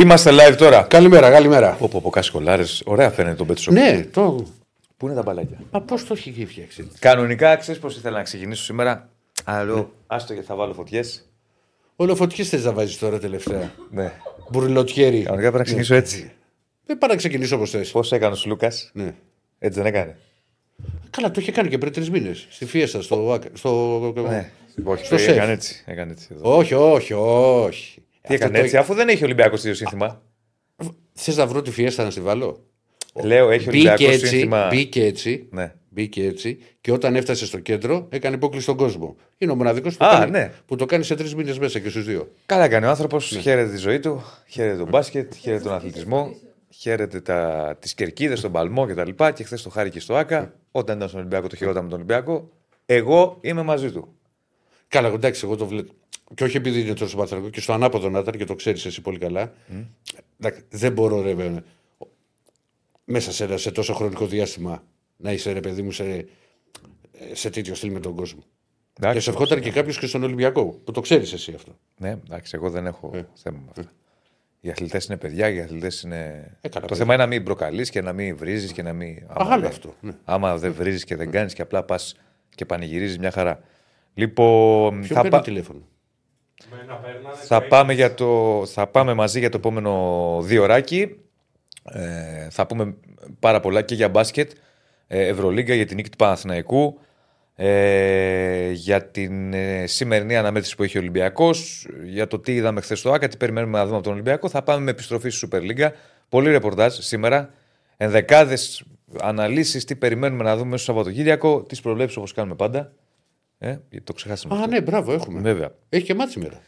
Είμαστε live τώρα. Καλημέρα, καλημέρα. Όπω από κασκολάρες, ωραία φαίνεται το Πέτσο. Ναι, το. Πού είναι τα μπαλάκια; Μα πώς το έχει φτιάξει. Κανονικά, ξέρεις πώς ήθελα να ξεκινήσω σήμερα; Αλλού, άστο γιατί θα βάλω φωτιές. Όλο φωτιέ θες να βάζεις τώρα τελευταία; Ναι. Μπουρλοτιέρι. Κανονικά πρέπει να ξεκινήσω έτσι. Δεν πάω να ξεκινήσω όπως θες. Πώς έκανε ο Λούκας, Ναι. έτσι δεν έκανε. Καλά, το είχε κάνει και πριν τρεις μήνες. Στη Φίεστα, στο. Άκα- στο... Ναι. Όχι, Στο σεφ. έκανε έτσι. Έκανε έτσι εδώ. Όχι, όχι, όχι. Τι έκανε έτσι, αφού δεν έχει Ολυμπιακός ίδιο σύνθημα. Θες να βρω τη Φιέστα να στη βάλω; Λέω, έχει Μπήκε Ολυμπιακός έτσι, σύνθημα. μπήκε έτσι. Ναι. Μπήκε έτσι και όταν έφτασε στο κέντρο έκανε υπόκληση στον κόσμο. Είναι ο μοναδικός που, Α, το κάνει- ναι. που το κάνει σε τρεις μήνες μέσα και στους δύο. Καλά κάνει ο άνθρωπος, Ναι. χαίρεται τη ζωή του, χαίρεται τον μπάσκετ, χαίρεται τον αθλητισμό, χαίρεται τα... τις κερκίδες, τον παλμό κτλ. Και, και χθες το χάρη και στο ΑΚΑ. Όταν ήταν στον Ολυμπιακό, το χαιρόταν με τον Ολυμπιακό. Εγώ είμαι μαζί του. Καλά, εντάξει, εγώ το βλέπω. Και όχι επειδή είναι τόσο παθρακό και στο ανάποδο να ήταν και το ξέρεις εσύ πολύ καλά. Εντάξει, δεν μπορώ, ρε, βέβαια, μέσα σε, ένα- σε τόσο χρονικό διάστημα να είσαι, ρε παιδί μου, σε, σε τέτοιο στυλ με τον κόσμο. Εντάξει, και σε ευχόταν και κάποιος και στον Ολυμπιακό, που το ξέρεις εσύ αυτό. Ναι, εντάξει, εγώ δεν έχω Ε. θέμα με αυτά. Οι αθλητές είναι παιδιά, οι αθλητές είναι. Ε, καλά, το παιδιά. θέμα είναι να μην προκαλείς και να μην βρίζεις και να μην. άμα Άλλο δεν- αυτό, ναι. Άμα δεν βρίζεις και δεν κάνεις και απλά πας και πανηγυρίζεις μια χαρά. Λοιπόν, Ποιο θα, παίρνει πά- τηλέφωνο; Θα, πάμε για το, θα πάμε μαζί για το επόμενο δύο ωράκι. Ε, θα πούμε πάρα πολλά και για μπάσκετ, ε, Ευρωλίγκα, για την νίκη του Παναθηναϊκού, ε, για την ε, σημερινή αναμέτρηση που έχει ο Ολυμπιακός, για το τι είδαμε χθες στο ΆΚΑ, τι περιμένουμε να δούμε από τον Ολυμπιακό. Θα πάμε με επιστροφή στη Super League. Πολύ ρεπορτάζ σήμερα. Ενδεκάδες αναλύσεις, τι περιμένουμε να δούμε μέσα στο Σαββατοκύριακο, τις προβλέψεις όπως κάνουμε πάντα. Ε, γιατί το ξεχάσαμε. Α, αυτό. ναι, μπράβο, έχουμε. Βέβαια. Έχει και μάτι σήμερα.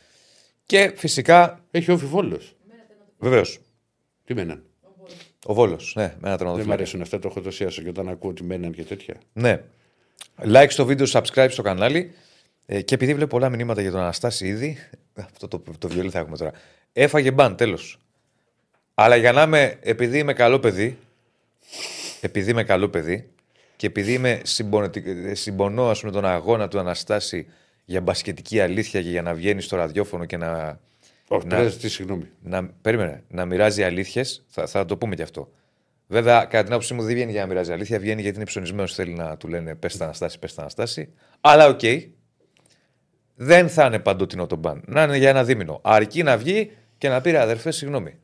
Και φυσικά, Έχει όφη βόλο. βεβαίως, Τι μέναν; ο Βόλος. Ναι, με ένα Δεν μου τερματοφύλακα. αρέσουν αυτά, το έχω τοσιάσει και όταν ακούω ότι μέναν και τέτοια. Ναι. Like στο βίντεο, subscribe στο κανάλι. Ε, και επειδή βλέπω πολλά μηνύματα για τον Αναστάση ήδη. Αυτό το, το βιολί θα έχουμε τώρα. Έφαγε ban, τέλος. Αλλά για να είμαι, επειδή είμαι καλό παιδί, επειδή είμαι καλό παιδί και επειδή είμαι συμπονετικ- ε, συμπονώ ας πούμε, τον αγώνα του Αναστάση για μπασκετική αλήθεια και για να βγαίνει στο ραδιόφωνο και να, Όχι, Να- πρέπει να ζητήσει συγγνώμη. να, περίμενε, να μοιράζει αλήθειες, θα, θα το πούμε και αυτό. Βέβαια, κατά την άποψή μου δεν βγαίνει για να μοιράζει αλήθεια, βγαίνει γιατί είναι ψωνισμένος. Θέλει να του λένε πες τα Αναστάση, πες τα Αναστάση. Αλλά οκ. Δεν θα είναι παντοτινό το μπαν. Να είναι για ένα δίμηνο. Αρκεί να βγει και να πει ρε αδερφέ, συγγνώμη.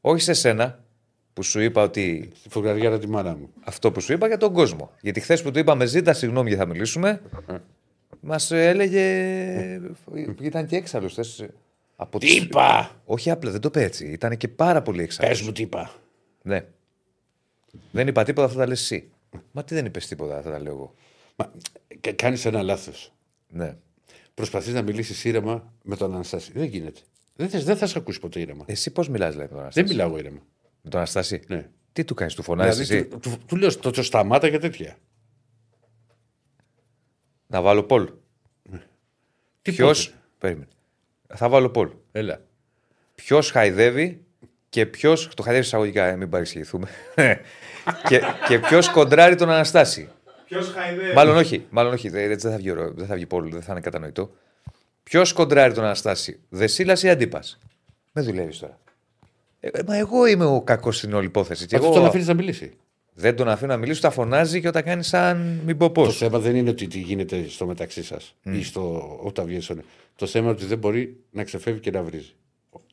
Όχι σε σένα που σου είπα ότι Στη φουγγαριάρα τη μάνα μου. αυτό που σου είπα για τον κόσμο. Γιατί χθες που του είπαμε ζήτα συγγνώμη γιατί θα μιλήσουμε, μας έλεγε. ήταν και έξαλλος. Από Τι τις- είπα! όχι απλά, δεν το είπε έτσι. Ήταν και πάρα πολύ εξάρτητο. Πες μου τι είπα. Ναι. Δεν είπα τίποτα, αυτά τα λες εσύ. Μα τι δεν είπες τίποτα, αυτά τα λέω εγώ. Μα κάνεις ένα λάθος. Ναι. Προσπαθείς να μιλήσεις ήρεμα με τον Αναστάση. Δεν γίνεται. Δεν, θες, δεν θα σε ακούσει ποτέ ήρεμα. Εσύ πώς μιλάς, δηλαδή, με τον δεν Αναστάση; μιλάω ήρεμα. Με τον Αναστάση. Ναι. Τι του κάνεις, του φωνάζεις Δηλαδή, εσύ; του, του, του λέω το, το σταμάτα και τέτοια. Να βάλω Πολ. Τι Ποιο. πότε; Περίμενε. Θα βάλω Πολ. Έλα. Ποιος χαϊδεύει και ποιο. Το χαϊδεύεις εισαγωγικά, ε, μην παρεξηγηθούμε. και και ποιος κοντράρει τον Αναστάση. Ποιος χαϊδεύει; Μάλλον όχι. Μάλλον όχι. Δεν, δεν θα βγει ωραίο, δεν θα βγει Πολ, δεν θα είναι κατανοητό. Ποιος κοντράρει τον Αναστάση, Δεσίλας ή Αντίπας; Με δουλεύεις τώρα. Ε, μα εγώ είμαι ο κακός στην όλη υπόθεση. Και Αυτό εγώ τον αφήνεις να μιλήσει. δεν τον αφήνω να μιλήσει, τα φωνάζει και όταν κάνει σαν μην πω πώς. Το θέμα δεν είναι ότι τι γίνεται στο μεταξύ σας ή στο, όταν βγαίνει στον. Το θέμα είναι ότι δεν μπορεί να ξεφεύγει και να βρίζει.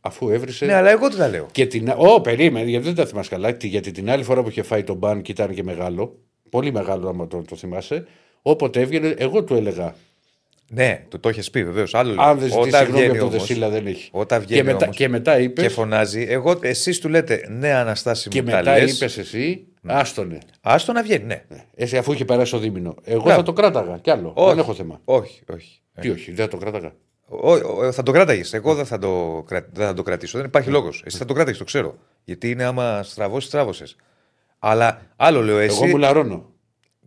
Αφού έβρισε. Ναι, αλλά εγώ τι τα λέω. Και την. Ω, περίμενε, γιατί δεν τα θυμάσαι καλά. τι- Γιατί την άλλη φορά που είχε φάει τον μπαν και ήταν και μεγάλο, πολύ μεγάλο, άμα το, το θυμάσαι, όποτε έβγαινε, εγώ του έλεγα. Ναι, του το έχεις πει βεβαίως. Άλλο λέω. Αν δεν ζητήσει Όταν συγγνώμη βγαίνει από τον όμως, Δεσίλα, δεν έχει. Όταν βγαίνει και, μετά, όμως και μετά είπε. και φωνάζει, εγώ, εσείς του λέτε ναι Αναστάση Και μου τα μετά λες, είπες εσύ, άστονε. άστο να βγαίνει, ναι. Εσύ αφού είχε περάσει ο δίμηνο. Εγώ Μπράβο. θα το κράταγα κι άλλο. Όχι. Δεν έχω θέμα. Όχι, όχι. Τι όχι, δεν θα το κράταγα. Ό, ό, θα το κράταγες. Εγώ δεν θα το, κρα- δεν θα το κρατήσω. Δεν υπάρχει λόγος. Εσύ θα το κράταγες, το ξέρω. Γιατί είναι άμα στραβώσεις, τράβωσε. Αλλά άλλο λέω εσύ. Εγώ μου λαρώνω.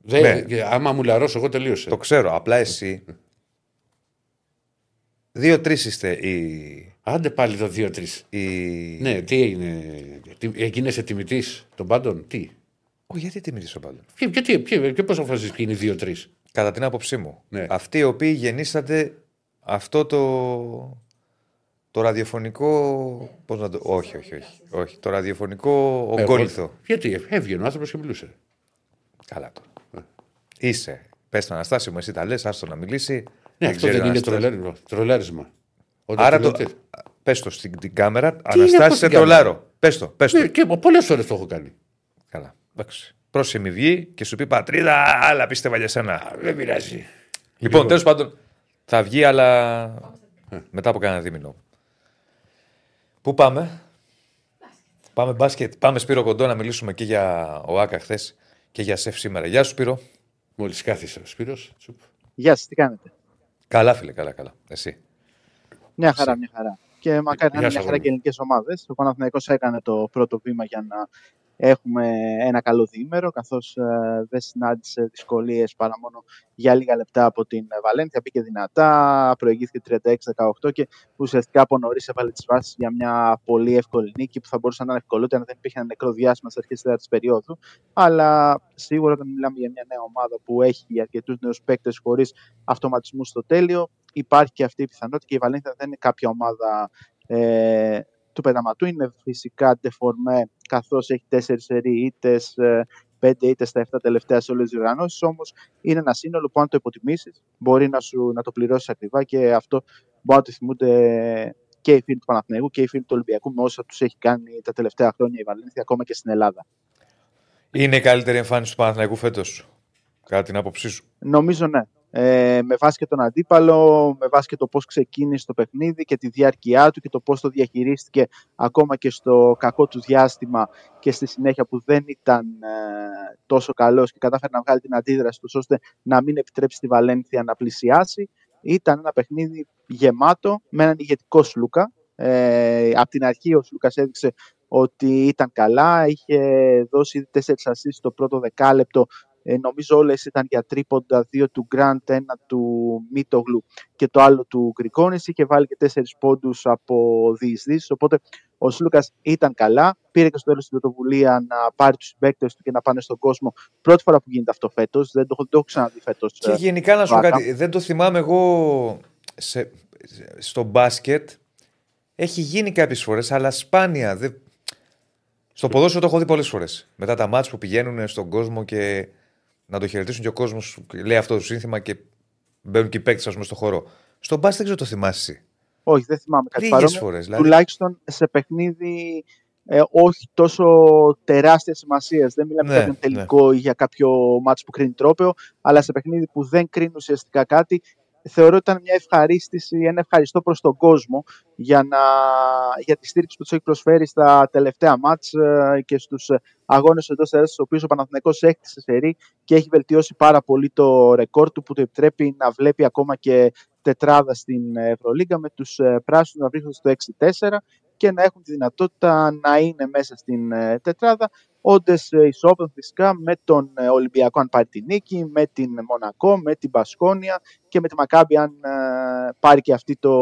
Δεν, Ναι. και Άμα μου λαρώσω, εγώ τελείωσε. Το ξέρω. Απλά εσύ. Δύο-τρεις είστε οι. Άντε πάλι το 2-3. οι... Ναι, τι έγινε. Τι, έγινεσαι τιμητή των πάντων, τι; Όχι, γιατί τιμητή ο πάντων. Και, και, τι- και, και πώ αποφασίζεις ποιοι είναι 2-3. Κατά την άποψή μου. Ναι. Αυτοί οι οποίοι γεννήσατε αυτό το. Το ραδιοφωνικό. Πώς να το. Όχι, όχι, όχι. όχι. Το ραδιοφωνικό Εγώ- ογκόλυθο. Γιατί έβγαινε ο άνθρωπος και μιλούσε. Καλά τώρα. Είσαι. Πες τον Αναστάσιο μου, εσύ τα λες, άστο να μιλήσει. Ναι, αυτό ξέρει δεν ο είναι Αναστάσιος. τρολέρισμα. τρολάρισμα. Όταν Άρα του λέω το. τι- Πες το στην την κάμερα, είναι Αναστάσιο αυτό σε στην κάμερα; τρολάρω. Πες το, πες το. Ναι, και πολλές φορές το έχω κάνει. Καλά. Εντάξει. Πρόσεχε μη βγει και σου πει πατρίδα, άλλα πίστευα για σένα. Α, Δεν πειράζει. Λοιπόν, τέλος πάντων, θα βγει, αλλά μετά από κανένα δίμηνο. Πού πάμε, Πάμε μπάσκετ. Πάμε Σπύρο Κοντό να μιλήσουμε και για ΟΑΚΑ χθες και για ΣΕΦ σήμερα. Γεια σου Σπύρο. Μόλις κάθισε ο Σπύρος. τσουπ. Γεια σας, τι κάνετε; Καλά, φίλε, καλά, καλά. Εσύ. Μια χαρά, μια χαρά. Και μακάρι να Γεια είναι σου, μια χαρά αγόρι και ελληνικές ομάδες. Ο Παναθηναϊκός έκανε το πρώτο βήμα για να έχουμε ένα καλό διήμερο, καθώς δεν συνάντησε δυσκολίες παρά μόνο για λίγα λεπτά από την Βαλένθια. Μπήκε δυνατά, προηγήθηκε 36-18 και ουσιαστικά από νωρίς έβαλε τις βάσεις για μια πολύ εύκολη νίκη που θα μπορούσε να ήταν ευκολότερη αν δεν υπήρχε ένα νεκρό διάστημα στις αρχές της τέταρτης περίοδου. Αλλά σίγουρα όταν μιλάμε για μια νέα ομάδα που έχει αρκετούς νέους παίκτες χωρίς αυτοματισμούς στο τέλειο, υπάρχει και αυτή η πιθανότητα και η Βαλένθια δεν είναι κάποια ομάδα ε, του πεταματού. Είναι φυσικά ντεφορμέ καθώς έχει τέσσερις σερή ήττες, πέντε ήττες στα 7 τελευταία σε όλες τις διοργανώσεις. Όμως είναι ένα σύνολο που αν το υποτιμήσεις, μπορεί να, σου, να το πληρώσεις ακριβά και αυτό μπορεί να το θυμούνται και οι φίλοι του Παναθηναϊκού και οι φίλοι του Ολυμπιακού με όσα τους έχει κάνει τα τελευταία χρόνια η Βαλένθια ακόμα και στην Ελλάδα. Είναι η καλύτερη εμφάνιση του Παναθηναϊκού φέτος, κατά την άποψή σου; Νομίζω ναι. Ε, με βάση και τον αντίπαλο, με βάση και το πώς ξεκίνησε το παιχνίδι και τη διάρκεια του και το πώς το διαχειρίστηκε ακόμα και στο κακό του διάστημα και στη συνέχεια που δεν ήταν ε, τόσο καλός και κατάφερε να βγάλει την αντίδραση τους ώστε να μην επιτρέψει τη Βαλένθια να πλησιάσει. Ήταν ένα παιχνίδι γεμάτο με έναν ηγετικό Σλούκα. Ε, από την αρχή ο Σλούκας έδειξε ότι ήταν καλά, είχε δώσει τέσσερις ασίσεις στο πρώτο δεκάλεπτο ε, νομίζω όλες ήταν για τρίποντα, δύο του Γκραντ, ένα του Μίτογλου και το άλλο του Γκρικόνης. Είχε βάλει και τέσσερις πόντους από διεισδύσεις, οπότε ο Σλούκας ήταν καλά. Πήρε και στο τέλος την πρωτοβουλία να πάρει τους συμπαίκτες του και να πάνε στον κόσμο. Πρώτη φορά που γίνεται αυτό φέτος, δεν το, έχω- το έχω ξαναδεί φέτος. Και ε, γενικά να σου πω Βάκα. κάτι, δεν το θυμάμαι εγώ σε, στο μπάσκετ. Έχει γίνει κάποιες φορές, αλλά σπάνια. Δεν... Στο ποδόσφαιρο το έχω δει πολλές φορές. Μετά τα μάτς που πηγαίνουν στον κόσμο και να το χαιρετήσουν και ο κόσμος λέει αυτό το σύνθημα και μπαίνουν και οι παίκτες, ας πούμε, στο χώρο. Στον μπάσκετ δεν ξέρω το θυμάσαι. εσύ. Όχι, δεν θυμάμαι κάτι Λίγες παρόμοιο. φορές, δηλαδή. Τουλάχιστον σε παιχνίδι ε, όχι τόσο τεράστιας σημασίας. Δεν μιλάμε Ναι, για κάποιον τελικό ή για κάποιο μάτσο που κρίνει τρόπαιο, αλλά σε παιχνίδι που δεν κρίνει ουσιαστικά κάτι. Θεωρώ ότι ήταν μια ευχαρίστηση, ένα ευχαριστώ προς τον κόσμο για, να, για τη στήριξη που τους έχει προσφέρει στα τελευταία μάτς ε, και στους ε, αγώνες εντός έδρας, στους οποίους ο Παναθηναϊκός έκτισε σερή και έχει βελτιώσει πάρα πολύ το ρεκόρ του που του επιτρέπει να βλέπει ακόμα και τετράδα στην Ευρωλίγκα με τους ε, πράσινους να βρίσκονται στο 6-4 και να έχουν τη δυνατότητα να είναι μέσα στην ε, τετράδα όντες ισόπεδο φυσικά με τον ε, Ολυμπιακό αν πάρει τη νίκη, με την Μονακό, με την Πασκόνια και με τη Μακάμπη αν ε, πάρει και αυτή το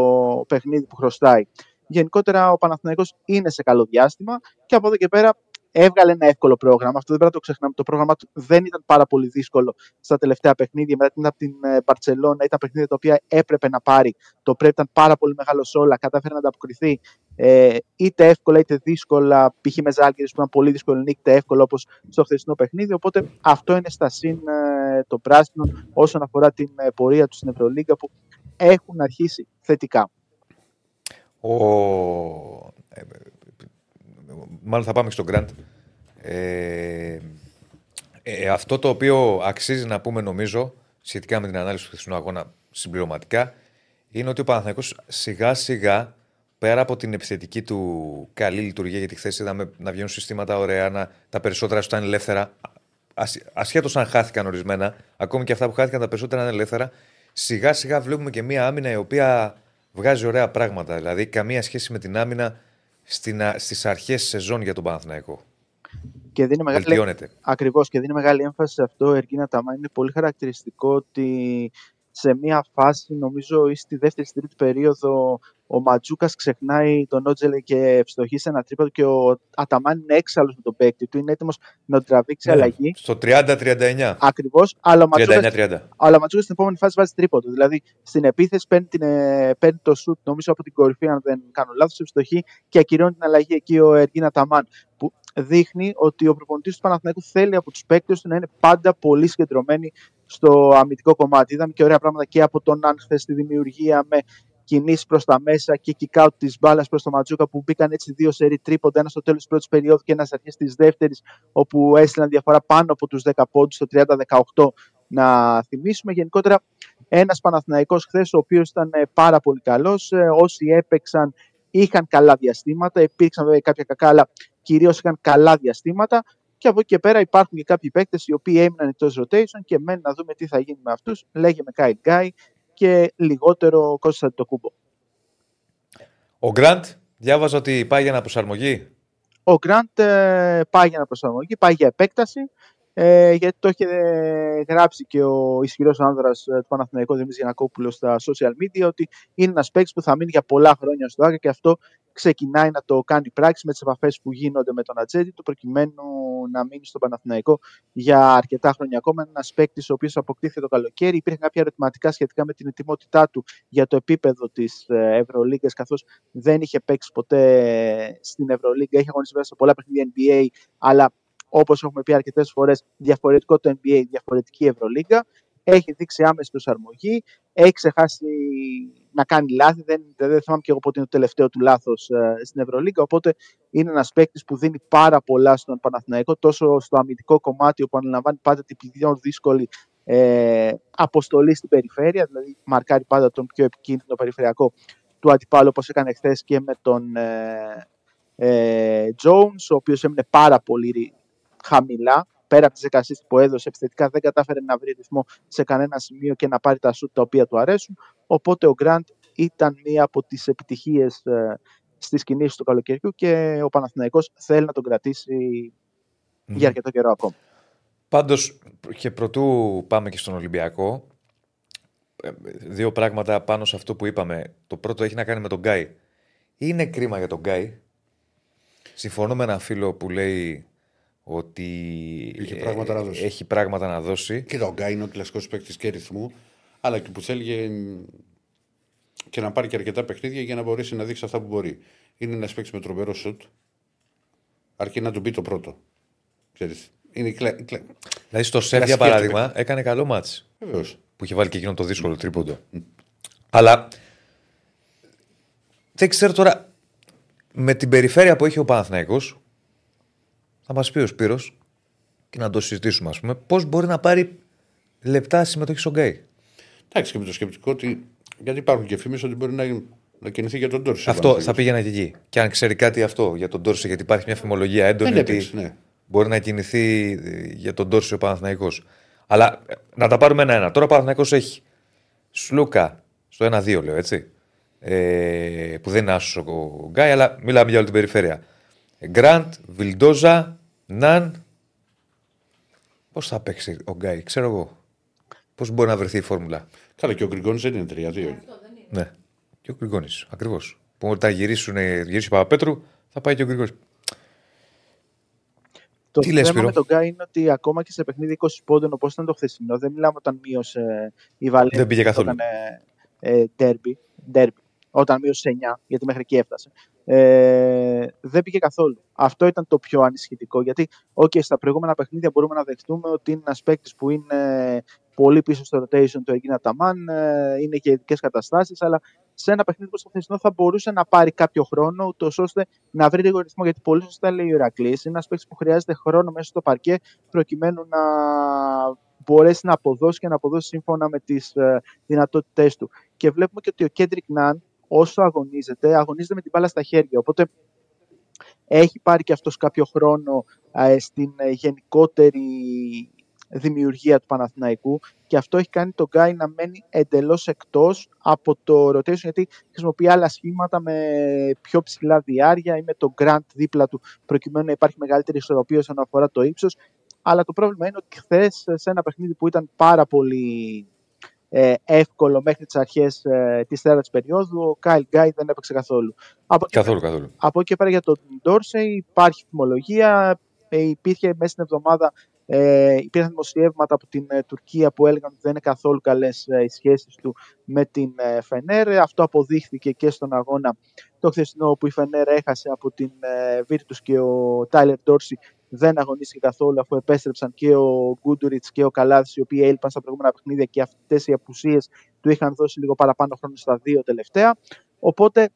παιχνίδι που χρωστάει. Γενικότερα ο Παναθηναϊκός είναι σε καλό διάστημα και από εδώ και πέρα έβγαλε ένα εύκολο πρόγραμμα. Αυτό δεν πρέπει να το ξεχνάμε. Το πρόγραμμα του δεν ήταν πάρα πολύ δύσκολο στα τελευταία παιχνίδια. Μετά την από την Μπαρσελόνα ήταν παιχνίδια τα οποία έπρεπε να πάρει. Το πρέπει ήταν πάρα πολύ μεγάλο σε όλα. Κατάφερε να ανταποκριθεί ε, είτε εύκολα είτε δύσκολα. Π.χ. με Ζάλγκη που ήταν πολύ δύσκολη νίκη, είτε εύκολα όπως στο χθεσινό παιχνίδι. Οπότε αυτό είναι στα συν ε, των πράσινων όσον αφορά την ε, πορεία τους στην Ευρωλίγκα που έχουν αρχίσει θετικά. Ο... ε, μάλλον θα πάμε και στον Γκραντ. Ε, ε, αυτό το οποίο αξίζει να πούμε νομίζω σχετικά με την ανάλυση του χθεσινού αγώνα συμπληρωματικά είναι ότι ο Παναθηναϊκός σιγά σιγά πέρα από την επιθετική του καλή λειτουργία γιατί χθες είδαμε να βγαίνουν συστήματα ωραία, να, τα περισσότερα σου ήταν ελεύθερα ασχέτως αν χάθηκαν ορισμένα, ακόμη και αυτά που χάθηκαν τα περισσότερα είναι ελεύθερα, σιγά σιγά βλέπουμε και μία άμυνα η οποία βγάζει ωραία πράγματα. Δηλαδή, καμία σχέση με την άμυνα στις αρχές σεζόν για τον Παναθηναϊκό. Και δίνει μεγάλη, Βελτιώνεται. ακριβώς, και δίνει μεγάλη έμφαση σε αυτό, Εργίνα Ταμά. Είναι πολύ χαρακτηριστικό ότι σε μια φάση, νομίζω, ή στη δεύτερη στη τρίτη περίοδο, ο Ματζούκας ξεχνάει τον Νότζελε και ευστοχεί σε ένα τρίποδο και ο Αταμάν είναι έξαλλος με τον παίκτη του. Είναι έτοιμος να τον τραβήξει ναι, αλλαγή. Στο 30-39. Ακριβώς. Αλλά ο Ματζούκα στην επόμενη φάση βάζει τρίποδο. Δηλαδή στην επίθεση παίρνει, την, ε, παίρνει το σουτ, νομίζω από την κορυφή, αν δεν κάνω λάθος, ευστοχή και ακυρώνει την αλλαγή εκεί ο Εργίνα Αταμάν. Που δείχνει ότι ο προπονητής του Παναθηναϊκού θέλει από τους παίκτες του να είναι πάντα πολύ συγκεντρωμένοι στο αμυντικό κομμάτι. Είδαμε και ωραία πράγματα και από τον Αν χθες στη δημιουργία με κινήσεις προς τα μέσα και kick out της μπάλας προς το Ματζούκα που μπήκαν έτσι δύο σερί τρίποντα, ένα στο τέλος της πρώτης περίοδου και ένας αρχές της δεύτερης, όπου έστειλαν διαφορά πάνω από τους 10 πόντους, το 30-18. Να θυμίσουμε γενικότερα ένας Παναθηναϊκός χθες, ο οποίος ήταν ε, πάρα πολύ καλός. Ε, όσοι έπαιξαν είχαν καλά διαστήματα, υπήρξαν βέβαια κάποια κακά, αλλά κυρίως είχαν καλά διαστήματα. Και από εκεί και πέρα υπάρχουν και κάποιοι παίκτες οι οποίοι έμειναν εκτός rotation και μένουν να δούμε τι θα γίνει με αυτούς. Λέγε με Kyle Guy και λιγότερο Κώστα το κούμπο. Ο Γκραντ, διάβαζα ότι πάει για αναπροσαρμογή. Ο Γκραντ ε, πάει για αναπροσαρμογή, πάει για επέκταση. Ε, γιατί το είχε γράψει και ο ισχυρός άνδρας ε, του Παναθηναϊκού Δημήτρης Γιανακόπουλος στα social media ότι είναι ένας παίκτης που θα μείνει για πολλά χρόνια στο Άκα και αυτό ξεκινάει να το κάνει πράξη με τις επαφές που γίνονται με τον Ατζέντη του προκειμένου να μείνει στο Παναθηναϊκό για αρκετά χρόνια ακόμα. Ένας παίκτης ο οποίος αποκτήθηκε το καλοκαίρι. Υπήρχαν κάποια ερωτηματικά σχετικά με την ετοιμότητά του για το επίπεδο της ε, Ευρωλίγκας, καθώς δεν είχε παίξει ποτέ στην Ευρωλίγκα. Είχε αγωνιστεί μέσα σε πολλά παιχνίδια NBA, αλλά όπως έχουμε πει αρκετές φορές, διαφορετικό το NBA, διαφορετική Ευρωλίγκα. Έχει δείξει άμεση προσαρμογή. Έχει ξεχάσει να κάνει λάθη. Δεν, δεν θυμάμαι και εγώ πότε είναι το τελευταίο του λάθος ε, στην Ευρωλίγκα. Οπότε είναι ένας παίκτης που δίνει πάρα πολλά στον Παναθηναϊκό, τόσο στο αμυντικό κομμάτι, όπου αναλαμβάνει πάντα την πιο δύσκολη ε, αποστολή στην περιφέρεια, δηλαδή μαρκάρει πάντα τον πιο επικίνδυνο περιφερειακό του αντιπάλου, όπως έκανε χθες και με τον ε, ε, Jones, ο οποίος έμεινε πάρα πολύ χαμηλά, πέρα από τις εικασίε που έδωσε επιθετικά, δεν κατάφερε να βρει ρυθμό σε κανένα σημείο και να πάρει τα σουτ τα οποία του αρέσουν. Οπότε ο Γκραντ ήταν μία από τις επιτυχίες ε, στις κινήσεις του καλοκαιριού και ο Παναθηναϊκός θέλει να τον κρατήσει για αρκετό καιρό ακόμα. Πάντως, και πρωτού πάμε και στον Ολυμπιακό, ε, δύο πράγματα πάνω σε αυτό που είπαμε. Το πρώτο έχει να κάνει με τον Γκάι. Είναι κρίμα για τον Γκάι. Συμφωνώ με έναν φίλο που λέει ότι έχει πράγματα να δώσει. Έχει πράγματα να δώσει. Και ο Γκάι είναι ο κλασικός παίκτης και ρυθμού, αλλά και που θέλει και να πάρει και αρκετά παιχνίδια για να μπορέσει να δείξει αυτά που μπορεί. Είναι ένας παίκτης με τρομερό σουτ, αρκεί να του μπει το πρώτο. Ξέρεις. Είναι κλα... κλα... Δηλαδή στο Σεφ για παράδειγμα έκανε καλό μάτς. Βεβαίως. Που είχε βάλει και εκείνο το δύσκολο τρίποντο. Αλλά δεν ξέρω τώρα με την περιφέρεια που έχει ο Παναθηναϊκός θα μας πει ο Σπύρος και να το συζητήσουμε, ας πούμε, πώς μπορεί να πάρει λεπτά συμμετοχή στον Γκάι. Εντάξει, και με το σκεπτικό ότι. Γιατί υπάρχουν και φήμες ότι μπορεί να, να κινηθεί για τον Τόρση. Αυτό θα πήγαινα και εκεί. Και αν ξέρει κάτι αυτό για τον Τόρση, γιατί υπάρχει μια φημολογία έντονη. ότι ναι. Μπορεί να κινηθεί για τον Τόρση ο Παναθναϊκό. Αλλά ε, να τα πάρουμε ένα-ένα. Τώρα ο Παναθναϊκό έχει Σλούκα στο 1-2, λέω έτσι. Ε, που δεν είναι άσος ο Γκάι, αλλά μιλάμε για όλη την περιφέρεια. Γκραντ, Βιλντόζα, Ναν. Πώς θα παίξει ο Γκάι, ξέρω εγώ. Πώς μπορεί να βρεθεί η φόρμουλα. Καλά, και ο Γκριγκόνη δεν είναι 3-2. Ναι, και ο Γκριγκόνη, ακριβώς. Που όταν γυρίσουν, γυρίσει ο Παπαπέτρου, θα πάει και ο Γκριγκόνη. Το Τι θέμα λες, με τον Γκάι είναι ότι ακόμα και σε παιχνίδι 20 πόντων όπως ήταν το χθεσινό, δεν μιλάμε όταν μείωσε η Βαλένθια. Δεν πήγε καθόλου. Όταν, ε, ε, όταν μείωσε 9, γιατί μέχρι εκεί έφτασε ε, δεν πήγε καθόλου. Αυτό ήταν το πιο ανησυχητικό. Γιατί, OK, στα προηγούμενα παιχνίδια μπορούμε να δεχτούμε ότι είναι ένας παίκτης που είναι πολύ πίσω στο rotation του Εγκίνα Ταμάν, ε, είναι και ειδικές καταστάσεις, αλλά σε ένα παιχνίδι όπω το χθεσινό θα μπορούσε να πάρει κάποιο χρόνο, ούτως ώστε να βρει λίγο ρυθμό. Γιατί πολύ σωστά λέει ο Ηρακλής, είναι ένας παίκτης που χρειάζεται χρόνο μέσα στο παρκέ προκειμένου να μπορέσει να αποδώσει και να αποδώσει σύμφωνα με τις ε, δυνατότητές του. Και βλέπουμε και ότι ο Κέντρικ Ναν όσο αγωνίζεται, αγωνίζεται με την μπάλα στα χέρια. Οπότε έχει πάρει και αυτός κάποιο χρόνο στην ε, γενικότερη δημιουργία του Παναθηναϊκού και αυτό έχει κάνει τον Γκάι να μένει εντελώς εκτός από το rotation γιατί χρησιμοποιεί άλλα σχήματα με πιο ψηλά διάρκεια ή με το Grant δίπλα του προκειμένου να υπάρχει μεγαλύτερη ισορροπία όσον αφορά το ύψος αλλά το πρόβλημα είναι ότι χθες σε ένα παιχνίδι που ήταν πάρα πολύ ε, εύκολο μέχρι τις αρχές ε, της τέταρτη περίοδου. Ο Κάιλ Γκάι δεν έπαιξε καθόλου. Από καθόλου, καθόλου. Από εκεί πέρα για τον Ντόρσεϊ υπάρχει θυμολογία. Ε, υπήρχε μέσα στην εβδομάδα ε, υπήρχαν δημοσιεύματα από την ε, Τουρκία που έλεγαν ότι δεν είναι καθόλου καλές ε, οι σχέσεις του με την ε, Φενέρ. Αυτό αποδείχθηκε και στον αγώνα το χθεσινό που η Φενέρ έχασε από την ε, Virtus και ο Τάιλερ Ντόρσι δεν αγωνίστηκε καθόλου αφού επέστρεψαν και ο Γκούντουριτς και ο Καλάθη, οι οποίοι έλειπαν στα προηγούμενα παιχνίδια και αυτές οι απουσίες του είχαν δώσει λίγο παραπάνω χρόνο στα δύο τελευταία. Οπότε,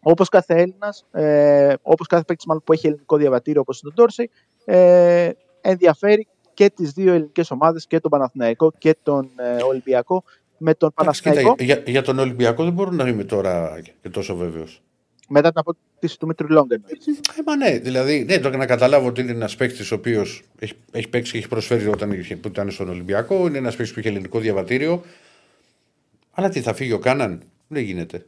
όπως κάθε Έλληνας, ε, όπως κάθε παίκτης που έχει ελληνικό διαβατήριο όπως τον Τόρσεϊ, ε, ενδιαφέρει και τις δύο ελληνικές ομάδες, και τον Παναθηναϊκό και τον ε, Ολυμπιακό. Με τον Παναθηναϊκό. για, για, τον Ολυμπιακό δεν μπορώ να είμαι τώρα και τόσο βέβαιος. Μετά την αποτίμηση του Μήτρου Λόγκεν. Ε, μα ναι, δηλαδή ναι, το να καταλάβω ότι είναι ένας παίκτης ο οποίος έχει, έχει παίξει και έχει προσφέρει όταν είχε, που ήταν στον Ολυμπιακό. Είναι ένας παίκτης που έχει ελληνικό διαβατήριο. Αλλά τι θα φύγει ο Κάναν, δεν γίνεται.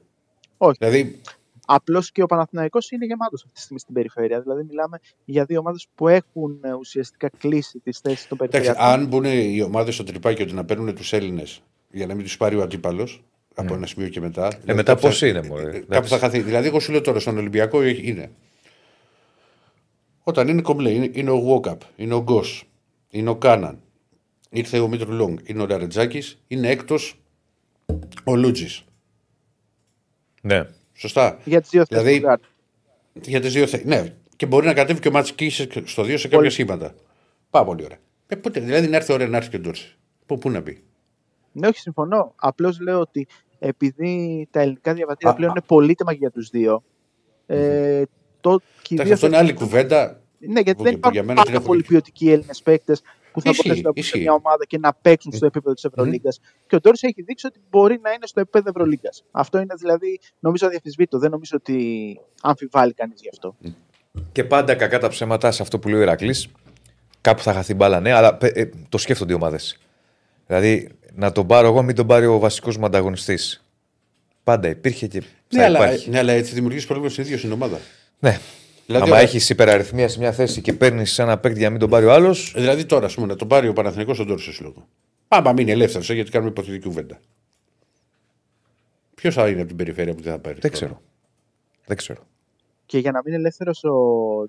Όχι. Δηλαδή, Απλώς και ο Παναθηναϊκός είναι γεμάτος αυτή τη στιγμή στην περιφέρεια. Δηλαδή, μιλάμε για δύο ομάδες που έχουν ε, ουσιαστικά κλείσει τις θέσεις των περιφερειακών. αν μπουν οι ομάδες στο τρυπάκι ότι να παίρνουν τους Έλληνες για να μην τους πάρει ο αντίπαλος, από ένα σημείο και μετά. Ε, δηλαδή, μετά πώς είναι, Μωρέ. Κάπου θα χαθεί. Δηλαδή, εγώ σου λέω τώρα στον Ολυμπιακό είναι. Όταν είναι κομπλέ, είναι, είναι ο Βόκαπ, είναι ο Γκος, είναι ο Κάναν, ήρθε ο Μήτρου Λόγκ, είναι ο Ραρετζάκης, είναι έκτος ο Λούτζης. Ναι. Σωστά. Για τις δύο θέσεις. Δηλαδή, για τις δύο θέσεις. Ναι. Και μπορεί να κατέβει και ο Ματσική στο δύο σε κάποια σχήματα. Πάρα πολύ ωραία. Ε, πότε, δηλαδή να έρθει ώρα να έρθει και ο Ντόρση. Πού, πού να μπει. Ναι, όχι, συμφωνώ. Απλώς λέω ότι επειδή τα ελληνικά διαβατήρια πλέον είναι πολύτιμα για τους δύο. Ε, το, κυρίως αυτό είναι άλλη κουβέντα. Ναι, γιατί δεν υπάρχουν πάρα πολλοί ποιοτικοί Έλληνες παίκτες που θα μπορέσουν να σε μια ομάδα και να παίξουν στο επίπεδο της Ευρωλίγκας. Mm. Και ο Ντόρση έχει δείξει ότι μπορεί να είναι στο επίπεδο Ευρωλίγκας. Αυτό είναι δηλαδή, νομίζω, αδιαφυσβήτητο. Δεν νομίζω ότι αμφιβάλλει κανείς γι' αυτό. Και πάντα κακά τα ψέματα σε αυτό που λέει ο Ηρακλή. Κάπου θα χαθεί μπάλα, ναι, αλλά ε, το σκέφτονται οι ομάδες. Δηλαδή, να τον πάρω εγώ, μην τον πάρει ο βασικός μου ανταγωνιστής. Πάντα υπήρχε και. Ναι, αλλά, ναι, αλλά έτσι δημιουργείς πρόβλημα στην ίδια στην ομάδα. Ναι. Δηλαδή, Αν έχεις υπεραριθμία σε μια θέση και παίρνεις ένα παίκτη για να μην τον πάρει ο άλλος. Δηλαδή τώρα, ας πούμε, να τον πάρει ο Παναθηνικό στον Τόρσο Σύλλογο. Πάμε, μείνει ελεύθερος, ε, γιατί κάνουμε υποθετική κουβέντα. Ποιος θα είναι από την περιφέρεια που δεν θα πάρει. Δεν ξέρω. Δεν ξέρω. Και για να μείνει ελεύθερος ο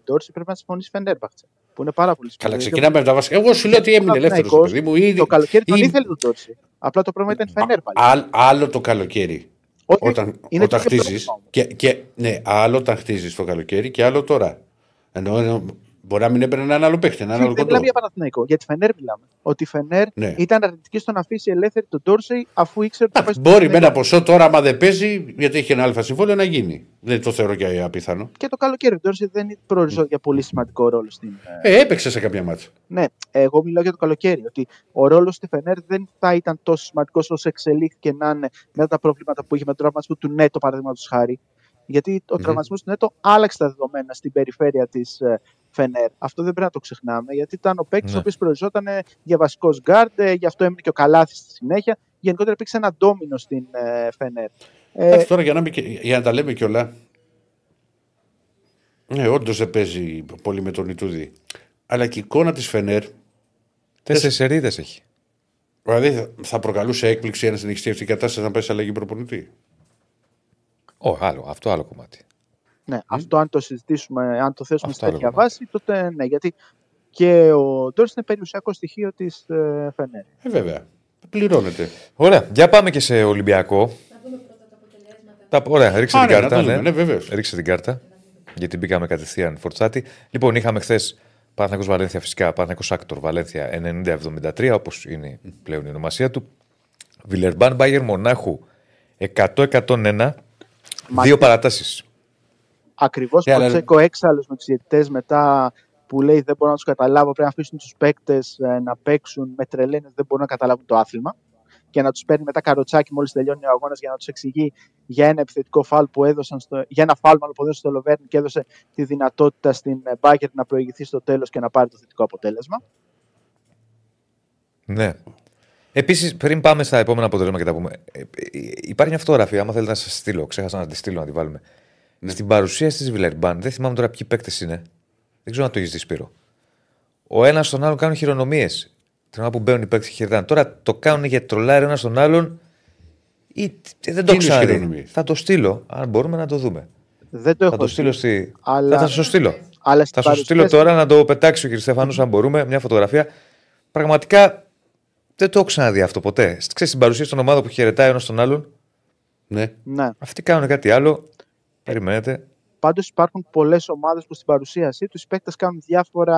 Ντόρση πρέπει να συμφωνήσει Φενέρμπαχτσε. Που είναι πάρα πολύ σημαντικό. Καλά, ξεκινάμε με τα βασικά. Εγώ σου λέω ότι έμεινε ελεύθερος. Το καλοκαίρι τον ήθελε τον Ντόρση. Απλά το πρόβλημα ήταν Φενέρμπαχτσε. Άλλο το καλοκαίρι. Όταν είναι όταν χτίζεις. Και, και, ναι, άλλο όταν χτίζεις το καλοκαίρι και άλλο τώρα. Ενώ Μπορεί να μην έπαιρνε έναν άλλο παίχτη. Έναν άλλο δεν μιλάμε για Παναθηναϊκό. Για τη Φενέρ μιλάμε. Ότι η Φενέρ ναι. ήταν αρνητική στο να αφήσει ελεύθερη τον Ντόρσεϊ αφού ήξερε ότι θα Μπορεί με ένα ποσό τώρα, άμα δεν παίζει, γιατί έχει ένα αλφα συμβόλαιο, να γίνει. Δεν το θεωρώ και απίθανο. Και το καλοκαίρι. Ο Ντόρσεϊ δεν είναι προοριζό για πολύ σημαντικό ρόλο στην. Ε, έπαιξε σε κάποια μάτσα. Ναι, εγώ μιλάω για το καλοκαίρι. Ότι ο ρόλος στη Φενέρ δεν θα ήταν τόσο σημαντικός όσο εξελίχθηκε να είναι μετά τα προβλήματα που είχε με τον τραυματισμό του Νέτο, παραδείγματος χάρη. Γιατί ο mm-hmm. τραυματισμός του Νέτο άλλαξε τα δεδομένα στην περιφέρεια της ε, Φενέρ. Αυτό δεν πρέπει να το ξεχνάμε, γιατί ήταν ο παίκτης ναι. ο οποίος προοριζόταν για βασικός γκαρντ, ε, γι' αυτό έμεινε και ο Καλάθης στη συνέχεια. Γενικότερα υπήρξε ένα ντόμινο στην ε, Φενέρ. Ε, τώρα για να, για να τα λέμε κιόλα. Ναι, όντως δεν παίζει πολύ με τον Ιτούδη. Αλλά και η εικόνα της Φενέρ. Τέσσερις σερίδες έχει. Δηλαδή θα προκαλούσε έκπληξη ένα συνεχιστή αυτή η κατάσταση να πέσει αλλαγή προπονητή. Όχι, άλλο, αυτό άλλο κομμάτι. Ναι, mm. αυτό αν το συζητήσουμε, αν το θέσουμε σε τέτοια βάση, τότε ναι, γιατί και ο Ντόρι είναι περιουσιακό στοιχείο της ε, Φενέρ. Ε, βέβαια. Πληρώνεται. Ωραία, για πάμε και σε Ολυμπιακό. Τα, ωραία, ρίξε την ναι, κάρτα. Ναι, ναι, ναι ρίξε την κάρτα. Γιατί μπήκαμε κατευθείαν φορτσάτη. Λοιπόν, είχαμε χθες Παναθηναϊκός Βαλένθια φυσικά, Παναθηναϊκός Άκτορ Βαλένθια 90-73, όπως είναι πλέον η ονομασία του. Βιλερμπάν Μπάγερ Μονάχου 100-101, δύο παρατάσεις. Ακριβώς yeah, ο Τσέκο έξαλλος με τους διαιτητές μετά που λέει δεν μπορώ να τους καταλάβω, πρέπει να αφήσουν τους παίκτες ε, να παίξουν με τρελαίνε, δεν μπορούν να καταλάβουν το άθλημα. Και να τους παίρνει μετά καροτσάκι μόλις τελειώνει ο αγώνας για να τους εξηγεί για ένα επιθετικό φάλ που έδωσαν στο, για ένα φάλ που έδωσε στο Λοβέρν και έδωσε τη δυνατότητα στην Μπάγκερ να προηγηθεί στο τέλος και να πάρει το θετικό αποτέλεσμα. Ναι. Επίσης, πριν πάμε στα επόμενα αποτελέσματα και τα πούμε, ε, ε, υπάρχει μια φωτογραφία. Άμα θέλετε να σας στείλω, ξέχασα να τη στείλω να τη βάλουμε. Ναι. Στην παρουσίαση της Βιλερμπάν, δεν θυμάμαι τώρα ποιοι παίκτες είναι. Δεν ξέρω να το έχεις δει Σπύρο. Ο ένας στον άλλον κάνουν χειρονομίες. Την ώρα που μπαίνουν οι παίκτες και χαιρετάνε. Τώρα το κάνουν για τρολάρι ένας τον άλλον ή δεν το ξέρω. Θα το στείλω, αν μπορούμε να το δούμε. Δεν το έχω θα το στείλω στη... αλλά... Θα, το στείλω. Αλλά θα σου στείλω τώρα να το πετάξεις ο κ. Στέφανος, αν μπορούμε, μια φωτογραφία. Πραγματικά δεν το έχω ξαναδεί αυτό ποτέ. Ξέρεις στην παρουσία των ομάδων που χαιρετάει ένας τον άλλον. Ναι. ναι. Αυτοί κάνουν κάτι άλλο. Περιμένετε. Πάντως υπάρχουν πολλές ομάδες που στην παρουσίασή τους οι παίκτες κάνουν διάφορα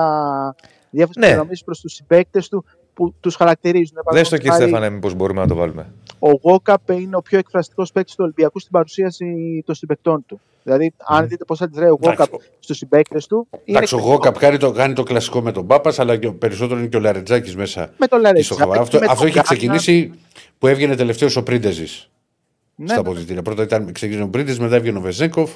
διάφορες ναι. προς τους συμπαίκτες του που τους χαρακτηρίζουν. Δεν στο κύριε Στέφανε, μήπως μπορούμε να το βάλουμε. Ο Γόκαπ είναι ο πιο εκφραστικός παίκτης του Ολυμπιακού στην παρουσίαση των συμπεκτών του. Δηλαδή, αν δείτε πώς αντιδράει ο Γόκαπ στους συμπαίκτες του. Εντάξει, ο Γόκαπ κάνει το, κάνει το κλασικό με τον Πάπας, αλλά και περισσότερο είναι και ο Λαρετζάκης μέσα. Με τον Λαρετζάκη. Αυτό, αυτό έχει ξεκινήσει που έβγαινε τελευταίος ο Πρίντεζης. Ναι, στα ναι. αποδυτήρια. Πρώτα ήταν ξεκίνησε ο Πρίντεζης, μετά έβγαινε ο Βεζένκοφ.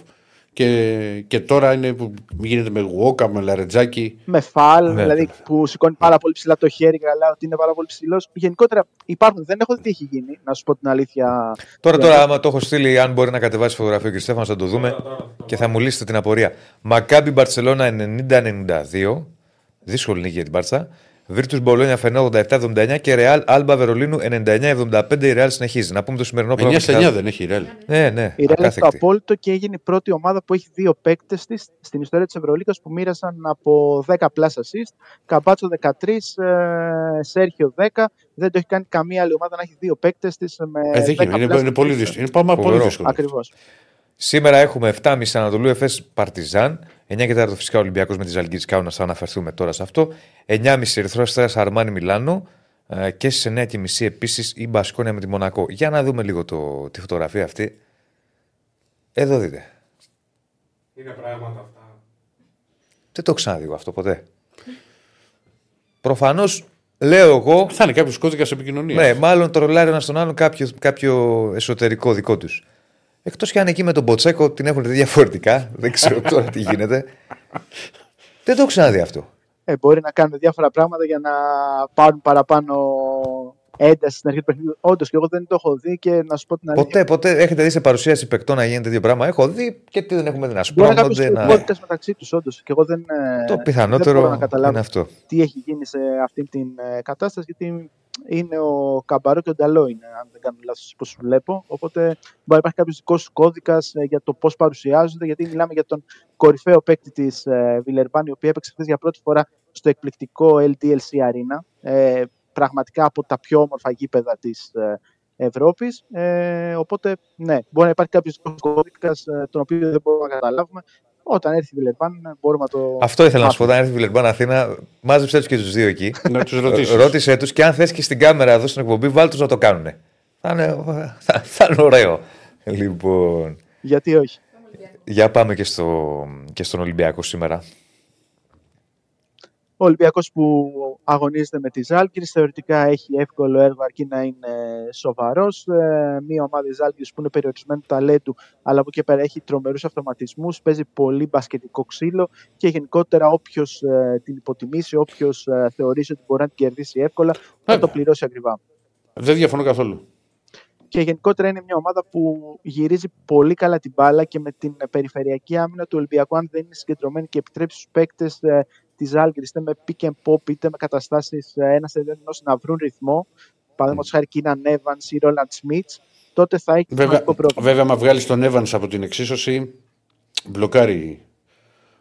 Και, και τώρα είναι που γίνεται με Γουόκαπ, με Λαρετζάκι. Με Φαλ, ναι. δηλαδή που σηκώνει πάρα πολύ ψηλά το χέρι και καλά ότι είναι πάρα πολύ ψηλός. Γενικότερα υπάρχουν, δεν έχω δει τι έχει γίνει, να σου πω την αλήθεια. Τώρα, τώρα, άμα το έχω στείλει, αν μπορεί να κατεβάσει φωτογραφία ο Στέφανος, θα το δούμε και θα μου λύσετε την απορία. Μακάμπι Μπαρσελόνα 90-92. Δύσκολη νίκη για την Μπάρτσα. Βίρτους Μπολόνια Φενέρ 87-79 και Ρεάλ Άλμπα Βερολίνου 99-75. Η Ρεάλ συνεχίζει. Να πούμε το σημερινό πρόγραμμα. 9 δεν έχει η Ρεάλ. Ναι, ναι. Η Ρεάλ έχει το απόλυτο και έγινε η πρώτη ομάδα που έχει δύο παίκτες της στην ιστορία της Ευρωλίκα που μοίρασαν από 10 plus assist. Καμπάτσο 13, ε, Σέρχιο 10. Δεν το έχει κάνει καμία άλλη ομάδα να έχει δύο παίκτες της με. Ε, 10 είναι, είναι, είναι, πολύ δύσκολο. Είναι πολύ δύσκολο. Ακριβώς. Σήμερα έχουμε 7.30 Ανατολού Εφές Παρτιζάν. 9 και 4 φυσικά Ολυμπιακός με τη Ζαλγκύρη Κάουνα. Θα αναφερθούμε τώρα σε αυτό. 9.30 Ερυθρό Αστέρα Αρμάνι Μιλάνο. Ε, και στις 9.30 επίσης η Μπασκόνια με τη Μονακό. Για να δούμε λίγο το, τη φωτογραφία αυτή. Εδώ δείτε. Είναι πράγματα αυτά. Δεν το ξαναδεί αυτό ποτέ. Προφανώς λέω εγώ. Θα είναι κάποιος κώδικα επικοινωνία. Ναι, μάλλον τρολάρει ένας τον άλλον κάποιος, κάποιο εσωτερικό δικό τους. Εκτός κι αν εκεί με τον Μποτσέκο την έχουν δει διαφορετικά. Δεν ξέρω τώρα τι γίνεται. Δεν το έχω ξαναδεί αυτό. Ε, μπορεί να κάνουν διάφορα πράγματα για να πάρουν παραπάνω ένταση στην αρχή του παιχνιδιού. Όντως και εγώ δεν το έχω δει και να σου πω την αλήθεια. Ποτέ, ποτέ έχετε δει σε παρουσίαση παικτών να γίνεται τέτοιο πράγμα. Έχω δει και τι δεν έχουμε δει να σου πω. να... μεταξύ τους, όντως. Και εγώ δεν. Το πιθανότερο δεν να καταλάβω είναι αυτό. Τι έχει γίνει σε αυτή την ε, κατάσταση, γιατί είναι ο Καμπαρό και ο Νταλό είναι, αν δεν κάνω λάθος πώς βλέπω. Οπότε μπορεί να υπάρχει κάποιος δικός σου κώδικας ε, για το πώς παρουσιάζονται, γιατί μιλάμε για τον κορυφαίο παίκτη της ε, Βιλερμπάν, η οποία έπαιξε χθες για πρώτη φορά στο εκπληκτικό LDLC Arena. Ε, πραγματικά από τα πιο όμορφα γήπεδα της ε, Ευρώπης. Ε, οπότε, ναι, μπορεί να υπάρχει κάποιος κώδικας, ε, τον οποίο δεν μπορούμε να καταλάβουμε. Όταν έρθει η Βιλερμπάν, μπορούμε να το. Αυτό ήθελα να σου πω. Όταν έρθει η Βιλερμπάν Αθήνα, μάζεψε τους και τους δύο εκεί. να τους ρωτήσεις. Ρώτησε τους και αν θες και στην κάμερα εδώ στην εκπομπή, βάλτε τους να το κάνουν. Θα είναι, θα, θα είναι ωραίο. Λοιπόν. Γιατί όχι. Για πάμε και, στο, και στον Ολυμπιακό σήμερα. Ο Ολυμπιακός που αγωνίζεται με τη Ζάλγκης θεωρητικά έχει εύκολο έργο αρκεί να είναι σοβαρός. Ε, μία ομάδα της Ζάλγκης που είναι περιορισμένου ταλέντου αλλά που και πέρα έχει τρομερούς αυτοματισμούς, παίζει πολύ μπασκετικό ξύλο και γενικότερα όποιος ε, την υποτιμήσει, όποιος ε, θεωρήσει ότι μπορεί να την κερδίσει εύκολα θα το πληρώσει ακριβά. Δεν διαφωνώ καθόλου. Και γενικότερα είναι μια ομάδα που γυρίζει πολύ καλά την μπάλα και με την περιφερειακή άμυνα του Ολυμπιακού, αν δεν είναι συγκεντρωμένη και επιτρέψει στους παίκτες της Άλγκρι, είτε με pick and pop, είτε με καταστάσεις ένας ενός να βρουν ρυθμό, παραδείγματος χάρη Κίναν Evans ή Ρόλαντ Σμιτ, τότε θα έχει βέβαια, πρόβλημα. Βέβαια, άμα βγάλει τον Evans από την εξίσωση, μπλοκάρει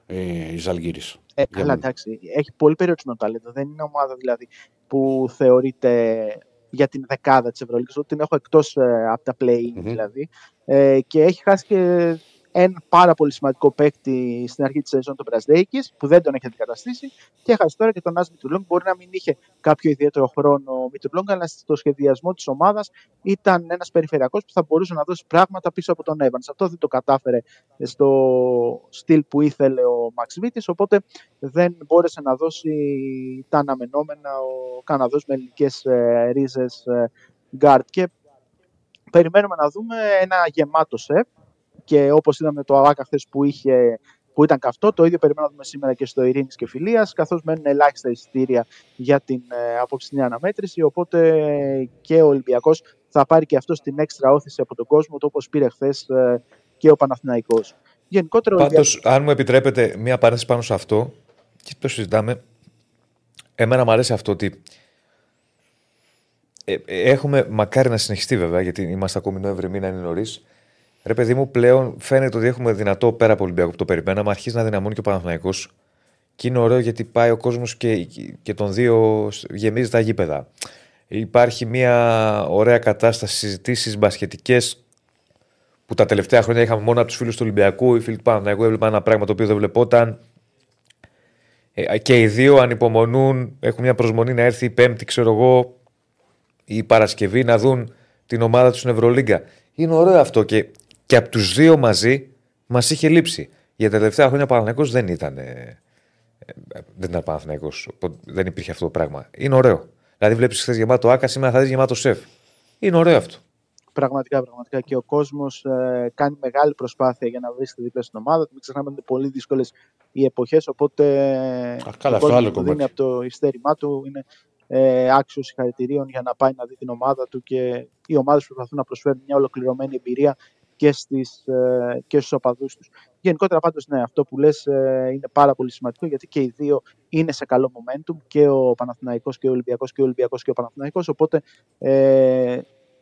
ε, η Ζαλγίρι. Ε, καλά, εντάξει. Έχει πολύ περιορισμένο ταλέντο. Δεν είναι ομάδα δηλαδή που θεωρείται για την δεκάδα της Ευρωλίγα, ότι την έχω εκτός ε, από τα play mm-hmm. δηλαδή. Ε, και έχει χάσει και ένα πάρα πολύ σημαντικό παίκτη στην αρχή της σεζόν, τον Πρασδέικη, που δεν τον έχει αντικαταστήσει. Και έχασε τώρα και τον Άσμι Μιτρουλόγκ. Μπορεί να μην είχε κάποιο ιδιαίτερο χρόνο ο Μιτρουλόγκ, αλλά στο σχεδιασμό της ομάδας ήταν ένας περιφερειακός που θα μπορούσε να δώσει πράγματα πίσω από τον Evans. Αυτό δεν το κατάφερε στο στυλ που ήθελε ο Μαξ Βίτης, οπότε δεν μπόρεσε να δώσει τα αναμενόμενα ο Καναδός με ελληνικές ε, ρίζες γκαρντ. Και περιμένουμε να δούμε ένα γεμάτο ΣΕΦ και όπως είδαμε το ΟΑΚΑ χθες που, είχε, που ήταν καυτό, το ίδιο περιμένουμε να δούμε σήμερα και στο Ειρήνης και Φιλίας, καθώς μένουν ελάχιστα εισιτήρια για την ε, απόψινή αναμέτρηση, οπότε και ο Ολυμπιακός θα πάρει και αυτό την έξτρα ώθηση από τον κόσμο, το όπως πήρε χθες ε, και ο Παναθηναϊκός. Γενικότερα, Πάντως, αν μου επιτρέπετε μία παρένθεση πάνω σε αυτό, και το συζητάμε, εμένα μου αρέσει αυτό ότι ε, έχουμε, μακάρι να συνεχιστεί βέβαια, γιατί είμαστε ακόμη Νοέμβρη μήνα, είναι νωρίς. Ρε παιδί μου, πλέον φαίνεται ότι έχουμε δυνατό πέρα από Ολυμπιακό που το περιμέναμε, αρχίζει να δυναμώνει και ο Παναθηναϊκός και είναι ωραίο γιατί πάει ο κόσμος και, και τον δύο γεμίζει τα γήπεδα. Υπάρχει μια ωραία κατάσταση συζητήσεις μπασχετικές που τα τελευταία χρόνια είχαμε μόνο από τους φίλους του Ολυμπιακού. Οι φίλοι του Παναθηναϊκού έβλεπαν ένα πράγμα το οποίο δεν βλεπόταν. Ε, και οι δύο ανυπομονούν, έχουν μια προσμονή να έρθει η Πέμπτη, ξέρω εγώ, ή η Παρασκευή να δουν την ομάδα τους στην Ευρωλίγκα. Είναι ωραίο αυτό και, και από τους δύο μαζί μας είχε λείψει. Για τα τελευταία χρόνια ο Παναθηναϊκός δεν ήταν δεν ήταν Παναθυναϊκό. Δεν υπήρχε αυτό το πράγμα. Είναι ωραίο. Δηλαδή, βλέπεις χθες γεμάτο άκας, σήμερα θα δεις γεμάτο σεφ. Είναι ωραίο αυτό. Πραγματικά, πραγματικά. Και ο κόσμος ε, κάνει μεγάλη προσπάθεια για να βρίσκεται δίπλα στην ομάδα του. Μην ξεχνάμε ότι είναι πολύ δύσκολες οι εποχές. Οπότε. Α, καλά, αυτό άλλο που δίνει από το υστέρημά του είναι ε, άξιος συγχαρητηρίων για να πάει να δει την ομάδα του και οι ομάδες προσπαθούν να προσφέρουν μια ολοκληρωμένη εμπειρία και, στις, ε, και στους οπαδούς τους. Γενικότερα πάντως ναι, αυτό που λες ε, είναι πάρα πολύ σημαντικό γιατί και οι δύο είναι σε καλό momentum και ο Παναθηναϊκός και ο Ολυμπιακός και ο Ολυμπιακός και ο Παναθηναϊκός οπότε ε,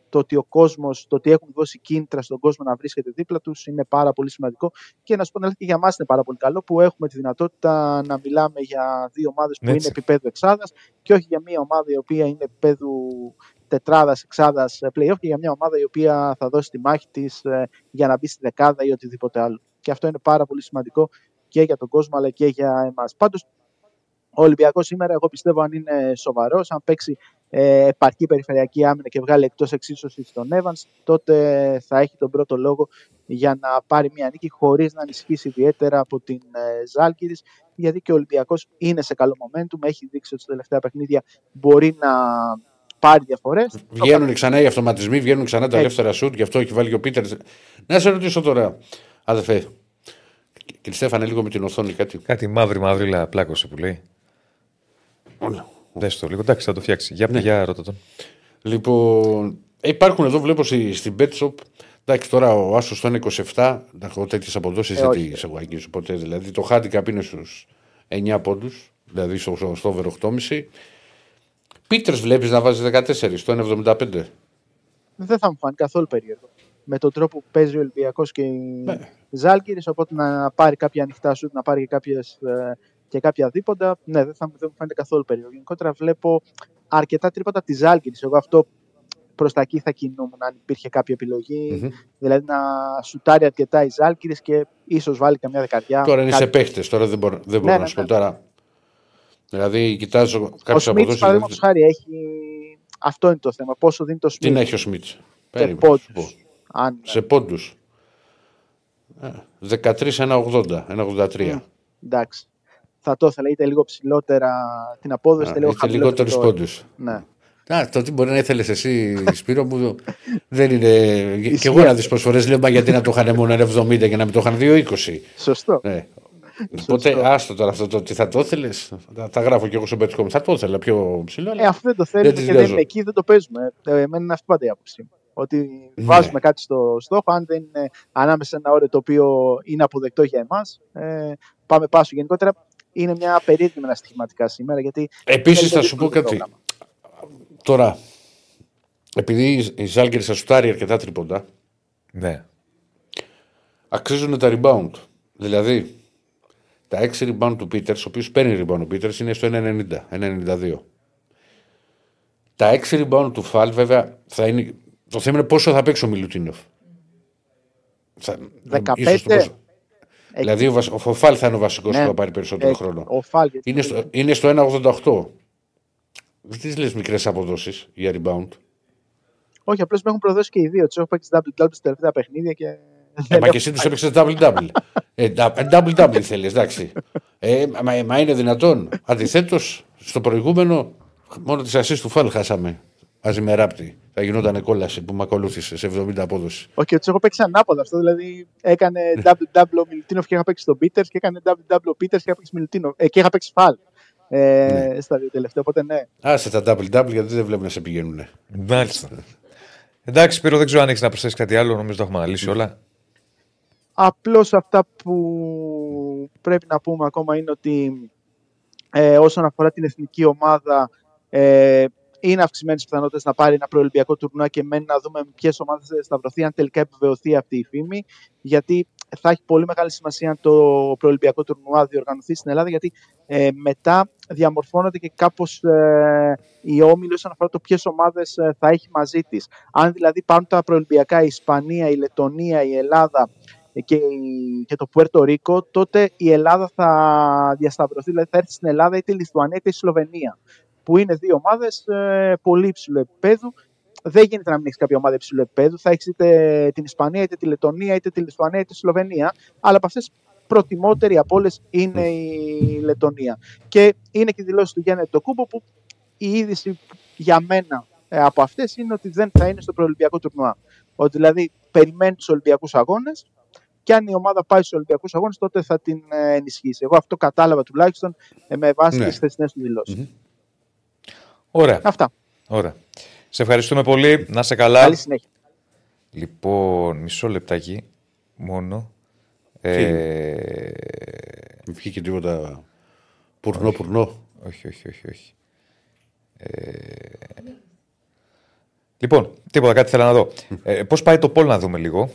το ότι ο κόσμος, το ότι έχουν δώσει κίνητρα στον κόσμο να βρίσκεται δίπλα τους είναι πάρα πολύ σημαντικό. Και να σου πω και για μας είναι πάρα πολύ καλό που έχουμε τη δυνατότητα να μιλάμε για δύο ομάδες που είναι επίπεδου εξάδας και όχι για μια ομάδα η οποία είναι επίπεδου τετράδας, εξάδας ε, playoff και για μια ομάδα η οποία θα δώσει τη μάχη της ε, για να μπει στη δεκάδα ή οτιδήποτε άλλο. Και αυτό είναι πάρα πολύ σημαντικό και για τον κόσμο αλλά και για εμάς. Πάντως, ο Ολυμπιακός σήμερα, εγώ πιστεύω, αν είναι σοβαρός, αν παίξει ε, επαρκή περιφερειακή άμυνα και βγάλει εκτός εξίσωσης τον Evans, τότε θα έχει τον πρώτο λόγο για να πάρει μια νίκη χωρίς να ανησυχήσει ιδιαίτερα από την ε, Ζάλκυρη. Γιατί και ο Ολυμπιακός είναι σε καλό momentum, έχει δείξει ότι στα τελευταία παιχνίδια μπορεί να πάρει διαφορές. Βγαίνουν ξανά οι αυτοματισμοί, βγαίνουν ξανά τα δεύτερα σουτ, γι' αυτό έχει βάλει και ο Πίτερ. Να σε ρωτήσω τώρα, αδερφέ. Κύριε Στέφανε, λίγο με την οθόνη κάτι. Κάτι μαύρη μαύρη πλάκωσε που λέει. Δες το λίγο, εντάξει, θα το φτιάξει. Για, ναι. για ρώτα τον. Λοιπόν, υπάρχουν εδώ, βλέπω στην Betshop. Εντάξει, τώρα ο Άσος το είναι 27. Έχω τέτοιες αποδόσεις ε, δεν τι έχω αγγίσει ποτέ. Δηλαδή το handicap είναι στους 9 πόντους, δηλαδή στο, στο over 8,5. Πίτερ βλέπεις να βάζεις 14 στο 1,75. Δεν θα μου φάνει καθόλου περίεργο. Με τον τρόπο που παίζει ο Ολυμπιακός και η ναι. Ζάλγκη, οπότε να πάρει κάποια ανοιχτά σου, να πάρει και, κάποιες, ε, και κάποια δίποντα. Ναι, δεν, θα, δεν μου φαίνεται καθόλου περίεργο. Γενικότερα βλέπω αρκετά τρίποτα τη Ζάλγκη. Εγώ αυτό προς τα εκεί θα κινούμουν αν υπήρχε κάποια Δηλαδή να σουτάρει αρκετά η Ζάλγκη και ίσως βάλει καμιά δεκαριά. Τώρα είναι σε παίχτες, τώρα δεν μπορώ, δεν μπορώ ναι, να σου πω ναι. τώρα. Δηλαδή, κοιτάζω κάποιε αποδόσει. Ο παραδείγματος χάρη, έχει. Αυτό είναι το θέμα. Πόσο δίνει το Σμιτ. Τι να έχει ο Σμιτς; Σε πόντους. 13-1-80, 1-83. εντάξει. Θα το ήθελα, είτε λίγο ψηλότερα την απόδοση, είτε λίγο χαμηλότερα. λιγότερους πόντους. Ναι. Α, το τι μπορεί να ήθελες εσύ, Σπύρο μου, δεν είναι. και εγώ να δεις πόσες φορές λέω, γιατί να το είχαν μόνο 70 και να μην το είχαν 2-20. Σωστό. Ναι. Οπότε, άστο τώρα αυτό το τι θα το ήθελε. Θα, γράφω κι εγώ στο Betcom. Θα το ήθελα πιο ψηλό. Ε, αφού δεν το θέλεις και δεν είναι εκεί, δεν το παίζουμε. Ε, εμένα είναι αυτή πάντα η άποψη. Ότι ναι. βάζουμε κάτι στο στόχο, αν δεν είναι ανάμεσα ένα όριο το οποίο είναι αποδεκτό για εμάς, ε, πάμε πάσο. Γενικότερα είναι μια περίεργη με στοιχηματικά σήμερα. Επίσης, θα σου πω κάτι. Τώρα, επειδή η Ζάλγκερς σα σουτάρει αρκετά τρίποντα, ναι. αξίζουν τα rebound. Δηλαδή, τα 6 rebound του Peters, ο οποίος παίρνει rebound ο Peters, είναι στο 1,90, 1,92. Τα 6 rebound του Φαλ, βέβαια, θα είναι. Το θέμα είναι πόσο θα παίξει ο Μιλουτίνοφ. 15. Δηλαδή ο, ο Φαλ θα είναι ο βασικός ναι. που θα πάρει περισσότερο χρόνο. Ο Φαλ, είναι, στο, είναι στο 1,88. Δεν τις λες μικρές αποδόσεις για rebound. Όχι, απλώς με έχουν προδώσει και οι δύο. Τους έχω παίξει double double στα τελευταία παιχνίδια και ε, μα και εσύ τους έπαιξες double-double. ε, double-double θέλεις, εντάξει. Ε, μα, μα είναι δυνατόν. Αντιθέτως, στο προηγούμενο, μόνο τις ασεί του Φαλ χάσαμε. Μαζί με ράπτη. Θα γινόταν κόλαση που με ακολούθησε σε 70 απόδοση. Όχι, okay, του έχω παίξει ανάποδα αυτό. Δηλαδή έκανε double-double ο Μιλτίνοφ και είχα παίξει τον Πίτερς και έκανε double-double ο Πίτερς και είχα παίξει Μιλτίνοφ. Ε, και είχα παίξει Φαλ. Ε, ναι. Στα δύο τελευταία, οπότε ναι. Άσε τα double-double γιατί δεν βλέπουν να σε πηγαίνουν. Μάλιστα. Εντάξει, Πύρο, δεν ξέρω αν έχεις να προσθέσεις κάτι άλλο. Νομίζω το έχουμε αναλύσει όλα. Απλώς αυτά που πρέπει να πούμε ακόμα είναι ότι ε, όσον αφορά την εθνική ομάδα, ε, είναι αυξημένες πιθανότητες να πάρει ένα προελπιακό τουρνουά και μένει να δούμε ποιες ομάδες θα σταυρωθεί, αν τελικά επιβεβαιωθεί αυτή η φήμη. Γιατί θα έχει πολύ μεγάλη σημασία αν το προελπιακό τουρνουά διοργανωθεί στην Ελλάδα, γιατί ε, μετά διαμορφώνονται και κάπως ε, οι όμιλοι όσον αφορά το ποιες ομάδες ε, θα έχει μαζί της. Αν δηλαδή πάρουν τα προελπιακά η Ισπανία, η Λετωνία, η Ελλάδα και, και το Πουέρτο Ρίκο, τότε η Ελλάδα θα διασταυρωθεί, δηλαδή θα έρθει στην Ελλάδα είτε η Λιθουανία είτε η Σλοβενία που είναι δύο ομάδες ε, πολύ υψηλού επίπεδου. Δεν γίνεται να μην έχεις κάποια ομάδα υψηλού επίπεδου. Θα έχεις είτε την Ισπανία, είτε τη Λετωνία, είτε τη Λιθουανία, είτε τη Σλοβενία. Αλλά από αυτές προτιμότερη από όλες είναι η Λετωνία. Και είναι και η δηλώση του Γιάννη Τοκούμπο που η είδηση για μένα ε, από αυτές είναι ότι δεν θα είναι στο προολυμπιακό τουρνουά. Ότι δηλαδή περιμένει τους Ολυμπιακούς Αγώνες και αν η ομάδα πάει στους Ολυμπιακούς Αγώνες, τότε θα την ε, ενισχύσει. Εγώ αυτό κατάλαβα τουλάχιστον με βάση ναι. τις χθεσινές του δηλωσει Ωραία. Αυτά. Ωραία. Σε ευχαριστούμε πολύ. Να σε καλά. Καλή συνέχεια. Λοιπόν, μισό λεπτάκι μόνο. Ε... Μην βγήκε τίποτα πουρνό, πουρνό. Όχι, όχι, όχι. όχι. Ε... Λοιπόν, τίποτα, κάτι θέλω να δω. Ε, Πώς πάει το πόλ να δούμε λίγο.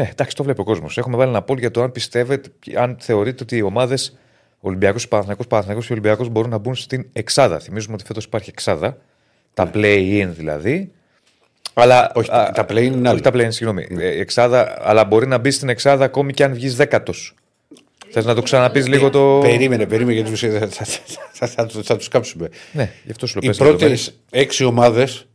Ναι, εντάξει, το βλέπει ο κόσμος. Έχουμε βάλει ένα πόλ για το αν πιστεύετε, αν θεωρείτε ότι οι ομάδες Ολυμπιακός, Παναθυνακό, Παναθυνακό και Ολυμπιακός μπορούν να μπουν στην εξάδα. Θυμίζουμε ότι φέτος υπάρχει εξάδα. Τα ναι. play-in δηλαδή. Αλλά, όχι, α, τα play-in είναι Όχι τα play-in, συγγνώμη. Ναι. Ε, εξάδα, αλλά μπορεί να μπει στην εξάδα ακόμη και αν βγεις δέκατος. Θες να το ξαναπείς λίγο το. Περίμενε, περίμενε γιατί θα, θα, θα, θα, θα τους κάψουμε. Ναι, γι' αυτό σου Οι πρώτες έξι ομάδες.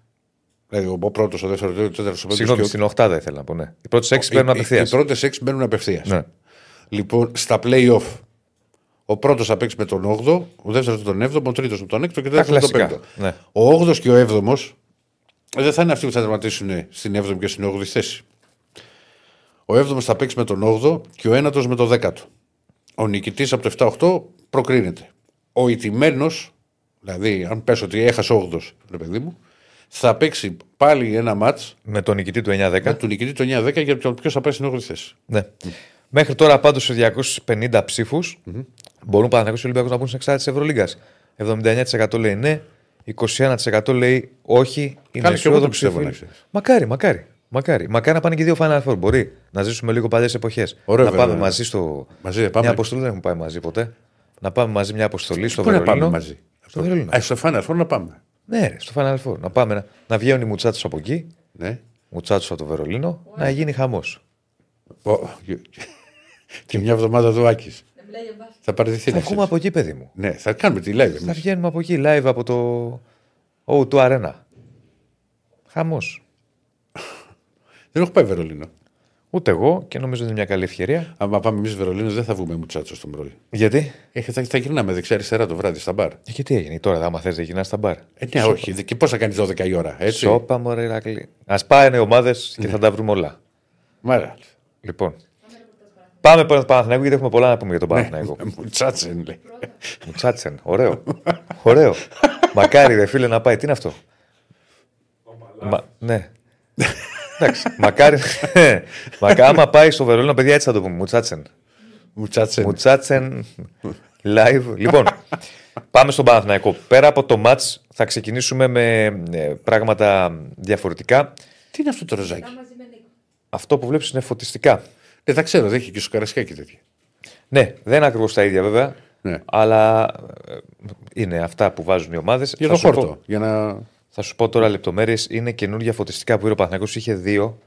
Δηλαδή, ο πρώτος, ο δεύτερος, ο τέταρτος, ο Συγγνώμη, στην οχτάδα ήθελα να πω. Ναι. Οι πρώτες έξι μπαίνουν απευθείας. Οι πρώτες έξι μπαίνουν απευθείας. Ναι. Λοιπόν, στα play-off ο πρώτος θα παίξει με τον 8ο, ο δεύτερος με τον 7ο, ο τρίτος με τον 6ο και ο τέταρτος με τον 5ο. Ναι. Ο 8ο και ο 7ο δεν θα είναι αυτοί που θα τερματίσουν στην 7η και στην 8η θέση. Ο 7ο θα παίξει με τον 8ο και ο 9ο με τον 10ο. Ο νικητής από το 7-8 προκρίνεται. Ο ηττημένος, δηλαδή αν πέσω ότι έχασε 8ο, ρε παιδί μου, θα παίξει πάλι ένα ματ. Με τον νικητή του 9-10. Με τον νικητή του 9-10 για το ποιος θα πάει στην 8η θέση. Ναι. Mm. Μέχρι τώρα πάντως σε 250 ψήφους mm-hmm. μπορούν Παναγιώ και Ολυμπιακός να μπουν στην εξάρτηση της Ευρωλίγκας. 79% λέει ναι, 21% λέει όχι. Είναι αισιόδοξο. Μακάρι, μακάρι. Μακάρι. Μακάρι να πάνε και δύο Final Four. Μπορεί να ζήσουμε λίγο παλιές εποχές. Να πάμε μαζί στο. Μαζί, πάμε. Μια αποστολή δεν έχουμε πάει μαζί ποτέ. Να πάμε μαζί μια αποστολή στο Βερολίνο. Να πάμε μαζί; Στο, Βερολίνο. Α, στο Final Four να πάμε. Ναι, στο Final Four. Να πάμε να, να βγαίνουν οι μουτσάτσου από εκεί. Ναι. Μουτσάτσου από το Βερολίνο. Να γίνει χαμός. Και μια εβδομάδα του Άκης. Θα παραιτηθεί. Θα βγούμε από εκεί, παιδί μου. Ναι, θα κάνουμε τη live. Θα βγαίνουμε από εκεί, live από το O του Arena. Χαμός. Δεν έχω πάει Βερολίνο. Ούτε εγώ και νομίζω ότι είναι μια καλή ευκαιρία. Αν πάμε εμείς Βερολίνο, δεν θα βγούμε μουτσάτσο στο μρόλι. Γιατί; Ε, θα, θα γυρνάμε δεξιά-αριστερά το βράδυ στα μπαρ. Ε, και τι έγινε τώρα, άμα θες να γυρνάς στα μπαρ. Ε, ναι, όχι. Και πώς θα κάνεις 12 η ώρα, έτσι; Σόπα, μωρέ, Α πάνε ομάδες και ναι. θα τα βρούμε όλα. Μάλιστα. Λοιπόν, Πάμε πάνω στο Παναθηναϊκό γιατί έχουμε πολλά να πούμε για τον Παναθηναϊκό. Ναι, Μουτσάτσεν λέει. Μουτσάτσεν, ωραίο. ωραίο. Μακάρι ρε φίλε να πάει. Τι είναι αυτό; Μα, ναι. Εντάξει, μακάρι. Μακά, άμα πάει στο Βερολίνο, παιδιά έτσι θα το πούμε. Μουτσάτσεν. Μουτσάτσεν. Μουτσάτσεν live. λοιπόν, πάμε στον Παναθηναϊκό. Πέρα από το match θα ξεκινήσουμε με ε, πράγματα διαφορετικά. Τι είναι αυτό το ροζάκι. Αυτό που βλέπεις είναι φωτιστικά. Δεν τα ξέρω, δεν έχει και σου και τέτοια. Ναι, δεν είναι ακριβώς τα ίδια βέβαια. Ναι. Αλλά ε, είναι αυτά που βάζουν οι ομάδες. Για το χόρτο. για να... Θα σου πω τώρα λεπτομέρειες. Είναι καινούργια φωτιστικά που πήρε ο Παναγιώ. Είχε δύο.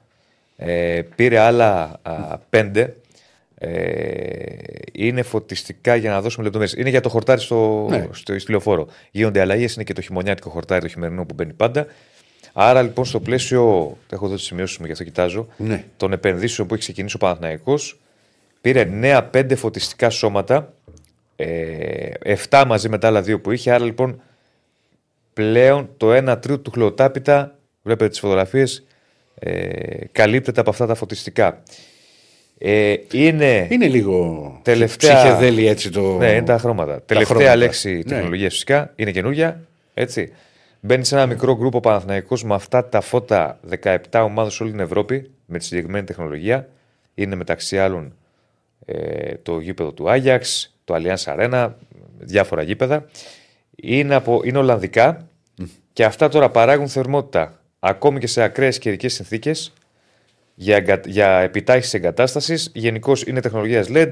Ε, πήρε άλλα α, πέντε. Ε, είναι φωτιστικά για να δώσουμε λεπτομέρειες. Είναι για το χορτάρι στο, ναι. στο, στο λεωφόρο. Γίνονται αλλαγές. Είναι και το χειμωνιάτικο χορτάρι, το χειμερινό που μπαίνει πάντα. Άρα λοιπόν στο πλαίσιο, έχω εδώ τις σημειώσεις μου, γι' αυτό κοιτάζω, ναι. των επενδύσεων που έχει ξεκινήσει ο Παναθηναϊκός, πήρε νέα πέντε φωτιστικά σώματα, ε, 7 μαζί με τα άλλα δύο που είχε. Άρα λοιπόν πλέον το 1 τρίτο του χλωτάπητα, βλέπετε τις φωτογραφίες, ε, καλύπτεται από αυτά τα φωτιστικά. Ε, είναι, είναι λίγο τελευταία... ψυχεδέλη έτσι το... Ναι, είναι τα χρώματα. Τα τελευταία χρώματα. λέξη ναι. τεχνολογίας φυσικά, είναι καινούργια, έτσι. Μπαίνει σε ένα μικρό γκρουπ ο με αυτά τα φώτα 17 ομάδες σε όλη την Ευρώπη με τη συγκεκριμένη τεχνολογία. Είναι μεταξύ άλλων ε, το γήπεδο του Άγιαξ, το Allianz Arena, διάφορα γήπεδα. Είναι, από, είναι Ολλανδικά και αυτά τώρα παράγουν θερμότητα ακόμη και σε ακραίες καιρικές συνθήκες για, εγκα- για επιτάχυση εγκατάστασης. Γενικώς είναι τεχνολογίας LED.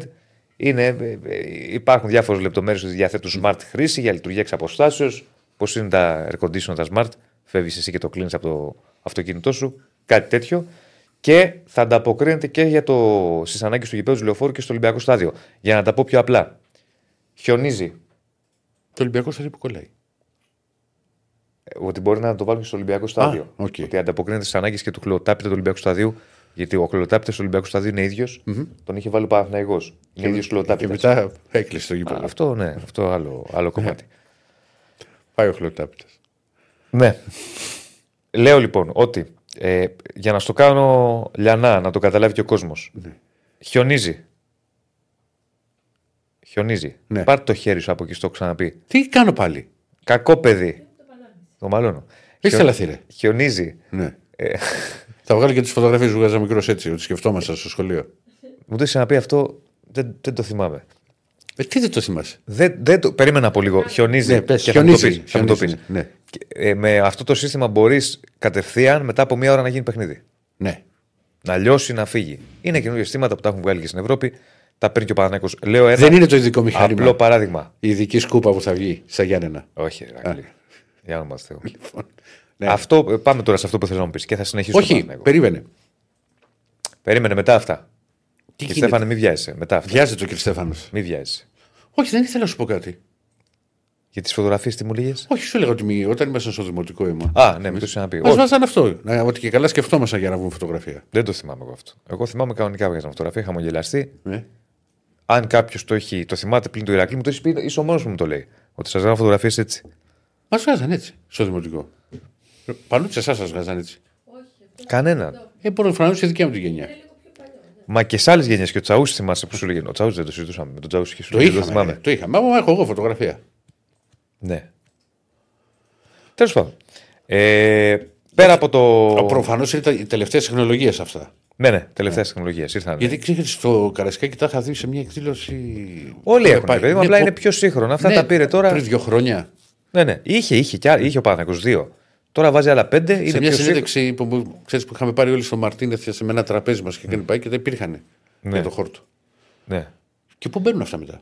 Είναι, ε, ε, υπάρχουν διάφορες λεπτομέρειες που διαθέτουν smart χρήση για λειτουργία εξ αποστάσεως. Πώς είναι τα air conditioner, τα smart. Φεύγεις εσύ και το κλείνεις από το αυτοκίνητό σου. Κάτι τέτοιο. Και θα ανταποκρίνεται και για το, στις ανάγκες του γηπέδου του λεωφόρου και στο Ολυμπιακό στάδιο. Για να τα πω πιο απλά. Χιονίζει. Το Ολυμπιακό στάδιο που κολλάει. Ε, Ότι μπορεί να το βάλουν και στο Ολυμπιακό στάδιο. οκ. Ότι ανταποκρίνεται στις ανάγκες και του χλοοτάπητα του Ολυμπιακού σταδίου. Γιατί ο χλοοτάπητας του Ολυμπιακού σταδίου είναι ίδιος. Τον είχε βάλει ο Παναθηναϊκός. Είναι ίδιος Και χλοοτάπητα. μετά έκλεισε το γήπεδο. Αυτό ναι, αυτό άλλο, άλλο κομμάτι. Πάει ο χλωτάπητα. ναι. Λέω λοιπόν ότι ε, για να στο κάνω λιανά, να το καταλάβει και ο κόσμος. Χιονίζει. Χιονίζει. Ναι. Πάρ το χέρι σου από εκεί, στο έχω ξαναπεί. Τι κάνω πάλι; Κακό παιδί. Το μαλώνω. Έχεις Χιο- τρελαθεί, ρε. Χιονίζει. Ναι. Ε, Θα βγάλω και τις φωτογραφίες που βγάζα μικρός έτσι, ότι σκεφτόμασταν στο σχολείο. μου το είχε ξαναπεί αυτό, δεν, δεν το θυμάμαι. Ε, τι δεν το θυμάσαι; Δεν, δεν το, περίμενα από λίγο. Χιονίζει. Ναι, πες, και θα μου το χιονίζεις, πεις, θα μου το χιονίζεις, πεις. ναι. Και, ε, με αυτό το σύστημα μπορείς κατευθείαν μετά από μία ώρα να γίνει παιχνίδι. Ναι. Να λιώσει, να φύγει. Είναι καινούργια συστήματα που τα έχουν βγάλει και στην Ευρώπη. Τα παίρνει και ο Παναθηναϊκός. Λέω ένα Δεν είναι το ειδικό μηχάνημα. απλό παράδειγμα. Η ειδική σκούπα που θα βγει στα Γιάννενα. Όχι, Ρακλή. Για όνομα του Θεού. Λοιπόν, ναι. Αυτό, ε, πάμε τώρα σε αυτό που θέλω να μου πεις και θα συνεχίσουμε. Όχι, περίμενε. Περίμενε μετά αυτά. Τι Και γίνεται; Στέφανε, μην βιάζεσαι. Μετά αυτά. Βιάζεται ο κ. Στέφανος. Μην βιάζεσαι. Όχι, δεν ήθελα να σου πω κάτι. Για τις φωτογραφίες τι μου λέγες; Όχι, σου έλεγα ότι μη- όταν ήμασταν στο δημοτικό αίμα. Α, ναι, με το είχα να πει. Μας Όχι, βάζαν αυτό. Να, ότι και καλά σκεφτόμασταν για να βγουν φωτογραφία. δεν το θυμάμαι εγώ αυτό. Εγώ θυμάμαι κανονικά βγάζαμε φωτογραφία, χαμογελαστή. Ναι. Αν κάποιος το, έχει, το θυμάται πλην του Ηρακλή, μου το έχεις πει, είσαι ο μόνος που μου το λέει. Ότι σας βγάζω φωτογραφίες έτσι. Μας βγάζαν έτσι στο δημοτικό. Πάνω σε εσάς σας βγάζαν έτσι. Κανέναν. Ε, μπορεί να φρανούσε δικιά μου τη γενιά. Μα και σε άλλες γενιές και ο Τσαού θυμάσαι που σου λέγε. Ο Τσαού δεν το συζητούσαμε. Με τον Τσαού και σου Το λέγε, το είχαμε. θυμάμαι. ε, Το είχαμε. Μα έχω εγώ φωτογραφία. Ναι. Τέλος πάντων. Ε, πέρα από το. Προφανώς είναι τα- οι τελευταίες τεχνολογίες αυτά. Ναι, ναι, τελευταία τεχνολογία ήρθαν. Γιατί ξέρεις, στο Καρασκάκι τα είχα δει σε μια εκδήλωση. Όλοι Ε, έχουν, πάει- παιδί μου, ναι, απλά πο- είναι πιο σύγχρονα. Αυτά ναι, τα πήρε τώρα. Πριν δύο χρόνια. Ναι, ναι. Είχε, είχε, και, άλλα- είχε ο Παναθηναϊκός δύο. Τώρα βάζει άλλα πέντε. Είναι σε μια πιο σύγχρονα. συνέντευξη που, που, ξέρεις, που είχαμε πάρει όλοι στο Μαρτίνεθ σε ένα τραπέζι μας και κάνει πάει και δεν υπήρχαν Ναι. για το χόρτο. Ναι. Και πού μπαίνουν αυτά μετά;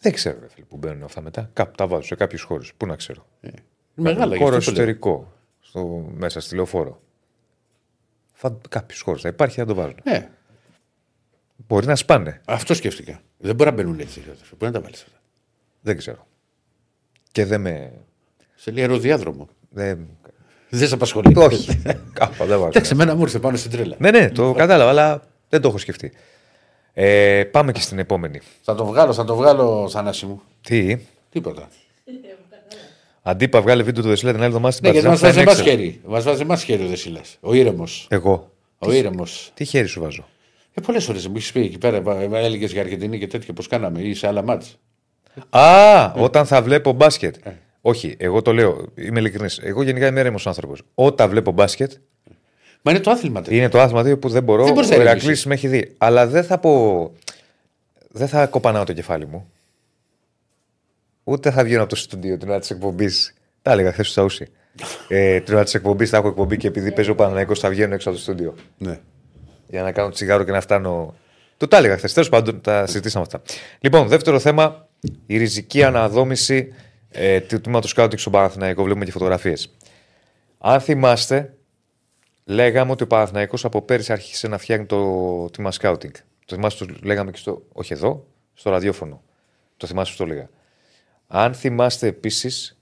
Δεν ξέρω, ρε φίλε, που μπαίνουν αυτά μετά. Κάπου τα βάζω σε κάποιους χώρους. Πού να ξέρω. Είναι μεγάλα. γι' Χώρο αυτό το λέω. εσωτερικό. Στο, μέσα στη λεωφόρο. Κάποιου χώρου θα υπάρχει, θα το βάζουν. Ναι, Μπορεί να σπάνε. αυτό σκέφτηκα. Δεν μπορεί να μπαίνουν έτσι. ρε αδερφέ. Μπορεί να τα βάλεις αυτά. Δεν ξέρω. Και δεν με. Σε λέει αεροδιάδρομο. Δεν... Δεν σε απασχολεί. Όχι. Κάπου δεν βάζω. Εντάξει, εμένα μου ήρθε πάνω στην τρέλα. Ναι, ναι, το κατάλαβα, αλλά δεν το έχω σκεφτεί. Ε, πάμε και στην επόμενη. Θα το βγάλω, θα το βγάλω, Θανάση μου. Τι, Τίποτα. αντίπα βγάλε βίντεο του Δεσίλα την άλλη εβδομάδα στην Ναι, γιατί μας Παρτιζάν, βάζει θα είναι εμά έξω. χέρι. Μας βάζει εμά χέρι ο Δεσίλα. Ο ήρεμος. Εγώ. Ο ήρεμος. Τι χέρι σου βάζω; Ε, Πολλές φορές μου έχεις πει εκεί πέρα, έλεγες για Αργεντινή και τέτοια πώς κάναμε ή σε άλλα μάτς. Α, όταν θα βλέπω μπάσκετ. Ε. Όχι, εγώ το λέω, είμαι ειλικρινής. Εγώ γενικά είμαι έρεμος άνθρωπος. Όταν βλέπω μπάσκετ, Μα είναι το άθλημα τέτοιο. είναι το άθλημα δύο που δεν μπορώ. Δεν μπορείς ο να Ηρακλή ηρεμήσεις. με έχει δει. Αλλά δεν θα πω. Δεν θα κοπανάω το κεφάλι μου. Ούτε θα βγαίνω από το στούντιο την ώρα της εκπομπής. Τα έλεγα χθες στο Σαούσι. ε, την ώρα της εκπομπής θα έχω εκπομπή και επειδή παίζει ο Παναναναϊκό θα βγαίνω έξω από το στούντιο. Ναι. για να κάνω τσιγάρο και να φτάνω. Το τα έλεγα χθες. Τέλος πάντων, τα συζητήσαμε αυτά. Λοιπόν, δεύτερο θέμα, η ριζική αναδόμηση ε, του τμήματος σκάουτινγκ στον Παναθηναϊκό. Βλέπουμε και φωτογραφίες. Αν θυμάστε, λέγαμε ότι ο Παναθηναϊκός από πέρυσι άρχισε να φτιάχνει το τμήμα σκάουτινγκ. Το θυμάστε, το λέγαμε και στο. Όχι εδώ, στο ραδιόφωνο. Το θυμάστε που το έλεγα. Αν θυμάστε επίσης,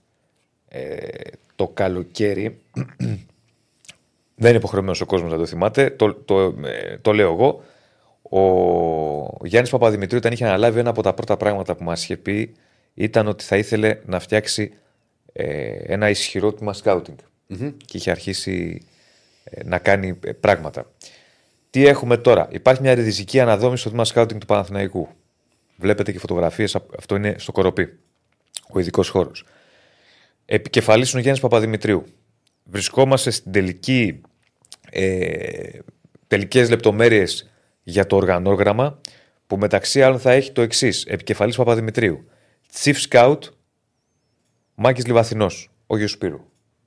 ε, το καλοκαίρι δεν είναι υποχρεωμένος ο κόσμος να το θυμάται. Το, το, ε, το λέω εγώ. Ο Γιάννης Παπαδημητρίου, όταν είχε αναλάβει ένα από τα πρώτα πράγματα που μας είχε πει, ήταν ότι θα ήθελε να φτιάξει ε, ένα ισχυρό τμήμα σκάουτινγκ. Και είχε αρχίσει ε, να κάνει ε, πράγματα. Τι έχουμε τώρα; Υπάρχει μια ριζική αναδόμηση στο τμήμα σκάουτινγκ του Παναθηναϊκού. Βλέπετε και φωτογραφίες. Αυτό είναι στο Κοροπή. Ο ειδικός χώρος. Επικεφαλής είναι ο Γιάννης Παπαδημητρίου. Βρισκόμαστε στην τελική, ε, τελικές λεπτομέρειες για το οργανόγραμμα που μεταξύ άλλων θα έχει το εξής. Επικεφαλής Παπαδημητρίου. Chief Scout Μάκης Λιβαθινός, ο γιος Σπύρου,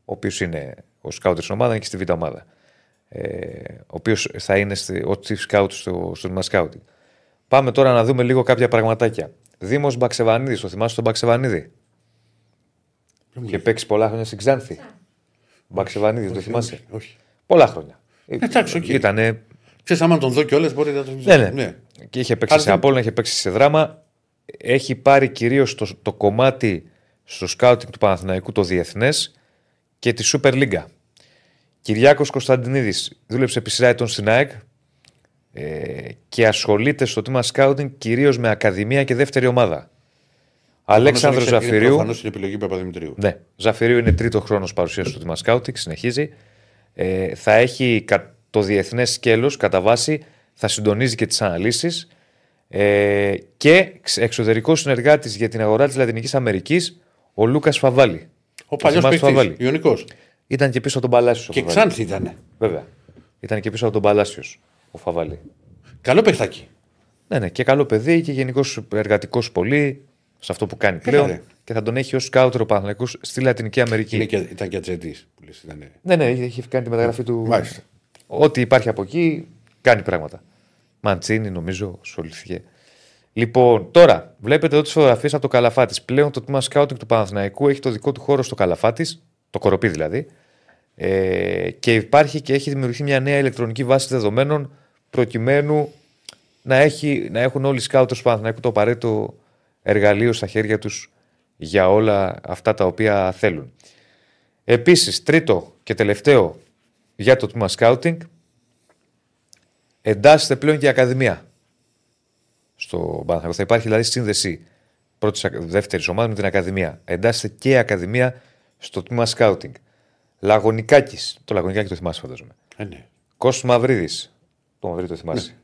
ο οποίος είναι ο σκάουτερ στην ομάδα, είναι και στη β' ομάδα. Ε, ο οποίος θα είναι στη, ο chief scout στο, στο τμήμα scouting. Πάμε τώρα να δούμε λίγο κάποια πραγματάκια. Δήμος Μπαξεβανίδης, το θυμάσαι τον Μπαξεβανίδη; Είχε παίξει πολλά χρόνια στην Ξάνθη. Μπαξεβανίδη, το θυμάσαι; Όχι. Πολλά χρόνια. Εντάξει, οκ. Ήτανε Ξέρεις, άμα τον δω κιόλας μπορεί να τον ναι, ναι. Και είχε παίξει Αλλά σε δεν- Απόλλωνα, είχε παίξει στη Δράμα. Έχει πάρει κυρίως το, το κομμάτι στο scouting του Παναθηναϊκού το διεθνές και τη Super League. Κυριάκος Κωνσταντινίδης δούλεψε επί σειρά ετών στην ΑΕΚ ε, και ασχολείται στο τμήμα σκάουτινγκ κυρίως με ακαδημία και δεύτερη ομάδα. Αλέξανδρος Ζαφυρίου. Προφανώς είναι επιλογή Παπαδημητρίου. Ναι, Ζαφυρίου είναι τρίτο χρόνος παρουσίας στο τμήμα σκάουτινγκ, συνεχίζει. Ε, θα έχει κα- το διεθνές σκέλος κατά βάση, θα συντονίζει και τις αναλύσεις. Ε, και εξωτερικός συνεργάτης για την αγορά της Λατινικής Αμερικής, ο Λούκας Φαβάλη. Ο παλιός θυμάσαι το Φαβάλη; παίκτη. Ιωνικός. Ήταν και πίσω από τον Παλάσιος. Και ο Φαβάλη. Ξάνθη ήταν. Βέβαια. Ήταν και πίσω από τον Παλάσιος ο Φαβάλη. Καλό παιχτάκι. Ναι, ναι, και καλό παιδί και γενικώ εργατικός πολύ σε αυτό που κάνει πλέον. ρε. Και θα τον έχει ως σκάουτερο Παναθηναϊκός στη Λατινική Αμερική. Είναι και, ήταν και ατζέντη. Ήταν... Ναι, ναι, είχε είχε κάνει τη μεταγραφή του. Μάλιστα. Ό,τι υπάρχει από εκεί κάνει πράγματα. Μαντσίνη, νομίζω, ασχολήθηκε. Λοιπόν, τώρα βλέπετε εδώ τις φωτογραφίες από το Καλαφάτης. Πλέον το τμήμα σκάουτινγκ του Παναθηναϊκού έχει το δικό του χώρο στο Καλαφάτης, το κοροπή δηλαδή. Ε, και υπάρχει και έχει δημιουργηθεί μια νέα ηλεκτρονική βάση δεδομένων προκειμένου να, έχει, να έχουν όλοι οι σκάουτερ του Παναθηναϊκού το απαραίτητο εργαλείο στα χέρια τους για όλα αυτά τα οποία θέλουν. Επίσης, τρίτο και τελευταίο για το τμήμα σκάουτινγκ, εντάσσεται πλέον και η Ακαδημία στο Παναθηναϊκό. Θα υπάρχει δηλαδή σύνδεση πρώτης δεύτερης ομάδας με την Ακαδημία. Εντάσσεται και η Ακαδημία στο τμήμα σκάουτινγκ. Λαγωνικάκης. Το Λαγωνικάκη το θυμάσαι, φαντάζομαι. Ε, ναι. Κώστος Μαυρίδης. Το Μαυρίδη το θυμάσαι. Ναι.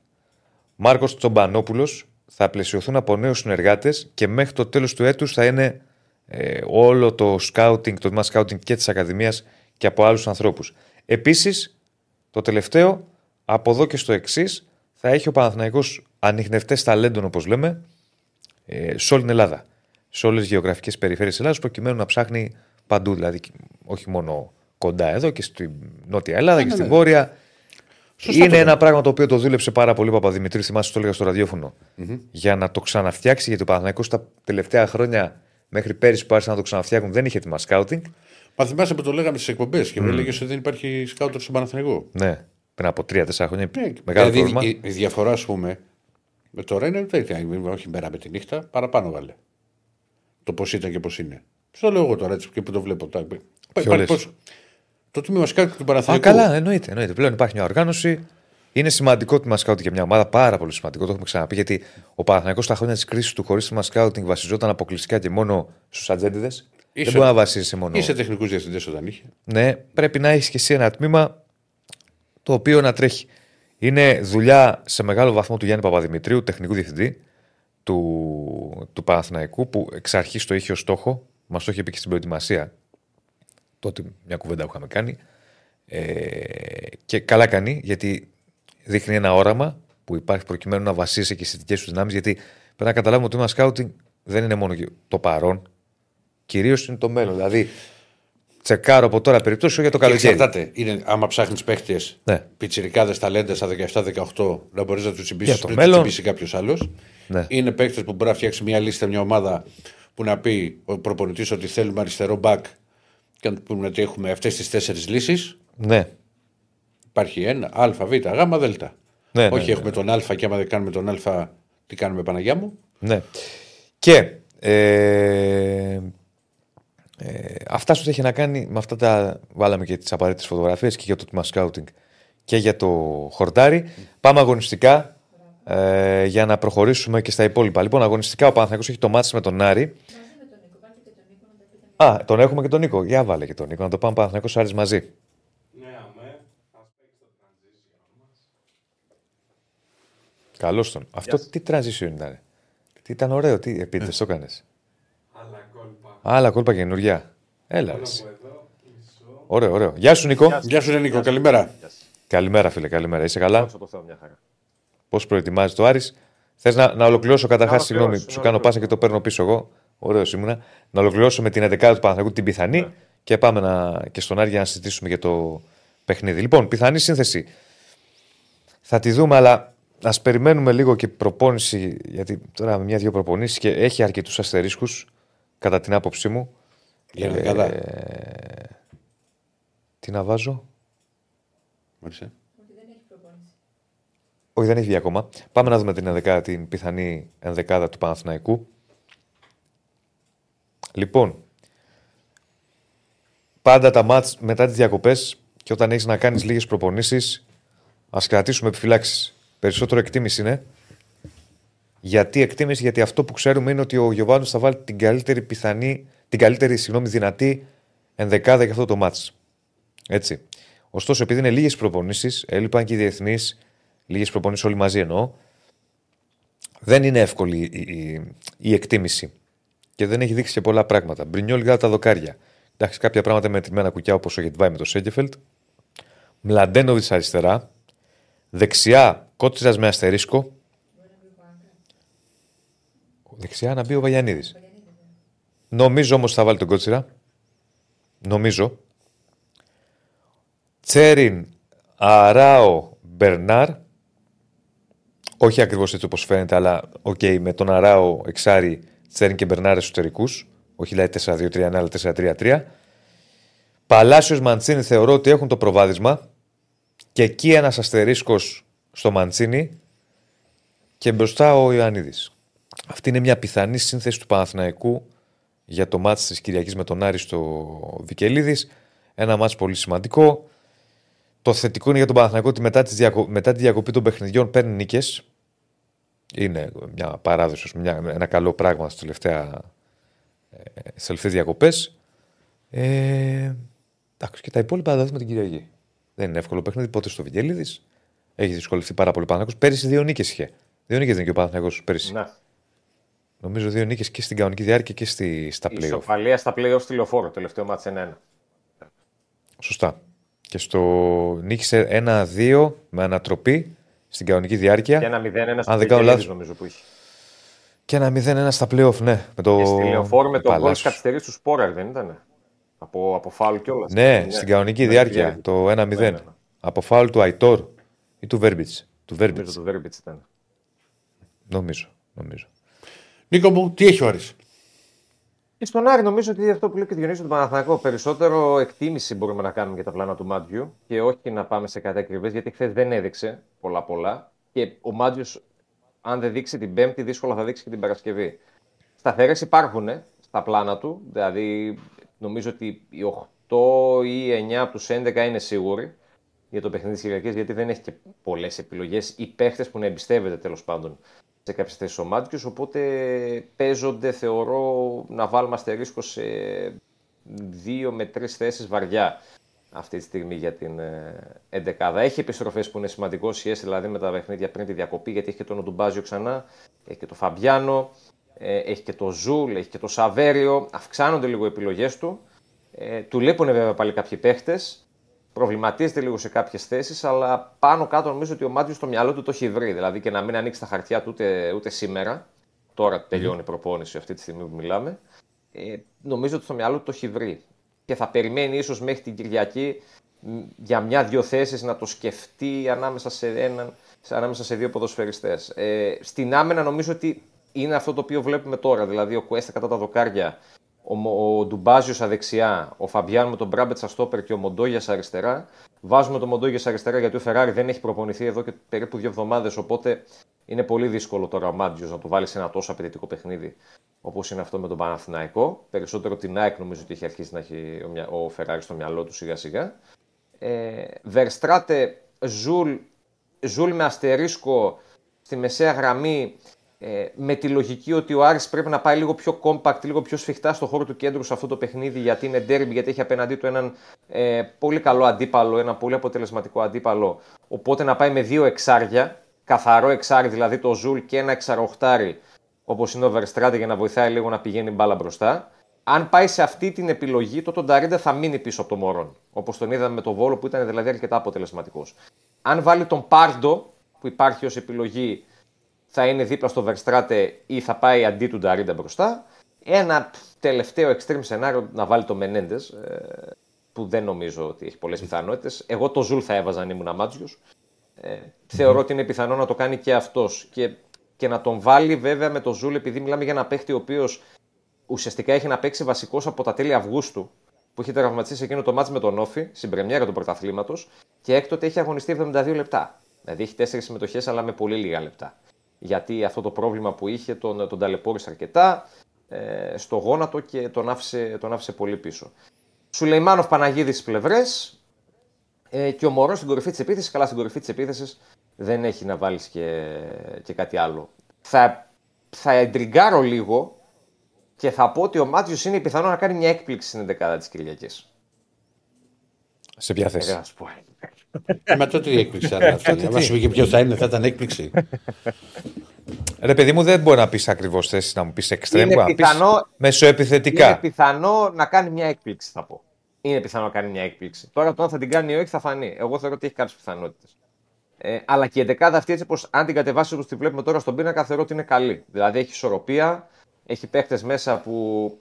Μάρκος Τσομπανόπουλος θα πλαισιωθούν από νέους συνεργάτες και μέχρι το τέλος του έτους θα είναι ε, όλο το σκάουτινγκ, το τμήμα σκάουτινγκ και της Ακαδημίας και από άλλους ανθρώπους. Επίσης, το τελευταίο, από εδώ και στο εξής, θα έχει ο Παναθηναϊκός ανοιχνευτέ ταλέντων, όπως λέμε, ε, σε όλη την Ελλάδα. Σε όλες τις γεωγραφικές περιφέρειες της Ελλάδα, προκειμένου να ψάχνει παντού. Δηλαδή, όχι μόνο κοντά εδώ και στη Νότια Ελλάδα και στη Βόρεια. Σωστά είναι το ένα πράγμα το οποίο το δούλεψε πάρα πολύ ο Παπαδημητρή, θυμάσαι το έλεγα στο ραδιοφωνο για να το ξαναφτιάξει. Γιατί ο Παναθηναϊκός τα τελευταία χρόνια, μέχρι πέρυσι που άρχισαν να το ξαναφτιάξουν, δεν είχε τιμά σκάουτινγκ. Μα θυμάσαι που το λέγαμε στις εκπομπές και mm. έλεγε ότι δεν υπάρχει σκάουτερ στον Παναθηναϊκό; Ναι, πριν από τρία-τέσσερα χρόνια. Ναι, μεγάλο δηλαδή, πρόβλημα. η, η διαφορά, ας πούμε, με τώρα είναι τέτοια. Όχι μέρα με τη νύχτα, παραπάνω βάλε. Το πώς ήταν και πώς είναι. Στο λέω εγώ τώρα έτσι και που το βλέπω. Τα... Υπάρχει λες; πώς- Το τμήμα σκάουτερ του Α, Παναθηναϊκού. καλά, εννοείται, εννοείται. Πλέον υπάρχει μια οργάνωση. Είναι σημαντικό τιμά σκάουτινγκ για μια ομάδα, πάρα πολύ σημαντικό. Το έχουμε ξαναπεί γιατί ο Παναθηναϊκός στα χρόνια της κρίσης του χωρίς τιμά σκάουτινγκ βασιζόταν αποκλειστικά και μόνο στους ατζέντιδες. Δεν Είσαι- μπορεί να βασίζεσαι μόνο. Είσαι τεχνικού διευθυντέ όταν είχε. Ναι, πρέπει να έχεις και εσύ ένα τμήμα το οποίο να τρέχει. Είναι δουλειά σε μεγάλο βαθμό του Γιάννη Παπαδημητρίου, τεχνικού διευθυντή του, του Παναθηναϊκού, που εξ αρχής το είχε ως στόχο. Μας το είχε πει και στην προετοιμασία. Τότε μια κουβέντα που είχαμε κάνει. Ε, και καλά κάνει, γιατί δείχνει ένα όραμα που υπάρχει προκειμένου να βασίσει και στις δικές σου δυνάμεις. Γιατί πρέπει να καταλάβουμε ότι το τμήμα σκάουτινγκ δεν είναι μόνο το παρόν, κυρίως είναι το μέλλον. Δηλαδή, τσεκάρω από τώρα περιπτώσεις για το Και καλοκαίρι. εξαρτάται. Είναι, άμα ψάχνεις παίχτες, Ναι. πιτσιρικάδες ταλέντες στα 17-18, να μπορείς να τους Για τσιμπήσει το πριν μέλλον. του τσιμπήσει κάποιος άλλος. Ναι. Είναι παίχτες που μπορεί να φτιάξει μια λίστα, μια ομάδα που να πει ο προπονητής ότι θέλουμε αριστερό μπακ και να πούμε ότι έχουμε αυτές τις τέσσερις λύσεις. Ναι. Υπάρχει ένα, Α, Β, Γ, Δ. Ναι, Όχι, ναι, έχουμε τον Α και άμα δεν κάνουμε τον Α, τι κάνουμε, Παναγιά μου; Ναι. Και ε, ε, αυτά σου έχει να κάνει με αυτά τα. Βάλαμε και τις απαραίτητες φωτογραφίες και για το τμήμα σκάουτινγκ και για το χορτάρι. Πάμε αγωνιστικά ε, για να προχωρήσουμε και στα υπόλοιπα. Λοιπόν, αγωνιστικά ο Παναθηναϊκός έχει το μάτι με τον Άρη. Α, τον έχουμε και τον Νίκο. Για βάλε και τον Νίκο, να το πάμε Παναθηναϊκός Άρης μαζί. Ναι, αμέ. Ας παίξει το transition μας. Καλώς τον. Αυτό τι transition ήταν. Τι ήταν ωραίο, τι επίθεση το έκανες; Άλλα κόλπα. Άλλα κόλπα καινούργια. Έλα. Όλο ρε. από εδώ, μισό. Ωραίο, ωραίο. Γεια σου, Νίκο. Γεια σου, Νίκο, καλημέρα. Καλημέρα, φίλε, καλημέρα. Είσαι καλά; Δόξα τω Θεώ, μια χαρά. Πώς προετοιμάζεις το Άρης; Θες να, να ολοκληρώσω καταρχάς, Να συγγνώμη, ολοκληρώσω, σου να κάνω πάσα ολοκληρώσω. και το παίρνω πίσω εγώ. Ωραίος ήμουνα. Να ολοκληρώσω με την 11 του Παναθηναϊκού την πιθανή και πάμε να, και στον Άρη για να συζητήσουμε για το παιχνίδι. Λοιπόν, πιθανή σύνθεση. Θα τη δούμε, αλλά ας περιμένουμε λίγο και προπόνηση, γιατί τώρα με μια-δυο προπονήσεις και έχει αρκετούς αστερίσκους, κατά την άποψή μου. Για να καλά. Ε, τι να βάζω; Μάλιστα. Όχι, δεν έχει βγει ακόμα. Πάμε να δούμε την, ενδεκάδα, την πιθανή ενδεκάδα του Παναθηναϊκού. Λοιπόν, πάντα τα μάτς μετά τις διακοπές και όταν έχεις να κάνεις λίγες προπονήσεις, ας κρατήσουμε επιφυλάξεις. Περισσότερο εκτίμηση είναι. Γιατί εκτίμηση, γιατί αυτό που ξέρουμε είναι ότι ο Γιωβάνος θα βάλει την καλύτερη πιθανή, την καλύτερη συγγνώμη, δυνατή ενδεκάδα για αυτό το μάτς. Έτσι. Ωστόσο, επειδή είναι λίγες προπονήσεις, έλειπαν και οι διεθνείς, λίγες προπονήσεις όλοι μαζί εννοώ, δεν είναι εύκολη η, η, η εκτίμηση. Και δεν έχει δείξει και πολλά πράγματα. Μπρινιόλ για τα δοκάρια. Εντάξει, κάποια πράγματα με τριμμένα κουκιά όπως ο Γετβάη με το Σέγκεφελτ. Μλαντένοβιτς αριστερά. Δεξιά κότσιρας με αστερίσκο. Δεξιά να μπει ο Βαγιανίδης. Νομίζω όμως θα βάλει τον κότσιρα. Νομίζω. Τσέριν, Αράο, Μπερνάρ. Όχι ακριβώς έτσι όπως φαίνεται, αλλά OK, okay, με τον Αράο εξάρι Τσέριν και Μπερνάρ εσωτερικούς. Όχι δηλαδή 4-2-3-1, αλλά 4-3-3. Παλάσιος Μαντσίνη θεωρώ ότι έχουν το προβάδισμα. Και εκεί ένας αστερίσκος στο Μαντσίνη. Και μπροστά ο Ιωαννίδης. Αυτή είναι μια πιθανή σύνθεση του Παναθηναϊκού για το ματς της Κυριακής με τον Άρη στο Βικελίδης. Ένα ματς πολύ σημαντικό. Το θετικό είναι για τον Παναθηναϊκό ότι μετά, διακο... μετά τη διακοπή των παιχνιδιών παίρνει νίκες. Είναι μια παράδοση, μια... ένα καλό πράγμα στις τελευταία ε, διακοπές. Ε, εντάξει, και τα υπόλοιπα θα τα δούμε την Κυριακή. Δεν είναι εύκολο παιχνίδι, πότε στο Βικελίδη. Έχει δυσκολευτεί πάρα πολύ ο Παναθηναϊκός. Πέρυσι δύο νίκες είχε. Δύο νίκες δεν είχε ο Παναθηναϊκός πέρυσι. Ναι. Νομίζω δύο νίκες και στην κανονική διάρκεια και στη, στα Η playoff. ισοπαλία στα playoff στη λεωφόρο, τελευταίο μάτς 1-1. Σωστά. Και στο νίκησε 1-2 με ανατροπή στην κανονική διάρκεια. Και ένα 0-1 Αν στο δεν κάνω Βικελίδης, λάθος. νομίζω που είχε. Και ένα 0-1 στα playoff, ναι. Με το Και στη λεωφόρο με τον γκολ Παλάσιο. καθυστερήσει του Σπόραρ, δεν ήταν. Από, από φάουλ κιόλας. Ναι, στην κανονική διάρκεια. Το 1-0. Ναι, ναι, ναι. Από φάουλ του Αϊτόρ ή του Βέρμπιτ. Του Βέρμπιτ. Νομίζω το Βέρμπιτ ήταν. Νομίζω. νομίζω. Νίκο μου, τι έχει ο Άρης; Και στον Άρη νομίζω ότι αυτό που λέει και Διονύσιο τον Παναθηναϊκό, περισσότερο εκτίμηση μπορούμε να κάνουμε για τα πλάνα του Μάντιου και όχι να πάμε σε κατάκριβες, γιατί χθες δεν έδειξε πολλά πολλά και ο Μάντιο, αν δεν δείξει την Πέμπτη, δύσκολα θα δείξει και την Παρασκευή. Σταθερές υπάρχουν στα πλάνα του, δηλαδή νομίζω ότι οι 8 ή 9 από τους 11 είναι σίγουροι για το παιχνίδι της Κυριακής, γιατί δεν έχει και πολλές επιλογές ή παίχτες που να εμπιστεύεται τέλος πάντων σε κάποιες θέσεις ο Μάτζιο. Οπότε παίζονται, θεωρώ, να βάλουμε αστερίσκο σε δύο με τρεις θέσεις βαριά αυτή τη στιγμή για την ε, 11. Έχει επιστροφές που είναι σημαντικό σχέση δηλαδή με τα παιχνίδια πριν τη διακοπή, γιατί έχει και τον Οντουμπάζιο ξανά, έχει και τον Φαμπιάνο, ε, έχει και το Ζούλ, έχει και το Σαβέριο. Αυξάνονται λίγο οι επιλογές του. Ε, του λείπουν βέβαια πάλι κάποιοι παίχτες. Προβληματίζεται λίγο σε κάποιες θέσεις, αλλά πάνω κάτω νομίζω ότι ο Μάτιος στο μυαλό του το έχει βρει. Δηλαδή και να μην ανοίξει τα χαρτιά του ούτε, ούτε σήμερα. Τώρα τελειώνει η προπόνηση αυτή τη στιγμή που μιλάμε. Ε, νομίζω ότι στο μυαλό του το έχει βρει. Και θα περιμένει ίσως μέχρι την Κυριακή μ, για μια-δυο θέσεις να το σκεφτεί ανάμεσα σε, έναν, σε, ανάμεσα σε δύο ποδοσφαιριστές. Ε, στην άμενα νομίζω ότι είναι αυτό το οποίο βλέπουμε τώρα. Δηλαδή ο Κουέστα κατά τα δοκάρια, ο, Μο- ο Ντουμπάζιος στα δεξιά, ο Φαμπιάν με τον Μπράμπετ στα στόπερ και ο Μοντόγια αριστερά. Βάζουμε τον Μοντόγια αριστερά γιατί ο Φεράρι δεν έχει προπονηθεί εδώ και περίπου δύο εβδομάδες. Οπότε είναι πολύ δύσκολο τώρα ο Μάντζιο να του βάλει σε ένα τόσο απαιτητικό παιχνίδι όπως είναι αυτό με τον Παναθηναϊκό. Περισσότερο την ΑΕΚ νομίζω ότι έχει αρχίσει να έχει ο, μυα- ο Φεράρι στο μυαλό του σιγά σιγά. Ε, Βερστράτε, Ζουλ, Ζουλ με αστερίσκο στη μεσαία γραμμή ε, με τη λογική ότι ο Άρης πρέπει να πάει λίγο πιο compact, λίγο πιο σφιχτά στο χώρο του κέντρου σε αυτό το παιχνίδι γιατί είναι ντέρμπι, γιατί έχει απέναντί του έναν ε, πολύ καλό αντίπαλο, ένα πολύ αποτελεσματικό αντίπαλο. Οπότε να πάει με δύο εξάρια, καθαρό εξάρι δηλαδή το Ζουλ και ένα εξαροχτάρι όπως είναι ο Verstraete για να βοηθάει λίγο να πηγαίνει μπάλα μπροστά. Αν πάει σε αυτή την επιλογή, τότε ο Νταρίντα θα μείνει πίσω από τον Μορόν. Όπως τον είδαμε με τον Βόλο που ήταν δηλαδή αρκετά αποτελεσματικός. Αν βάλει τον Πάρντο που υπάρχει ως επιλογή, θα είναι δίπλα στο Verstraete ή θα πάει αντί του Νταρίντα μπροστά. Ένα τελευταίο extreme σενάριο να βάλει το Μενέντε, που δεν νομίζω ότι έχει πολλές πιθανότητες. Εγώ το Ζουλ θα έβαζα αν ήμουν Μάντζιο. Ε, θεωρώ ότι είναι πιθανό να το κάνει και αυτός. Και, και να τον βάλει βέβαια με το Ζουλ, επειδή μιλάμε για ένα παίχτη ο οποίος ουσιαστικά έχει να παίξει βασικός από τα τέλη Αυγούστου, που έχει τραυματίσει εκείνο το ματς με τον ΟΦΗ, στην πρεμιέρα του πρωταθλήματος, και έκτοτε έχει αγωνιστεί 72 λεπτά. Δηλαδή έχει τέσσερις συμμετοχές, αλλά με πολύ λίγα λεπτά. Γιατί αυτό το πρόβλημα που είχε τον, τον ταλαιπώρησε αρκετά ε, στο γόνατο και τον άφησε, τον άφησε πολύ πίσω. Σουλεϊμάνοφ Παναγίδης στις πλευρές ε, και ο Μωρός στην κορυφή της επίθεσης. Καλά, στην κορυφή της επίθεσης δεν έχει να βάλεις και, και κάτι άλλο. Θα, θα εντριγκάρω λίγο και θα πω ότι ο Μάτζιος είναι πιθανό να κάνει μια έκπληξη στην 11η της Κυριακής. Σε ποια θέση; Ε, πω. Ε, μα τότε η έκπληξη θα είναι. Αν σου πει ποιος θα είναι, θα ήταν έκπληξη. Ρε παιδί μου, δεν μπορεί να πεις ακριβώς θέση να μου πεις εξτρέμ. Είναι πιθανό, μεσοεπιθετικά. Είναι πιθανό να κάνει μια έκπληξη, θα πω. Είναι πιθανό να κάνει μια έκπληξη. Τώρα το αν θα την κάνει ή όχι θα φανεί. Εγώ θεωρώ ότι έχει κάποιες πιθανότητες. Ε, αλλά και η δεκάδα αυτή, έτσι πως αν την κατεβάσει όπως τη βλέπουμε τώρα στον πίνακα, θεωρώ ότι είναι καλή. Δηλαδή έχει ισορροπία, έχει παίχτες μέσα που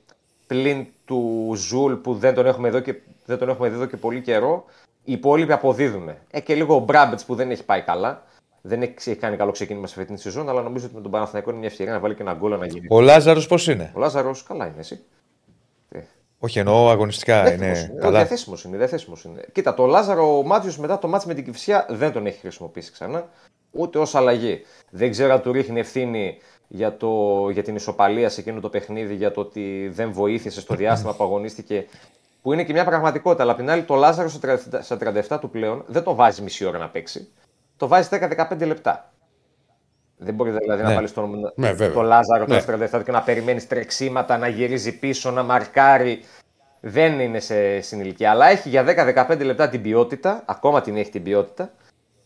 πλην του Ζουλ που δεν τον έχουμε, εδώ και, δεν τον έχουμε δει εδώ και πολύ καιρό, οι υπόλοιποι αποδίδουν. Ε, και λίγο ο Μπράμπετς που δεν έχει πάει καλά. Δεν έχει κάνει καλό ξεκίνημα σε αυτή τη σεζόν, αλλά νομίζω ότι με τον Παναθηναϊκό είναι μια ευκαιρία να βάλει και ένα γκολ να γίνει. Ο Λάζαρος πώς είναι; Ο Λάζαρος καλά είναι, εσύ. Ε. Όχι, εννοώ αγωνιστικά είναι, είναι καλά. Διαθέσιμος είναι, διαθέσιμος είναι. Κοίτα, το Λάζαρο ο Μάτζιο μετά το μάτι με την Κυφσιά δεν τον έχει χρησιμοποιήσει ξανά. Ούτε ως αλλαγή. Δεν ξέρω αν του ρίχνει ευθύνη για, το, για την ισοπαλία σε εκείνο το παιχνίδι, για το ότι δεν βοήθησε στο διάστημα που αγωνίστηκε. Που είναι και μια πραγματικότητα. Αλλά απ' την άλλη, το Λάζαρος στα 37 του πλέον δεν το βάζει μισή ώρα να παίξει. Το βάζει 10-15 λεπτά. Δεν μπορεί δηλαδή ναι. να βάλεις τον, ναι, το Λάζαρο ναι. το 37 και να περιμένεις τρεξίματα, να γυρίζει πίσω, να μαρκάρει. Δεν είναι σε συνηλικία. Αλλά έχει για 10-15 λεπτά την ποιότητα, ακόμα την έχει την ποιότητα.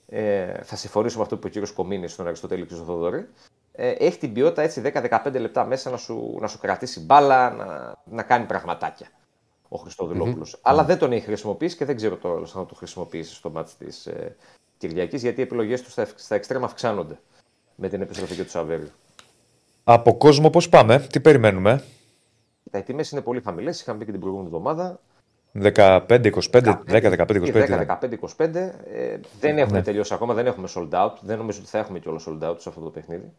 Ε, θα συμφωνήσω με αυτό που είπε ο κύριος Κομίνης στον Αριστοτέλη και στον Θοδωρή ε, έχει την ποιότητα έτσι 10-15 λεπτά μέσα να σου, να σου κρατήσει μπάλα, να, να κάνει πραγματάκια ο χριστοδουλοπουλο mm-hmm. Αλλά δεν τον έχει χρησιμοποιήσει και δεν ξέρω τώρα αν θα το χρησιμοποιήσει στο μάτι της ε, Κυριακής, γιατί οι επιλογές του στα, στα εξτρέμα αυξάνονται με την επιστροφή και του Σαββέριου. Από κόσμο πώς πάμε, τι περιμένουμε; Τα τιμέ είναι πολύ χαμηλές, είχαμε πει και την προηγούμενη εβδομάδα. 15-25, 10-15-25. 15-25. Ε, δεν έχουμε ναι. τελειώσει ακόμα, δεν έχουμε sold out. Δεν νομίζω ότι θα έχουμε κιόλας sold out σε αυτό το παιχνίδι.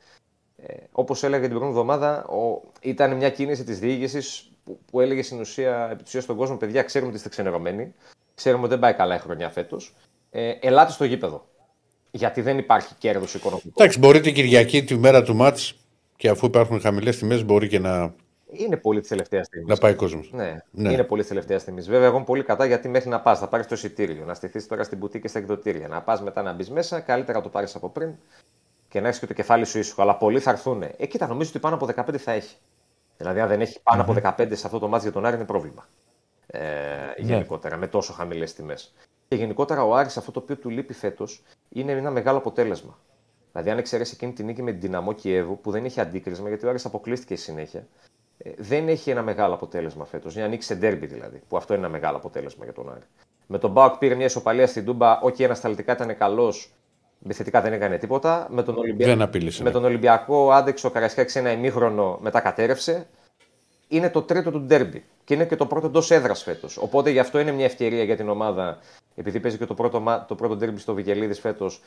Ε, Όπως έλεγα την προηγούμενη εβδομάδα, ο, ήταν μια κίνηση της διοίκησης που, που, έλεγε στην ουσία, επί ουσίας στον κόσμο: Παιδιά, ξέρουμε ότι είστε ξενερωμένοι. Ξέρουμε ότι δεν πάει καλά η χρονιά φέτος. Ε, ελάτε στο γήπεδο. Γιατί δεν υπάρχει κέρδος οικονομικό. Εντάξει, μπορεί την Κυριακή, τη μέρα του μάτς και αφού υπάρχουν χαμηλές τιμές, μπορεί και να είναι πολύ της τελευταίας στιγμή. Να πάει κόσμος. Ναι, ναι, είναι πολύ της τελευταίας στιγμή. Βέβαια, εγώ είμαι πολύ κατά γιατί μέχρι να πας, θα πάρεις το εισιτήριο, να στηθείς τώρα στην μπουτή και στα εκδοτήρια, να πας μετά να μπεις μέσα, καλύτερα να το πάρεις από πριν και να έχεις και το κεφάλι σου ήσυχο. Αλλά πολλοί θα έρθουν. Ε, κοίτα, νομίζω ότι πάνω από 15 θα έχει. Δηλαδή, αν δεν έχει πάνω mm-hmm. από 15 σε αυτό το μάτι για τον Άρη, είναι πρόβλημα. Ε, ναι. Γενικότερα, με τόσο χαμηλές τιμές. Και γενικότερα ο Άρης αυτό το οποίο του λείπει φέτος είναι ένα μεγάλο αποτέλεσμα. Δηλαδή, αν εξαιρέσει εκείνη την νίκη με την Δυναμό Κιέβου, που δεν είχε αντίκρισμα, γιατί ο Άρης αποκλείστηκε συνέχεια, ε, δεν έχει ένα μεγάλο αποτέλεσμα φέτος. Για να ανοίξει σε ντέρμπι δηλαδή, που αυτό είναι ένα μεγάλο αποτέλεσμα για τον Άρη. Με τον Μπάουκ πήρε μια ισοπαλία στην Τούμπα, όχι okay, ανασταλτικά ήταν καλός, επιθετικά δεν έκανε τίποτα. Με τον, Ολυμπια... με ναι. τον Ολυμπιακό άντεξε ο Καρασιάκης ένα ημίχρονο, μετά κατέρευσε. Είναι το τρίτο του ντέρμπι και είναι και το πρώτο εντός έδρας φέτος. Οπότε γι' αυτό είναι μια ευκαιρία για την ομάδα, επειδή παίζει και το πρώτο, το πρώτο ντέρμπι στο Βικελίδης φέτος,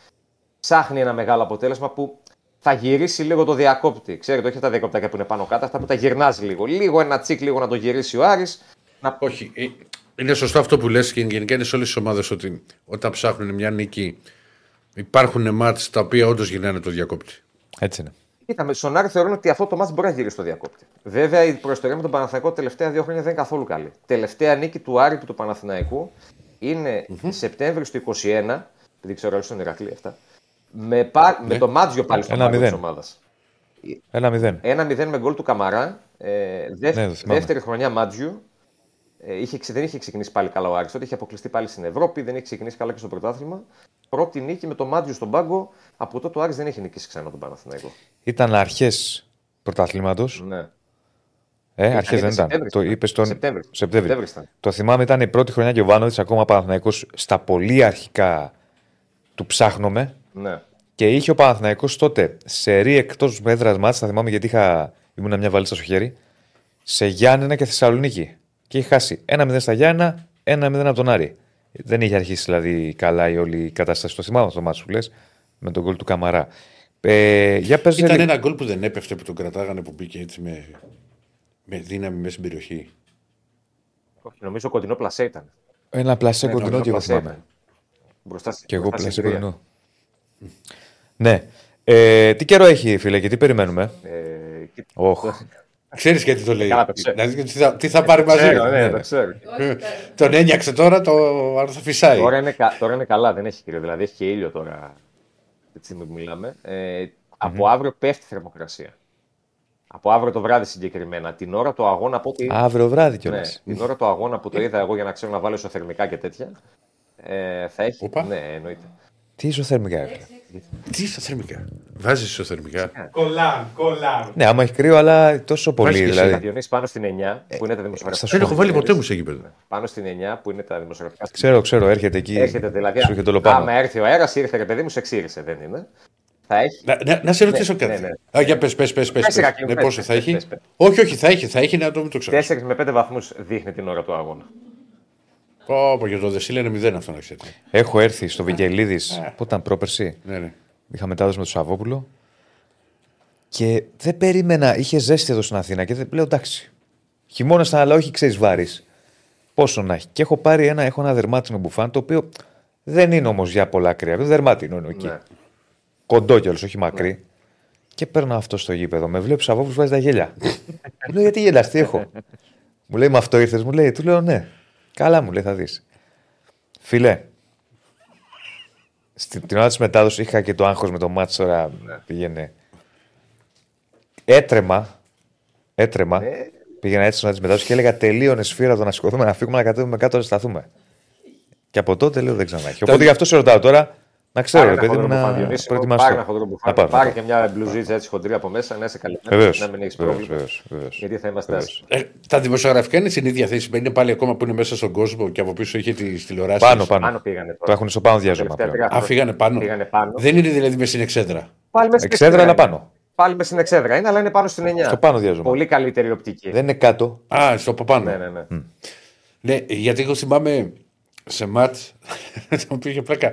ψάχνει ένα μεγάλο αποτέλεσμα που θα γυρίσει λίγο το διακόπτη. Ξέρετε, όχι τα διακόπτια που είναι πάνω κάτω, αυτά που τα γυρνάζει λίγο. Λίγο ένα τσικ, λίγο να το γυρίσει ο Άρης. Να... Όχι. Ε, είναι σωστό αυτό που λες και γενικά είναι σε όλες τις ομάδες ότι όταν ψάχνουν μια νίκη υπάρχουν μάτς τα οποία όντως γυρνάνε το διακόπτη. Έτσι είναι. Κοίτα, στον Άρη θεωρούν ότι αυτό το μάτς μπορεί να γυρίσει το διακόπτη. Βέβαια η προϊστορία με τον Παναθηναϊκό τελευταία δύο χρόνια δεν είναι καθόλου καλή. Τελευταία νίκη του Άρη και του Παναθηναϊκού είναι mm-hmm. Σεπτέμβριο του 21. Δεν ξέρω αν στον Ηρακλή αυτά. Με, πα... ναι. με το Μάτζιο πάλι στο πάγκο της ομάδας. Ένα μηδέν. Ένα μηδέν με γκολ του Καμαρά. Ε, δεύ... ναι, δεύτερη χρονιά Μάτζιου. Ε, είχε, δεν είχε ξεκινήσει πάλι καλά ο Άρης, τότε είχε αποκλειστεί πάλι στην Ευρώπη, δεν είχε ξεκινήσει καλά και στο πρωτάθλημα. Πρώτη νίκη με το Μάτζιο στον πάγκο, από τότε ο Άρης δεν έχει νικήσει ξανά τον Παναθηναϊκό. Ήταν αρχές πρωταθλήματος. Ναι. Ε, αρχές δεν ήταν. Το είπες τον Σεπτέμβριο. Το θυμάμαι ήταν η πρώτη χρονιά και ο Βάνοβιτ ακόμα Παναθηναϊκός στα πολύ αρχικά του ψάχνομαι. Ναι. Και είχε ο Παναθηναϊκός τότε σε ρί εκτός έδρας μάτσα, θα θυμάμαι γιατί είχα, ήμουν μια βαλίτσα στο χέρι. σε Γιάννενα και Θεσσαλονίκη. Και είχε χάσει 1-0 στα Γιάννενα, 1-0 από τον Άρη. Δεν είχε αρχίσει δηλαδή καλά η όλη η κατάσταση. Το θυμάμαι αυτό το μάτσο που λες με τον γκολ του Καμαρά. Ε, για πες, Ήταν λίγο- ένα γκολ που δεν έπεφτε που τον κρατάγανε που μπήκε έτσι με, με δύναμη μέσα στην περιοχή. Όχι, νομίζω κοντινό πλασέ ήταν. Ένα πλασέ Ναι, κοντινό νομίζω και εγώ πλασέ θυμάμαι. ήταν. Μπροστά στη- Και εγώ μπροστά πλασέ στην τρία. κοντινό. Ναι. Ε, τι καιρό έχει, φίλε, και τι περιμένουμε; Ε, και- Όχ. Ξέρεις γιατί το λέει. Καλά, το ξέρω. Δηλαδή, τι, θα, τι θα πάρει μαζί. Ξέρω, ναι, ναι. το ξέρω. Ε, Τον ένιαξε τώρα, το αν θα φυσάει. Τώρα είναι, κα- τώρα είναι καλά, δεν έχει κρύο. Δηλαδή έχει και ήλιο τώρα τη στιγμή που μιλάμε. Ε, από αύριο πέφτει η θερμοκρασία. Από αύριο το βράδυ συγκεκριμένα. Την ώρα του αγώνα από ό,τι. Αύριο βράδυ κιόλας. Ναι, την ώρα του αγώνα που το είδα εγώ για να ξέρω να βάλω ισοθερμικά και τέτοια. Ε, θα έχει. Οπα. Ναι, εννοείται. Τι ισοθερμικά. ρε. Τι ισοθερμικά. Βάζεις ισοθερμικά. Κολάν, κολάν. Ναι, άμα έχει κρύο, αλλά τόσο πολύ. και εσύ, Θα Δηλαδή. διονύσει πάνω στην 9 που είναι τα δημοσιογραφικά. στα Δεν έχω βάλει ποτέ μου σε γήπεδο. Πάνω στην 9 που είναι τα δημοσιογραφικά. Ξέρω, ξέρω, έρχεται εκεί. Έρχεται δηλαδή. Σου έρχεται όλο πάνω. Άμα έρθει ο αέρας, ήρθε ρε παιδί μου, σε ξύρισε, δεν είναι. Θα έχει. Να, να, να σε ρωτήσω Ναι, κάτι. ναι, Α, για πες, πες, πες, πες, Πες, πες. Ηρακλή, Ναι, πες, πόσο πες, θα πες, έχει. πες, πες. Όχι, όχι, θα έχει, θα έχει να το μην το ξέρω. 4 με 5 βαθμούς δείχνει την ώρα του αγώνα. Πω, πω, για το Δεσίλ είναι μηδέν αυτό να ξέρετε. Έχω έρθει στο Βικελίδη. Πότε ήταν πρόπερση. Ναι, ναι. Είχα μετάδοση με τον Σαββόπουλο. Και δεν περίμενα. Είχε ζέστη εδώ στην Αθήνα και δεν λέω εντάξει. Χειμώνας ήταν, αλλά όχι ξέρεις βάρης. Πόσο να έχει. Και έχω πάρει ένα, έχω ένα δερμάτινο μπουφάν το οποίο δεν είναι όμως για πολλά κρύα. Δεν δερμάτινο είναι εκεί. Ναι. Κοντό κιόλας, όχι μακρύ. Και παίρνω αυτό στο γήπεδο. Με βλέπεις Σαββόπουλος βάζει τα γέλια. Μου λέω γιατί γελάς, τι έχω; μου λέει με αυτό ήρθες, μου λέει, του λέω ναι. Καλά μου λέει, θα δεις. Φίλε, στην την ώρα της μετάδοσης είχα και το άγχος με το μάτσο τώρα. Πήγαινε. Έτρεμα. Έτρεμα. Πήγαινα έτσι στην ώρα της μετάδοσης και έλεγα τελείωνε σφύρα το να σηκωθούμε να φύγουμε να κατέβουμε κάτω να σταθούμε. Και από τότε λέω δεν ξανά έχει. Οπότε γι' αυτό σε ρωτάω τώρα να ξέρω, ρε Πάρε παιδί ένα μου, χοντρό να μπουφάν, Διονύση, προετοιμαστώ. Πάρε ένα χοντρό Να μπουφάν. πάρω, Πάρε να και μια μπλουζίτσα έτσι χοντρή από μέσα, να είσαι καλή. Βεβαίως, Να μην έχεις βεβαίως, πρόβλημα. βεβαίως, βεβαίως. Γιατί θα είμαστε Βεβαίως. άσχημοι. Ε, τα δημοσιογραφικά είναι στην ίδια θέση. Είναι πάλι ακόμα που είναι μέσα στον κόσμο και από πίσω είχε τις τηλεοράσεις. Πάνω, πάνω. Πάνω πήγανε τώρα. Το έχουν στο πάνω διάζωμα Τελευταία πλέον. τρία Α, φύγανε πάνω. Πήγανε πάνω. Δεν είναι δηλαδή μες στην εξέδρα. Πάλι μέσα στην Εξέδρα, αλλά είναι. πάνω. Πάλι μες στην εξέδρα είναι, αλλά είναι πάνω στην 9. Στο πάνω διάζωμα. Πολύ καλύτερη οπτική. Δεν είναι κάτω. Α, στο από πάνω. Ναι, ναι, ναι. Ναι, γιατί εγώ θυμάμαι σε ματ το οποίο είχε πλάκα.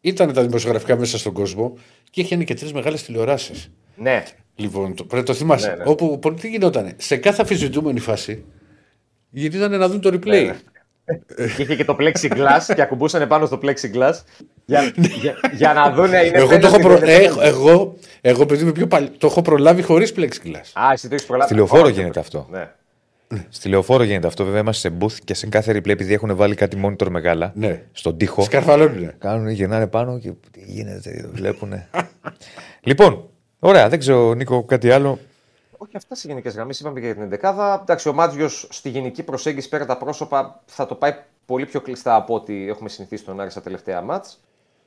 Ήταν τα δημοσιογραφικά μέσα στον κόσμο και είχαν και τρεις μεγάλες τηλεοράσεις. ναι. Λοιπόν, το, πρέπει να το θυμάσαι. Ναι, ναι. Όπου πολύ τι γινόταν. Σε κάθε αφισβητούμενη φάση γυρίζανε να δουν το replay. Ναι, ναι. Και είχε και το plexiglass και ακουμπούσαν πάνω στο plexiglass για, για, για να δουν είναι Ναι. εγώ, το έχω penalty, προ... δεν είναι ε, penalty. εγώ, εγώ, παιδί μου πιο παλι... το έχω προλάβει χωρίς plexiglass. Α, εσύ το έχεις προλάβει. Στη λεωφόρο Όχι, γίνεται αυτό. Ναι. Στη λεωφόρο γίνεται αυτό. Βέβαια είμαστε σε booth και σε κάθε replay επειδή έχουν βάλει κάτι monitor μεγάλα Ναι. στον τοίχο. Σκαρφαλώνουνε. Κάνουν, γυρνάνε πάνω και τι γίνεται, βλέπουν. λοιπόν, ωραία, δεν ξέρω Νίκο κάτι άλλο. Όχι, αυτά σε γενικές γραμμές. Είπαμε και για την 11η. Εντάξει, ο Μάτζιος στη γενική προσέγγιση πέρα τα πρόσωπα θα το πάει πολύ πιο κλειστά από ό,τι έχουμε συνηθίσει τον Άρη στα τελευταία μάτς.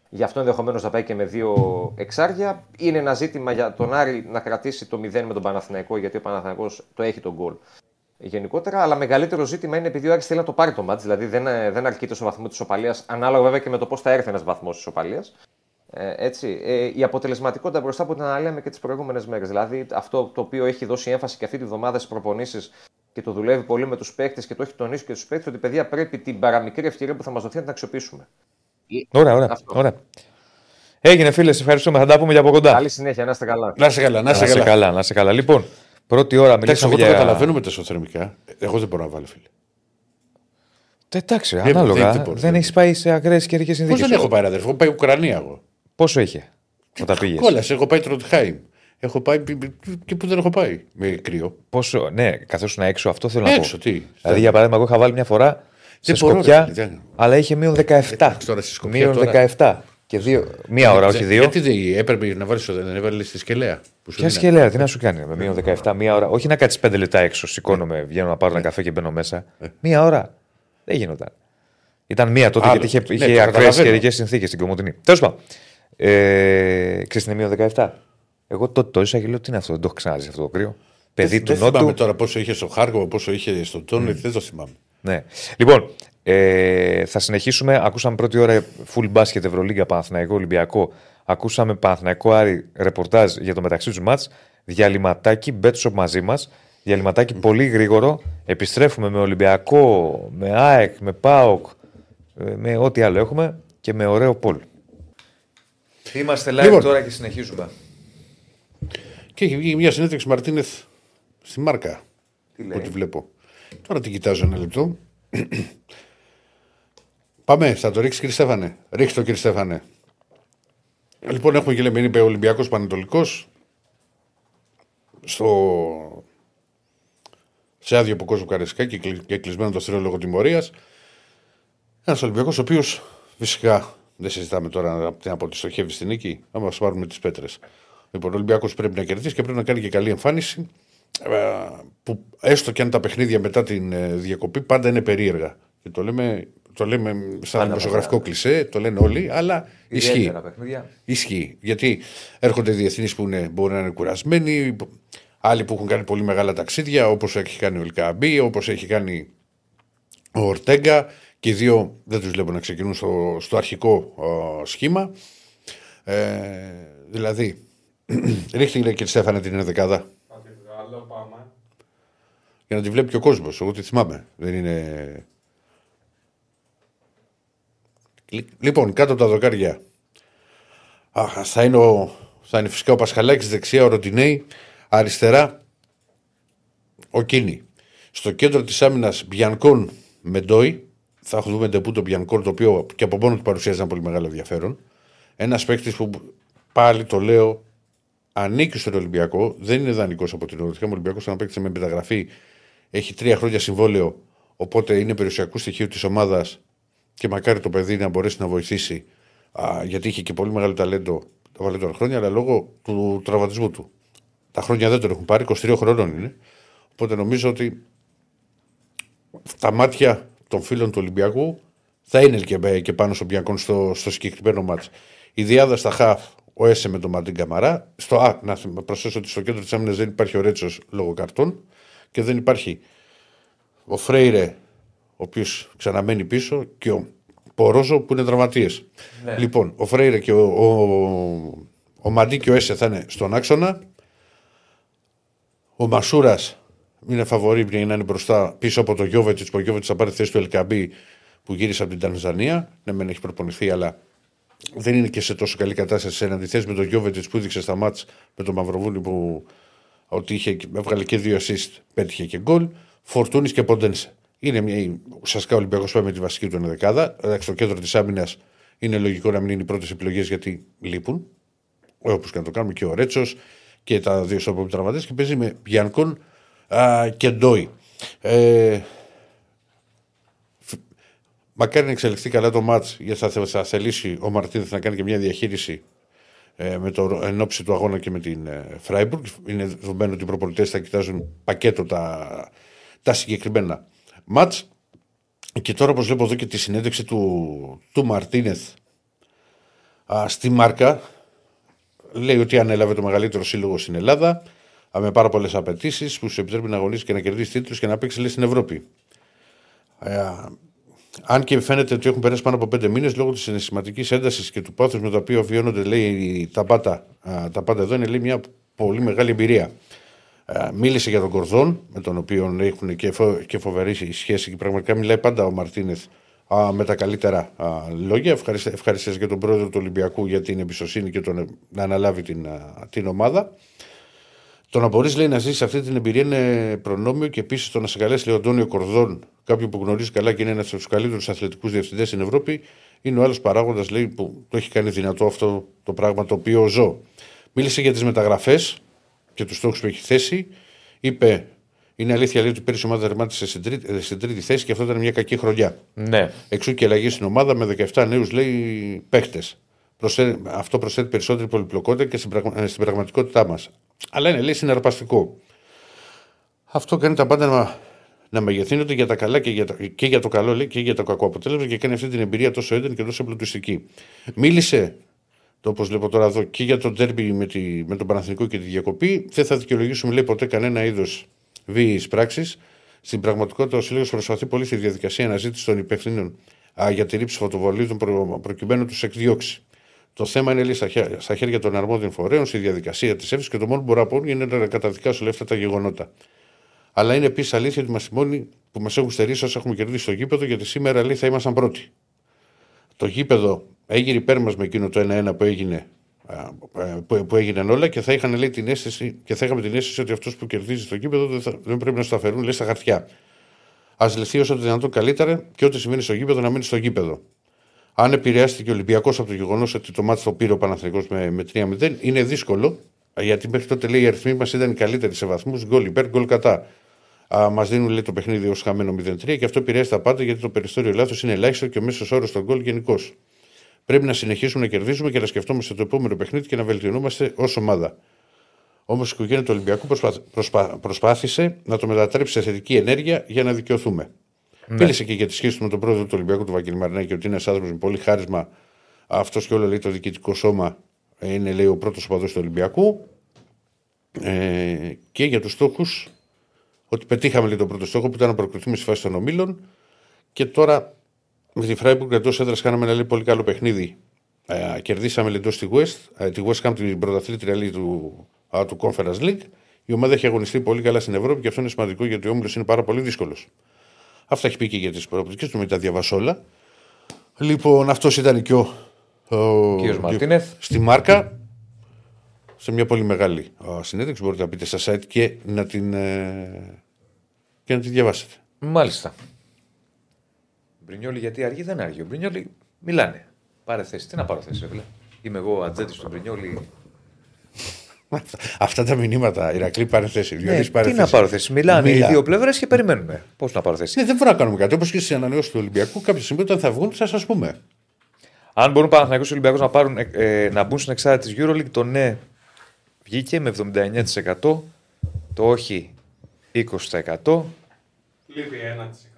Γι' αυτό ενδεχομένως να πάει και με δύο εξάρια. Είναι ένα ζήτημα για τον Άρη να κρατήσει το 0 με τον Παναθηναϊκό, γιατί ο Παναθηναϊκός το έχει τον γκολ γενικότερα. Αλλά μεγαλύτερο ζήτημα είναι επειδή ο Άρης θέλει να το πάρει το μάτ. Δηλαδή δεν, ε, δεν αρκείται στο βαθμό της ισοπαλία, ανάλογα βέβαια και με το πώς θα έρθει ένας βαθμός της ισοπαλία. Ε, έτσι, ε, η αποτελεσματικότητα μπροστά που την αναλύαμε και τις προηγούμενες μέρες. Δηλαδή αυτό το οποίο έχει δώσει έμφαση και αυτή τη βδομάδα στις προπονήσεις και το δουλεύει πολύ με τους παίκτες και το έχει τονίσει και τους παίκτες ότι παιδιά πρέπει την παραμικρή ευκαιρία που θα μας δοθεί να την αξιοποιήσουμε. Ωραία, ωραία. Αυτό. ωραία. Έγινε φίλες, σε ευχαριστούμε. Θα τα πούμε για από κοντά. Καλή συνέχεια, να είστε καλά. Να σε καλά, να Να σε σε καλά. καλά, να σε καλά. Λοιπόν, πρώτη ώρα Εντάξει, μιλήσαμε εγώ το για. καταλαβαίνω με τα ισοθερμικά. Εγώ δεν μπορώ να βάλω, φίλε. Ε, Εντάξει, Δεν- ανάλογα. δεν Δεν, μπορώ, δεν έχεις πάει σε ακραίες καιρικέ Πώς συνθήκες. δεν έχω πάει, αδερφό, έχω πάει Ουκρανία εγώ. Πόσο είχε όταν πήγες; Κόλασε, έχω πάει Τροντχάιμ. Έχω πάει πι- πι- και που δεν έχω πάει με κρύο. Πόσο, ναι, καθώς ήσουν έξω, αυτό θέλω να Έξω, πω. τι. Δηλαδή, για παράδειγμα, εγώ είχα βάλει μια φορά σε Δεν μπορώ, ρε Σκοπιά, φίλε, δεν- αλλά είχε μείον 17. τώρα στη Σκοπιά Μείον τώρα- 17. Και δύο, μία ώρα, όχι Δεν- δύο. Γιατί δεν έπρεπε να βάλεις, δεν έβαλε στη σκελέα. Που σου Ποια δίνανε. σκελέα, τι να σου κάνει, με μείον 17, μία ώρα. Όχι να κάτσεις 5 λεπτά έξω, σηκώνομαι, βγαίνω να πάρω ένα καφέ και μπαίνω μέσα. Μία ώρα. Δεν γινόταν. Ήταν μία τότε Άλλο. γιατί είχε, Ναι, είχε το ακραίες καταλαβαίνω. καιρικές συνθήκες στην Κομωτινή. Τέλος πάντων. Ε, Ξέρεις είναι μείον 17. Εγώ τότε το ίσα και λέω τι είναι αυτό, δεν το έχω ξαναζήσει αυτό το κρύο. Παιδί Δεν του θυμάμαι Νότου. τώρα πόσο είχε στο Χάρκοβο, πόσο είχε στο Τόνετ, δεν το θυμάμαι. Ναι. Λοιπόν, ε, θα συνεχίσουμε. Ακούσαμε πρώτη ώρα full basket Ευρωλίγκα Παναθηναϊκό Ολυμπιακό. Ακούσαμε Παναθηναϊκό Άρη ρεπορτάζ για το μεταξύ τους μάτς. Διαλυματάκι, μπέτσοπ μαζί μας. Διαλυματάκι πολύ γρήγορο. Επιστρέφουμε με Ολυμπιακό, με ΑΕΚ, με ΠΑΟΚ, ε, με ό,τι άλλο έχουμε και με ωραίο πόλ. Είμαστε live Λοιπόν. τώρα και συνεχίζουμε. Και έχει βγει μια συνέντευξη Μαρτίνεθ στη Μάρκα. Τι που τη βλέπω. Τώρα την κοιτάζω ένα λεπτό. Πάμε, θα το ρίξει κύριε Στέφανε. Ρίξτε το κύριε Στέφανε. Λοιπόν, έχουμε και λέμε, είπε Ολυμπιακός Πανετολικός. Στο... Σε άδειο από κόσμο Καρεσκά και, κλει- και κλεισμένο το θηρίο λόγω τιμωρίας. Ένας Ολυμπιακός, ο οποίος φυσικά δεν συζητάμε τώρα από την από τη στοχεύει στη νίκη, θα μας πάρουμε τις πέτρες. Λοιπόν, ο Ολυμπιακός πρέπει να κερδίσει και πρέπει να κάνει και καλή εμφάνιση. Ε, που έστω και αν τα παιχνίδια μετά την ε, διακοπή πάντα είναι περίεργα. Και το λέμε, το λέμε σαν Πάντα δημοσιογραφικό κλισέ, το λένε όλοι, αλλά ισχύει. Ιδιαίτερα παιχνίδια. Ισχύει. Γιατί έρχονται διεθνείς που είναι, μπορεί να είναι κουρασμένοι, άλλοι που έχουν κάνει πολύ μεγάλα ταξίδια, όπως έχει κάνει ο Ελκαμπή, όπως έχει κάνει ο Ορτέγκα. Και οι δύο δεν τους βλέπω να ξεκινούν στο, στο αρχικό ε, σχήμα. Ε, δηλαδή, ρίχνει λέει, και Στέφανε την ενδεκάδα Θα τη βγάλω, πάμε. για να τη βλέπει και ο κόσμος. Εγώ τη θυμάμαι. Δεν είναι. Λοιπόν, κάτω από τα δοκάρια. Αχ, θα, είναι ο, θα είναι φυσικά ο Πασχαλάκης δεξιά, ο Ροντινέη, αριστερά ο Κίνη. Στο κέντρο της άμυνας Μπιανκόν Μεντόι, θα έχουμε δούμε ντεπού τον Μπιανκόν, το οποίο και από μόνος του παρουσιάζει ένα πολύ μεγάλο ενδιαφέρον. Ένας παίκτης που πάλι το λέω ανήκει στον Ολυμπιακό, δεν είναι δανεικός από την Ολυμπιακό. Ο Ολυμπιακός ήταν παίκτη με μεταγραφή, έχει τρία χρόνια συμβόλαιο, οπότε είναι περιουσιακού στοιχείου της ομάδας και μακάρι το παιδί να μπορέσει να βοηθήσει, α, γιατί είχε και πολύ μεγάλο ταλέντο τα παλαιότερα χρόνια, αλλά λόγω του τραυματισμού του. Τα χρόνια δεν τον έχουν πάρει, 23 χρονών είναι. Οπότε νομίζω ότι τα μάτια των φίλων του Ολυμπιακού θα είναι και, και πάνω στον Μπιακόν στο, στο συγκεκριμένο μάτς. Η διάδα στα χαφ, ο Έσε με τον Μαντίν Καμαρά. Στο, α, να προσθέσω ότι στο κέντρο της άμυνας δεν υπάρχει ο Ρέτσος λόγω καρτών και δεν υπάρχει ο Φρέιρε, ο οποίος ξαναμένει πίσω, και ο Πορόζο που είναι τραυματίες. Λοιπόν, ο Φρέιρε και ο, ο, ο Μαντί και ο Έσε θα είναι στον άξονα. Ο Μασούρας είναι φαβορή για να είναι μπροστά πίσω από το Γιώβετ. που ο Γιώβετ θα πάρει τη θέση του Ελκαμπή που γύρισε από την Τανζανία. Ναι, μεν έχει προπονηθεί, αλλά δεν είναι και σε τόσο καλή κατάσταση σε αντιθέσεις με τον Γιώβετ που έδειξε στα μάτς με τον Μαυροβούνι που ότι είχε, έβγαλε και δύο assist, πέτυχε και γκολ. Φορτούνης και Ποντένσε. Είναι μια, ουσιαστικά ο Ολυμπιακός πάει με τη βασική του ενδεκάδα. Εντάξει, στο κέντρο της άμυνας είναι λογικό να μην είναι οι πρώτες επιλογές γιατί λείπουν. Όπως και να το κάνουμε και ο Ρέτσος και τα δύο στόπου τραυματίες και παίζει με Πιανκόν α, και Ντόι. Ε, φ- μακάρι να εξελιχθεί καλά το μάτς γιατί θα, θε- θα θελήσει ο Μαρτίνεθ να κάνει και μια διαχείριση ε, με το εν ώψη του αγώνα και με την ε, Φράιμπουργκ. Είναι δεδομένο ότι οι προπονητές θα κοιτάζουν πακέτο τα, τα συγκεκριμένα μάτς. Και τώρα όπως βλέπω εδώ και τη συνέντευξη του, του Μαρτίνεθ α, στη Μάρκα λέει ότι ανέλαβε το μεγαλύτερο σύλλογο στην Ελλάδα α, με πάρα πολλές απαιτήσεις που σου επιτρέπει να αγωνίσεις και να κερδίσεις τίτλους και να παίξεις λέει, στην Ευρώπη. Ε, αν και φαίνεται ότι έχουν περάσει πάνω από πέντε μήνες λόγω της συναισθηματικής έντασης και του πάθους με το οποίο βιώνονται λέει, τα, πάντα, α, τα πάντα εδώ, είναι λέει, μια πολύ μεγάλη εμπειρία. Ε, μίλησε για τον Κορδόν, με τον οποίο έχουν και, φο, και φοβερή σχέση και πραγματικά μιλάει πάντα ο Μαρτίνεθ α, με τα καλύτερα α, λόγια. Ευχαριστέ, ευχαριστές για τον πρόεδρο του Ολυμπιακού για την εμπιστοσύνη και τον, να αναλάβει την, α, την ομάδα. Το να μπορείς λέει να ζήσει αυτή την εμπειρία είναι προνόμιο και επίσης το να σε καλέσει λέει, ο Αντώνιο Κορδόν, κάποιον που γνωρίζει καλά και είναι ένας από τους καλύτερους αθλητικούς διευθυντές στην Ευρώπη, είναι ο άλλος παράγοντας που το έχει κάνει δυνατό αυτό το πράγμα το οποίο ζω. Μίλησε για τις μεταγραφές και τους στόχους που έχει θέσει. Είπε, είναι αλήθεια λέει, ότι πέρυσι η ομάδα τερμάτισε στην τρίτη, στην τρίτη θέση και αυτό ήταν μια κακή χρονιά. Ναι. Εξού και αλλαγή στην ομάδα με 17 νέους λέει παίχτε. Αυτό προσθέτει περισσότερη πολυπλοκότητα και στην, πραγμα... στην πραγματικότητά μας. Αλλά είναι λέει συναρπαστικό. Αυτό κάνει τα πάντα να, να μεγεθύνονται για τα καλά και για, τα... και για το καλό λέει, και για το κακό αποτέλεσμα και κάνει αυτή την εμπειρία τόσο έντονη και τόσο εμπλουτιστική. Μίλησε, το όπως βλέπω τώρα εδώ, και για τον τέρμπι με, τη... με τον Παναθηνικό και τη διακοπή. Δεν θα δικαιολογήσουμε λέει ποτέ κανένα είδος βίαιης πράξης. Στην πραγματικότητα, ο Σύλλογος προσπαθεί πολύ στη διαδικασία αναζήτησης των υπευθύνων α, για τη ρήψη φωτοβολίδων προ... προκειμένου τους εκδιώξει. Το θέμα είναι λέει, στα, χέρια, στα χέρια των αρμόδιων φορέων στη διαδικασία της αίθουσα και το μόνο που μπορώ να πω είναι να καταδικάσω όλα αυτά τα γεγονότα. Αλλά είναι επίσης αλήθεια ότι είμαστε οι μόνοι που μας έχουν στερήσει όσο έχουμε κερδίσει στο γήπεδο, γιατί σήμερα λέει θα ήμασταν πρώτοι. Το γήπεδο έγινε υπέρ μας με εκείνο το 1-1 που έγινε. α, ε, Που, που έγιναν όλα και θα, είχαν, λέει, την αίσθηση, και θα είχαμε την αίσθηση ότι αυτός που κερδίζει στο γήπεδο δεν, θα, δεν πρέπει να στο αφαιρούν λέει, στα χαρτιά. Α λυθεί όσο το δυνατόν καλύτερα και ό,τι συμβαίνει στο γήπεδο να μείνει στο γήπεδο. Αν επηρεάστηκε ο Ολυμπιακός από το γεγονός ότι το μάτι το πήρε ο Παναθηναϊκός με, με 3-0, είναι δύσκολο γιατί μέχρι τότε λέει οι αριθμοί μας ήταν οι καλύτεροι σε βαθμούς, γκολ υπέρ, γκολ κατά. Μας δίνουν λέει, το παιχνίδι ως χαμένο 0-3 και αυτό επηρεάζει τα πάντα γιατί το περιθώριο λάθος είναι ελάχιστο και ο μέσος όρος των γκολ γενικώ. Πρέπει να συνεχίσουμε να κερδίζουμε και να σκεφτόμαστε το επόμενο παιχνίδι και να βελτιωνόμαστε ως ομάδα. Όμως η οικογένεια του Ολυμπιακού προσπα... Προσπα... προσπάθησε να το μετατρέψει σε θετική ενέργεια για να δικαιωθούμε. Ναι. Μίλησε και για τη σχέση του με τον πρόεδρο του Ολυμπιακού, του Βαγγέλη Μαρινάκη, ότι είναι ένας άνθρωπος με πολύ χάρισμα. Αυτός και όλο λέει το διοικητικό σώμα είναι λέει, ο πρώτος οπαδός του Ολυμπιακού. Ε, και για τους στόχους, ότι πετύχαμε λέει, τον πρώτο στόχο που ήταν να προκριθούμε στη φάση των ομίλων. Και τώρα με τη Φράιμπουργκ εντός έδρας κάναμε ένα λέει, πολύ καλό παιχνίδι. Ε, κερδίσαμε λέει, εντός τη West, ε, τη West Ham την πρωταθλήτρια λέει, του, α, του Conference League. Η ομάδα έχει αγωνιστεί πολύ καλά στην Ευρώπη και αυτό είναι σημαντικό γιατί ο όμιλος είναι πάρα πολύ δύσκολος. Αυτά έχει πει και για τις προοπτικές του, μην τα διαβάσω όλα. Λοιπόν, αυτός ήταν και ο. ο Κύριος Μαρτίνεθ. Στη Μάρκα. Σε μια πολύ μεγάλη α, συνέντευξη. Μπορείτε να πείτε στα site και να την, ε, και να την διαβάσετε. Μάλιστα. Μπρινιόλι γιατί αργεί δεν αργεί. Ο Μπρινιόλι μιλάνε. Πάρε θέση. Τι να πάρω θέση, φίλε. Είμαι εγώ ατζέτη του Μπρινιόλι. Αυτά τα μηνύματα, Ηρακλή πάρε θέση. Ναι, Διονύση, πάρε τι να πάρω θέση. Μιλάνε Μιλά. οι δύο πλευρές και περιμένουμε. Πώς να πάρω θέση. Ναι, δεν μπορούμε να κάνουμε κάτι. Όπως και στις ανανεώσεις του Ολυμπιακού, κάποια στιγμή όταν θα βγουν, θα σας πούμε. Αν μπορούν Παναθηναϊκός και Ολυμπιακός να, πάρουν, ε, ε, να μπουν στην εξάρτητη της EuroLeague, το ναι βγήκε με 79%, το όχι 20%. Λείπει 1%.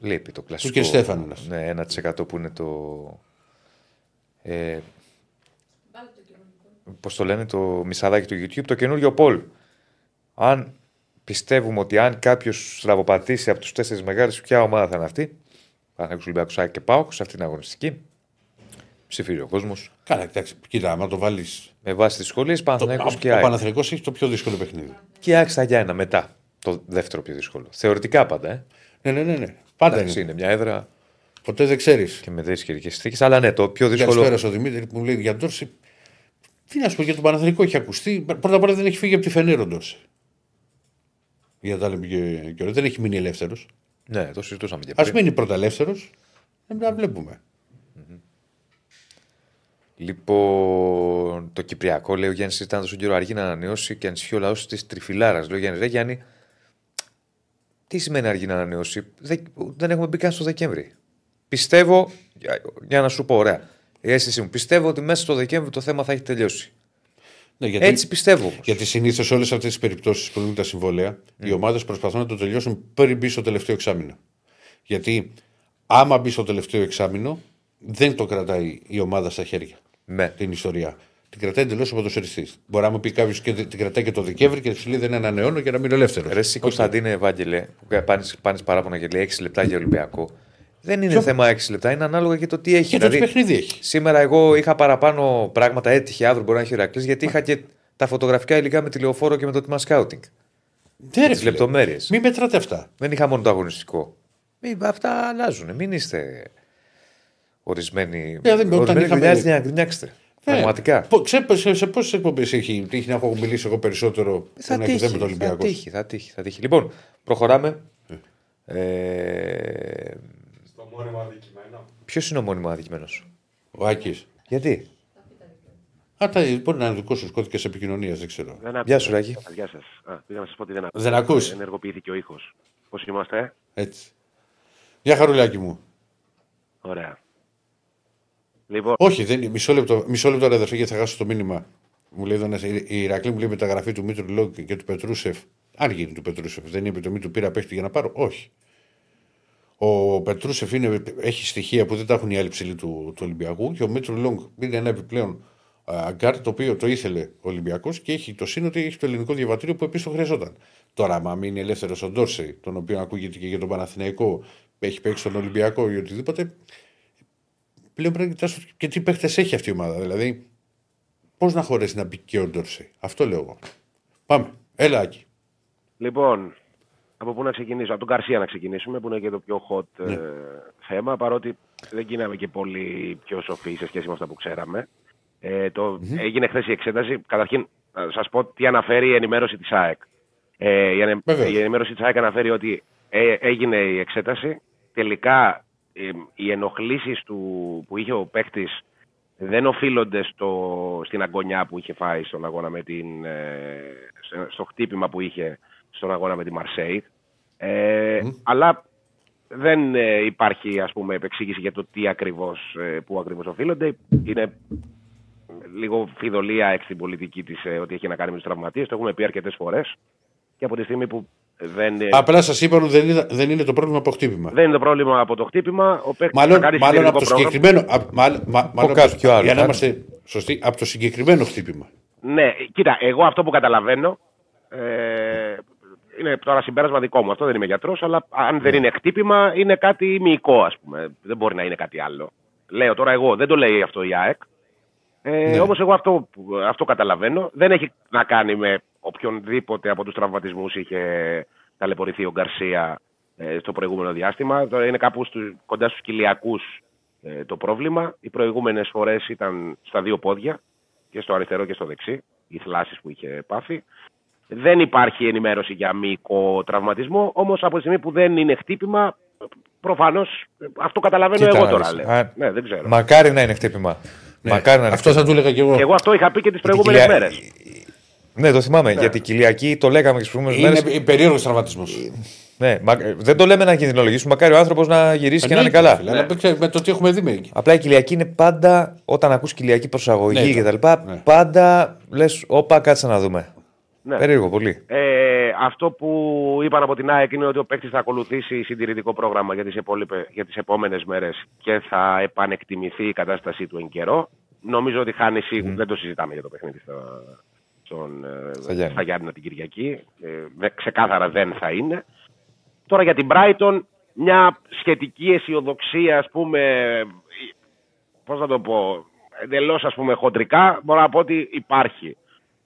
Λείπει το κλασικό. Του κ. Στέφανος είναι αυτό. Ναι, 1% που είναι το. Ε, Πώς το λένε, το μισαδάκι του YouTube, το καινούριο Πολ. Αν πιστεύουμε ότι αν κάποιος στραβοπατήσει από τους τέσσερις μεγάλου, ποια ομάδα θα είναι αυτή; Παναγιώτο Ολυμπιακός Σάκη και Πάοκ σε αυτήν την αγωνιστική. Ψηφίζει ο κόσμος. Καλά, κοιτάξτε, κοίτα, άμα το βάλεις. Με βάση τις δυσκολίες, Παναθηναϊκός και Ο ΑΕΚ. Παναθηναϊκός έχει το πιο δύσκολο παιχνίδι. Και ΑΕΚ στα Γιάννα μετά. Το δεύτερο πιο δύσκολο. Θεωρητικά πάντα, ε. Ναι, ναι, ναι. ναι. Πάντα Εντάξει, είναι. είναι μια έδρα Ποτέ δεν ξέρεις. και με δύσκολες συνθήκε. Αλλά ναι, το πιο δύσκολο. Καλησπέρα στο Δημήτρη που μου λέει για τον Τόρση. Τι να σου πω για τον Παναθηναϊκό έχει ακουστεί. Πρώτα απ' όλα δεν έχει φύγει από τη Φενέρο ο Ντόρση. Για να τα λέμε και, και ωραία. Δεν έχει μείνει ελεύθερος. Ναι, το συζητούσαμε και Α πριν. μείνει πρώτα ελεύθερος. Να βλέπουμε. Λοιπόν, το Κυπριακό, λέει ο Γιάννης, ήταν τόσο καιρό αργή να ανανεώσει και ανησυχεί ο λαός της Τριφυλάρας. Λέει ο Γιάννης, ρε Γιάννη, τι σημαίνει αργή να ανανεώσει; Δεν, δεν έχουμε μπει καν στο Δεκέμβρη. Πιστεύω, για, για να σου πω, ωραία, η αίσθηση μου, πιστεύω ότι μέσα στο Δεκέμβρη το θέμα θα έχει τελειώσει. Ναι, γιατί, Έτσι πιστεύω όμως. γιατί συνήθως όλες αυτές τις περιπτώσεις που λύνουν τα συμβόλαια, οι ομάδες προσπαθούν να το τελειώσουν πριν μπει στο τελευταίο εξάμεινο. Γιατί άμα μπει στο τελευταίο εξάμεινο, δεν το κρατάει η ομάδα στα χέρια. Ναι. την ιστορία. Την κρατάει εντελώς ο ποδοσφαιριστή. Μπορεί να μου πει κάποιος και την κρατάει και το Δεκέμβρη και σου λέει δεν ανανεώνω για να μείνω ελεύθερος. Ρε εσύ Κωνσταντίνε Ευάγγελε, που πάνε παράπονα και λέει 6 λεπτά για Ολυμπιακό. Δεν είναι θέμα 6 λεπτά, είναι ανάλογα και το τι έχει. Και το τι Δηλαδή, παιχνίδι έχει. Σήμερα εγώ είχα παραπάνω πράγματα, έτυχε αύριο μπορεί να έχει Ηρακλής, γιατί είχα και τα φωτογραφικά υλικά με τηλεοφόρο και με το τμήμα σκάουτινγκ. Ναι, ρε Τις φίλε. λεπτομέρειες. Μην μετράτε αυτά. Δεν είχα μόνο το αγωνιστικό. Μη, αυτά αλλάζουν. Μην είστε ορισμένοι. Ε, δεν- όταν ορισμένοι είχαμε- γκρινιάζετε να γκρινιάξετε. Πραγματικά. Πο- Ξέρετε σε, σε πόσες εκπομπές έχει τύχει να έχω μιλήσει εγώ περισσότερο Θα που να έχεις τύχει, με το θα Ολυμπιακό; τύχει, θα τύχει, θα τύχει. Λοιπόν, προχωράμε. Ε, Στο μόνιμο αδικημένο. Ποιος είναι ο μόνιμο αδικημένος; Ο Άκης. Γιατί; Α, τα, μπορεί να είναι δικό σου κώδικας επικοινωνίας, δεν ξέρω. Δεν άκουσα. Γεια σου, Ράκη. Α, Γεια σας. Πήγα να σας πω ότι δεν άκουσα. Δεν ακούς; Ενεργοποιήθηκε ο ήχος. Πώς είμαστε, ε; Έτσι. Γεια χαρουλάκι μου. Ωραία. Λοιπόν, Όχι, δεν, μισό λεπτό, μισό λεπτό ρε αδερφέ, γιατί θα χάσω το μήνυμα. Μου λέει εδώ ένας- η η Ηρακλή μου λέει μεταγραφή του Μήτρου Λόγκ και του Πετρούσεφ. Αν γίνει του Πετρούσεφ, δεν είναι επιτομή του πήρα παίχτη για να πάρω; Όχι. Ο Πετρούσεφ είναι, έχει στοιχεία που δεν τα έχουν οι άλλοι ψηλοί του, του Ολυμπιακού και ο Μήτρου Λόγκ είναι ένα επιπλέον αγκάρ το οποίο το ήθελε ο Ολυμπιακός και έχει το σύνο ότι έχει το ελληνικό διαβατήριο που επίσης το χρειαζόταν. Τώρα, άμα μείνει ελεύθερος ο Ντόρσεϊ, τον οποίο ακούγεται και για τον Παναθηναϊκό, έχει παίξει τον Ολυμπιακό ή οτιδήποτε, πλέον πρέπει να κοιτάξω και τι παίχτες έχει αυτή η ομάδα. Δηλαδή, πώς να χωρέσει να μπει και ο Ντόρσεϊ. Αυτό λέω εγώ. Πάμε. Έλα, Άκη. λοιπόν Από πού να ξεκινήσω, από τον Καρσία να ξεκινήσουμε, που είναι και το πιο hot Ναι. ε, θέμα, παρότι δεν γίναμε και πολύ πιο σοφοί σε σχέση με αυτά που ξέραμε. Ε, το, Έγινε χθες η εξέταση. Καταρχήν, να σας πω τι αναφέρει η ενημέρωση της ΑΕΚ. Ε, η, ανε- Βεβαίως. η ενημέρωση της ΑΕΚ αναφέρει ότι ε, έγινε η εξέταση. Τελικά ε, οι ενοχλήσεις που είχε ο παίκτης δεν οφείλονται στο, στην αγωνιά που είχε φάει στον αγώνα με την, ε, στο- στο χτύπημα που είχε στον αγώνα με τη Μαρσέη. Ε, Αλλά δεν ε, υπάρχει ας πούμε επεξήγηση για το τι ακριβώς, ε, πού ακριβώς οφείλονται. Είναι λίγο φιδωλία εξ την πολιτική της ε, ότι έχει να κάνει με τους τραυματίες. Το έχουμε πει αρκετές φορές. Και από τη στιγμή που δεν, ε, Απλά σας είπαν ότι δεν είναι, δεν είναι το πρόβλημα από χτύπημα. δεν είναι το πρόβλημα από το χτύπημα, ο παίκτης θα Μάλλον, κάνει μάλλον από το συντηρητικό πρόγραμμα. συγκεκριμένο. α- μάλλον- μα- μάλλον από το- κάποιο άλλο, Για να θα- είμαστε σωστοί, από το συγκεκριμένο χτύπημα. Ναι, κοίτα, εγώ αυτό που καταλαβαίνω. Ε, είναι τώρα συμπέρασμα δικό μου. Αυτό δεν είμαι γιατρός, αλλά αν δεν είναι χτύπημα, είναι κάτι μυϊκό, ας πούμε. Δεν μπορεί να είναι κάτι άλλο. Λέω τώρα εγώ, δεν το λέει αυτό η ΑΕΚ. Ε, Ναι. Όμως εγώ αυτό, που- αυτό καταλαβαίνω. Δεν έχει να κάνει με οποιονδήποτε από τους τραυματισμούς είχε ταλαιπωρηθεί ο Γκαρσία ε, στο προηγούμενο διάστημα. Τώρα είναι κάπου στους, κοντά στους κοιλιακούς ε, το πρόβλημα. Οι προηγούμενες φορές ήταν στα δύο πόδια και στο αριστερό και στο δεξί, οι θλάσεις που είχε πάθει. Δεν υπάρχει ενημέρωση για μυϊκό τραυματισμό, όμως από τη στιγμή που δεν είναι χτύπημα, προφανώς αυτό καταλαβαίνω Κοίτα εγώ να τώρα. δεις. Λέω. Α, Ναι, δεν ξέρω. Μακάρι να είναι χτύπημα. Ναι, Μακάρι να είναι Αυτό θα του έλεγα και εγώ. Και εγώ αυτό είχα πει και τις Η προηγούμενες κοιλιά- μέρες. Ναι, το θυμάμαι. Γιατί η Κυλιακή το λέγαμε και τις προηγούμενες Είναι μέρε. περίεργος τραυματισμός. Ναι, μα, δεν το λέμε να κινδυνολογήσουμε. Μακάρι ο άνθρωπος να γυρίσει και να είναι καλά. Αλλά με το τι έχουμε δει με Απλά η Κυλιακή είναι πάντα, όταν ακούς Κυλιακή προσαγωγή Ναι, κτλ., ναι. πάντα λες, όπα, κάτσε να δούμε. Ναι. Περίεργο πολύ. Ε, αυτό που είπαν από την ΑΕΚ είναι ότι ο παίκτης θα ακολουθήσει συντηρητικό πρόγραμμα για τις για τις επόμενες μέρες και θα επανεκτιμηθεί η κατάστασή του εν καιρό. Νομίζω ότι χάνει σίγουρα. Δεν το συζητάμε για το παιχνίδι στα, στον, ε, Στα Γιάννη. στα Γιάννηνα την Κυριακή. Ε, δε- ξεκάθαρα δεν θα είναι. Τώρα για την Brighton, μια σχετική αισιοδοξία, ας πούμε, πώς να το πω, εντελώς ας πούμε χοντρικά, μπορώ να πω ότι υπάρχει.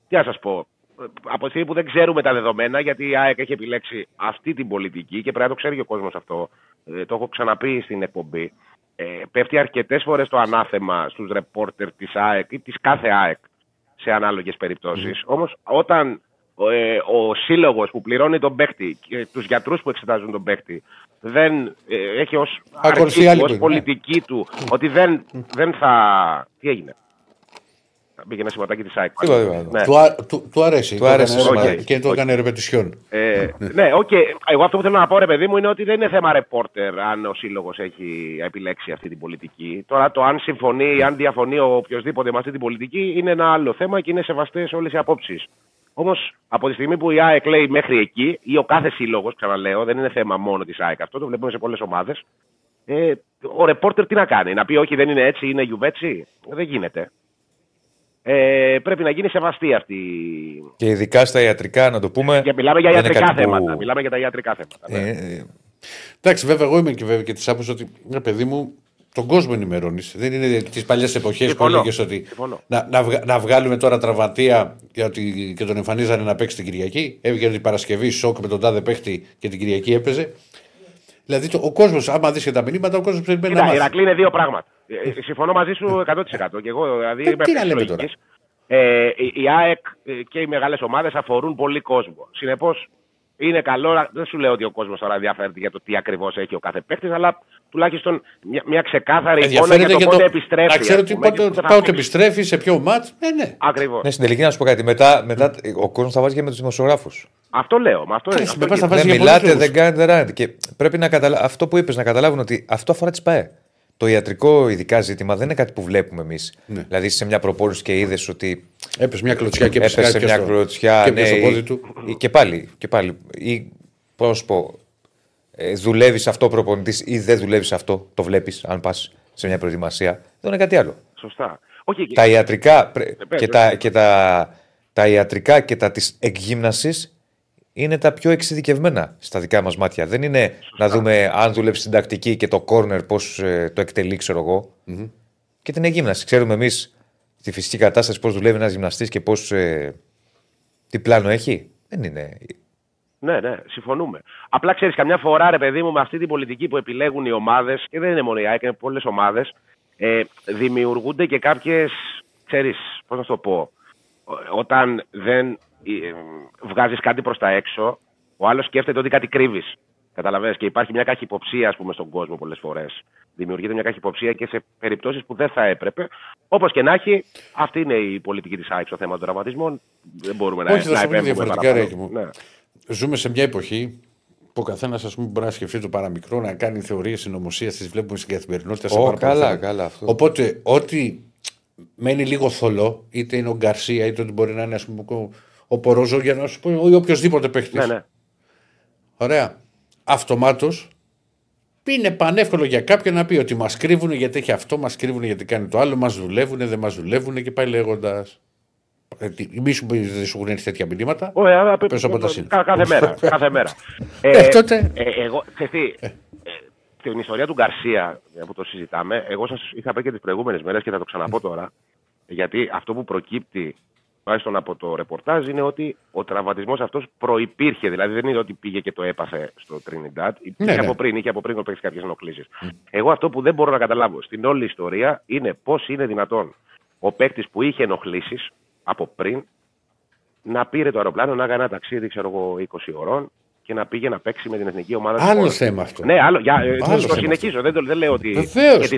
Τι να σας πω, από τη στιγμή που δεν ξέρουμε τα δεδομένα, γιατί η ΑΕΚ έχει επιλέξει αυτή την πολιτική και πρέπει να το ξέρει και ο κόσμος αυτό, ε, το έχω ξαναπεί στην εκπομπή, ε, πέφτει αρκετές φορές το ανάθεμα στους ρεπόρτερ της ΑΕΚ ή της κάθε ΑΕΚ σε ανάλογες περιπτώσεις. Όμως όταν ε, ο σύλλογος που πληρώνει τον παίκτη και τους γιατρούς που εξετάζουν τον παίκτη δεν ε, έχει ως, Ακολουθεί αρχή, άλλη ως που είναι, πολιτική του ότι δεν, δεν θα... Τι έγινε; Μπήκε ένα σηματάκι της ΑΕΚ. Τίποτα, τίποτα. Ναι. Του, α- του, του αρέσει. Του Το άρεσε έκανε- σήμερα. Και το έκανε ρεπετισιόν. Ε, ναι, οκ. Εγώ αυτό που θέλω να πω, ρε παιδί μου, είναι ότι δεν είναι θέμα ρεπόρτερ αν ο σύλλογος έχει επιλέξει αυτή την πολιτική. Τώρα το αν συμφωνεί ή αν διαφωνεί ο οποιοδήποτε με αυτή την πολιτική είναι ένα άλλο θέμα και είναι σεβαστές όλες οι απόψεις. Όμως από τη στιγμή που η ΑΕΚ λέει μέχρι εκεί, ή ο κάθε σύλλογος, ξαναλέω, δεν είναι θέμα μόνο της ΑΕΚ αυτό, το βλέπουμε σε πολλές ομάδες. Ε, ο ρεπόρτερ τι να κάνει, να πει όχι δεν είναι έτσι, είναι γιουβέτσι. Δεν γίνεται. Ε, πρέπει να γίνει σεβαστή αυτή Και ειδικά στα ιατρικά, να το πούμε. και μιλάμε για δεν είναι ιατρικά κάτι που- θέματα. Μιλάμε για τα ιατρικά θέματα. ναι. Ε, ε, Εντάξει, βέβαια, εγώ είμαι και, βέβαια και της άποψης ότι ρε παιδί μου, τον κόσμο ενημερώνεις. Δεν είναι τις παλιές εποχές που Συμφωνώ. έλεγες ότι Συμφωνώ. να, να, βγα- να βγάλουμε τώρα τραυματία γιατί και τον εμφανίζανε να παίξει την Κυριακή. Έβγαινε την Παρασκευή σοκ με τον τάδε παίχτη και την Κυριακή έπαιζε. Δηλαδή το, ο κόσμος, άμα δεις και τα μηνύματα, ο κόσμος περιμένει να Κοίτα, μάθει. Ηρακλή είναι δύο πράγματα. Ε, ε, Συμφωνώ μαζί σου 100%. Και εγώ δηλαδή Ε, είμαι τι να αυτής της λέμε λογικής. Ε, η- η ΑΕΚ ε, και οι μεγάλες ομάδες αφορούν πολύ κόσμο. Συνεπώς, είναι καλό. να- Δεν σου λέω ότι ο κόσμος τώρα ενδιαφέρεται για το τι ακριβώς έχει ο κάθε παίκτης, αλλά τουλάχιστον μια, μια ξεκάθαρη εικόνα για Ενδιαφέρεται το για πότε το. επιστρέφει. Να ξέρω ας ότι πούμε, και πότε, πότε θα πότε παίξει. επιστρέφει, σε ποιο ματ. Ε, ναι. Ακριβώς. ναι, στην τελική να σου πω κάτι. Μετά, μετά ο κόσμος θα βάζει και με τους δημοσιογράφους. Αυτό λέω. Μα αυτό είναι. Κάτσε, αυτό με πας να γίνεται. βάζει Δεν για μιλάτε, πολλούς δεν κάνετε ράντι. Και πρέπει να καταλα... αυτό που είπες, να καταλάβουν ότι αυτό αφορά τις ΠαΕ. Το ιατρικό ειδικά ζήτημα δεν είναι κάτι που βλέπουμε εμείς. Ναι. Δηλαδή σε μια προπόνηση και είδες ότι Έπεσε μια κλωτσιά και έπεσε, έπεσε κάτι μια στο- κλωτσιά. Και ναι, έπιασε το ή- πόδι του. ή- Και πάλι. Και πάλι. Ή πώς να σου πω, ε, δουλεύεις αυτό ο προπονητής ή δεν δουλεύεις αυτό. Το βλέπεις αν πας σε μια προετοιμασία. Δεν είναι κάτι άλλο. Σωστά. Όχι, και- Τα ιατρικά, πρέ- πες, και, πες. τα, και τα, τα ιατρικά και τα της εκγύμνασης είναι τα πιο εξειδικευμένα στα δικά μας μάτια. Δεν είναι να δούμε αν δουλεύει στην τακτική και το corner πώς ε, το εκτελεί, ξέρω εγώ. Και την εκγύμναση. Ξέρουμε εμείς τη φυσική κατάσταση πώς δουλεύει ένας γυμναστής και πώς, ε, τι πλάνο έχει. Δεν είναι. Ναι, ναι, συμφωνούμε. Απλά ξέρεις, καμιά φορά ρε παιδί μου, με αυτή την πολιτική που επιλέγουν οι ομάδες, και δεν είναι μόνο η ΑΕΚ, είναι πολλές ομάδες, ε, δημιουργούνται και κάποιες. ξέρεις, πώς να σου το πω. Όταν δεν ε, βγάζεις κάτι προς τα έξω, ο άλλος σκέφτεται ότι κάτι κρύβεις. Καταλαβαίνεις και υπάρχει μια καχυποψία ας πούμε, στον κόσμο πολλές φορές. Δημιουργείται μια καχυποψία και σε περιπτώσεις που δεν θα έπρεπε. Όπως και να έχει, αυτή είναι η πολιτική της ΑΕΚ στο θέμα των τραυματισμών. Δεν μπορούμε Όχι, να, θα να σου πω διαφορετικά, παραπάνω. Ρέκη μου. Ναι. Ζούμε σε μια εποχή που ο καθένας μπορεί να σκεφτεί το παραμικρό, να κάνει θεωρίες συνωμοσίας, τις βλέπουμε στην καθημερινότητα. σε Ω, πάρα πολλά καλά, θέματα. καλά αυτό. Οπότε, ό,τι μένει λίγο θολό, είτε είναι ο Γκαρσία, είτε ότι μπορεί να είναι ας πούμε, ο, ο Πορόζο, για να σου πω, ή οποιοδήποτε παίχτης. ναι, ναι. Ωραία. Αυτομάτως είναι πανεύκολο για κάποιον να πει ότι μας κρύβουν γιατί έχει αυτό, μας κρύβουν γιατί κάνει το άλλο, μας δουλεύουν, δεν μας δουλεύουν και πάει λέγοντας. Μη σου πει δεν σου έχουν έρθει τέτοια μηνύματα. Ωραία, αλλά πε- Πες από τα σύνορα. κα- κάθε μέρα. κάθε μέρα. Ε, τότε- ε, εγώ, ξέρεις τι, ε, την ιστορία του Γκαρσία, μια που το συζητάμε, εγώ σας είχα πει και τις προηγούμενες μέρες και θα το ξαναπώ τώρα. Γιατί αυτό που προκύπτει, τουλάχιστον από το ρεπορτάζ, είναι ότι ο τραυματισμός αυτός προπήρχε. Δηλαδή δεν είναι ότι πήγε και το έπαθε στο Trinidad. Είχε Ναι, ναι. από πριν, είχε από πριν παίξει κάποιες ενοχλήσεις. Εγώ αυτό που δεν μπορώ να καταλάβω στην όλη ιστορία είναι πώς είναι δυνατόν ο παίκτης που είχε ενοχλήσεις από πριν να πήρε το αεροπλάνο, να έκανε ένα ταξίδι, ξέρω εγώ, 20 ωρών και να πήγε να παίξει με την εθνική ομάδα της Άλλο χώρας. θέμα αυτό. Ναι, άλλο. Για, ε, Άλλο το, θέμα το συνεχίζω. Δεν, το, δεν λέω ότι. Βεβαίως,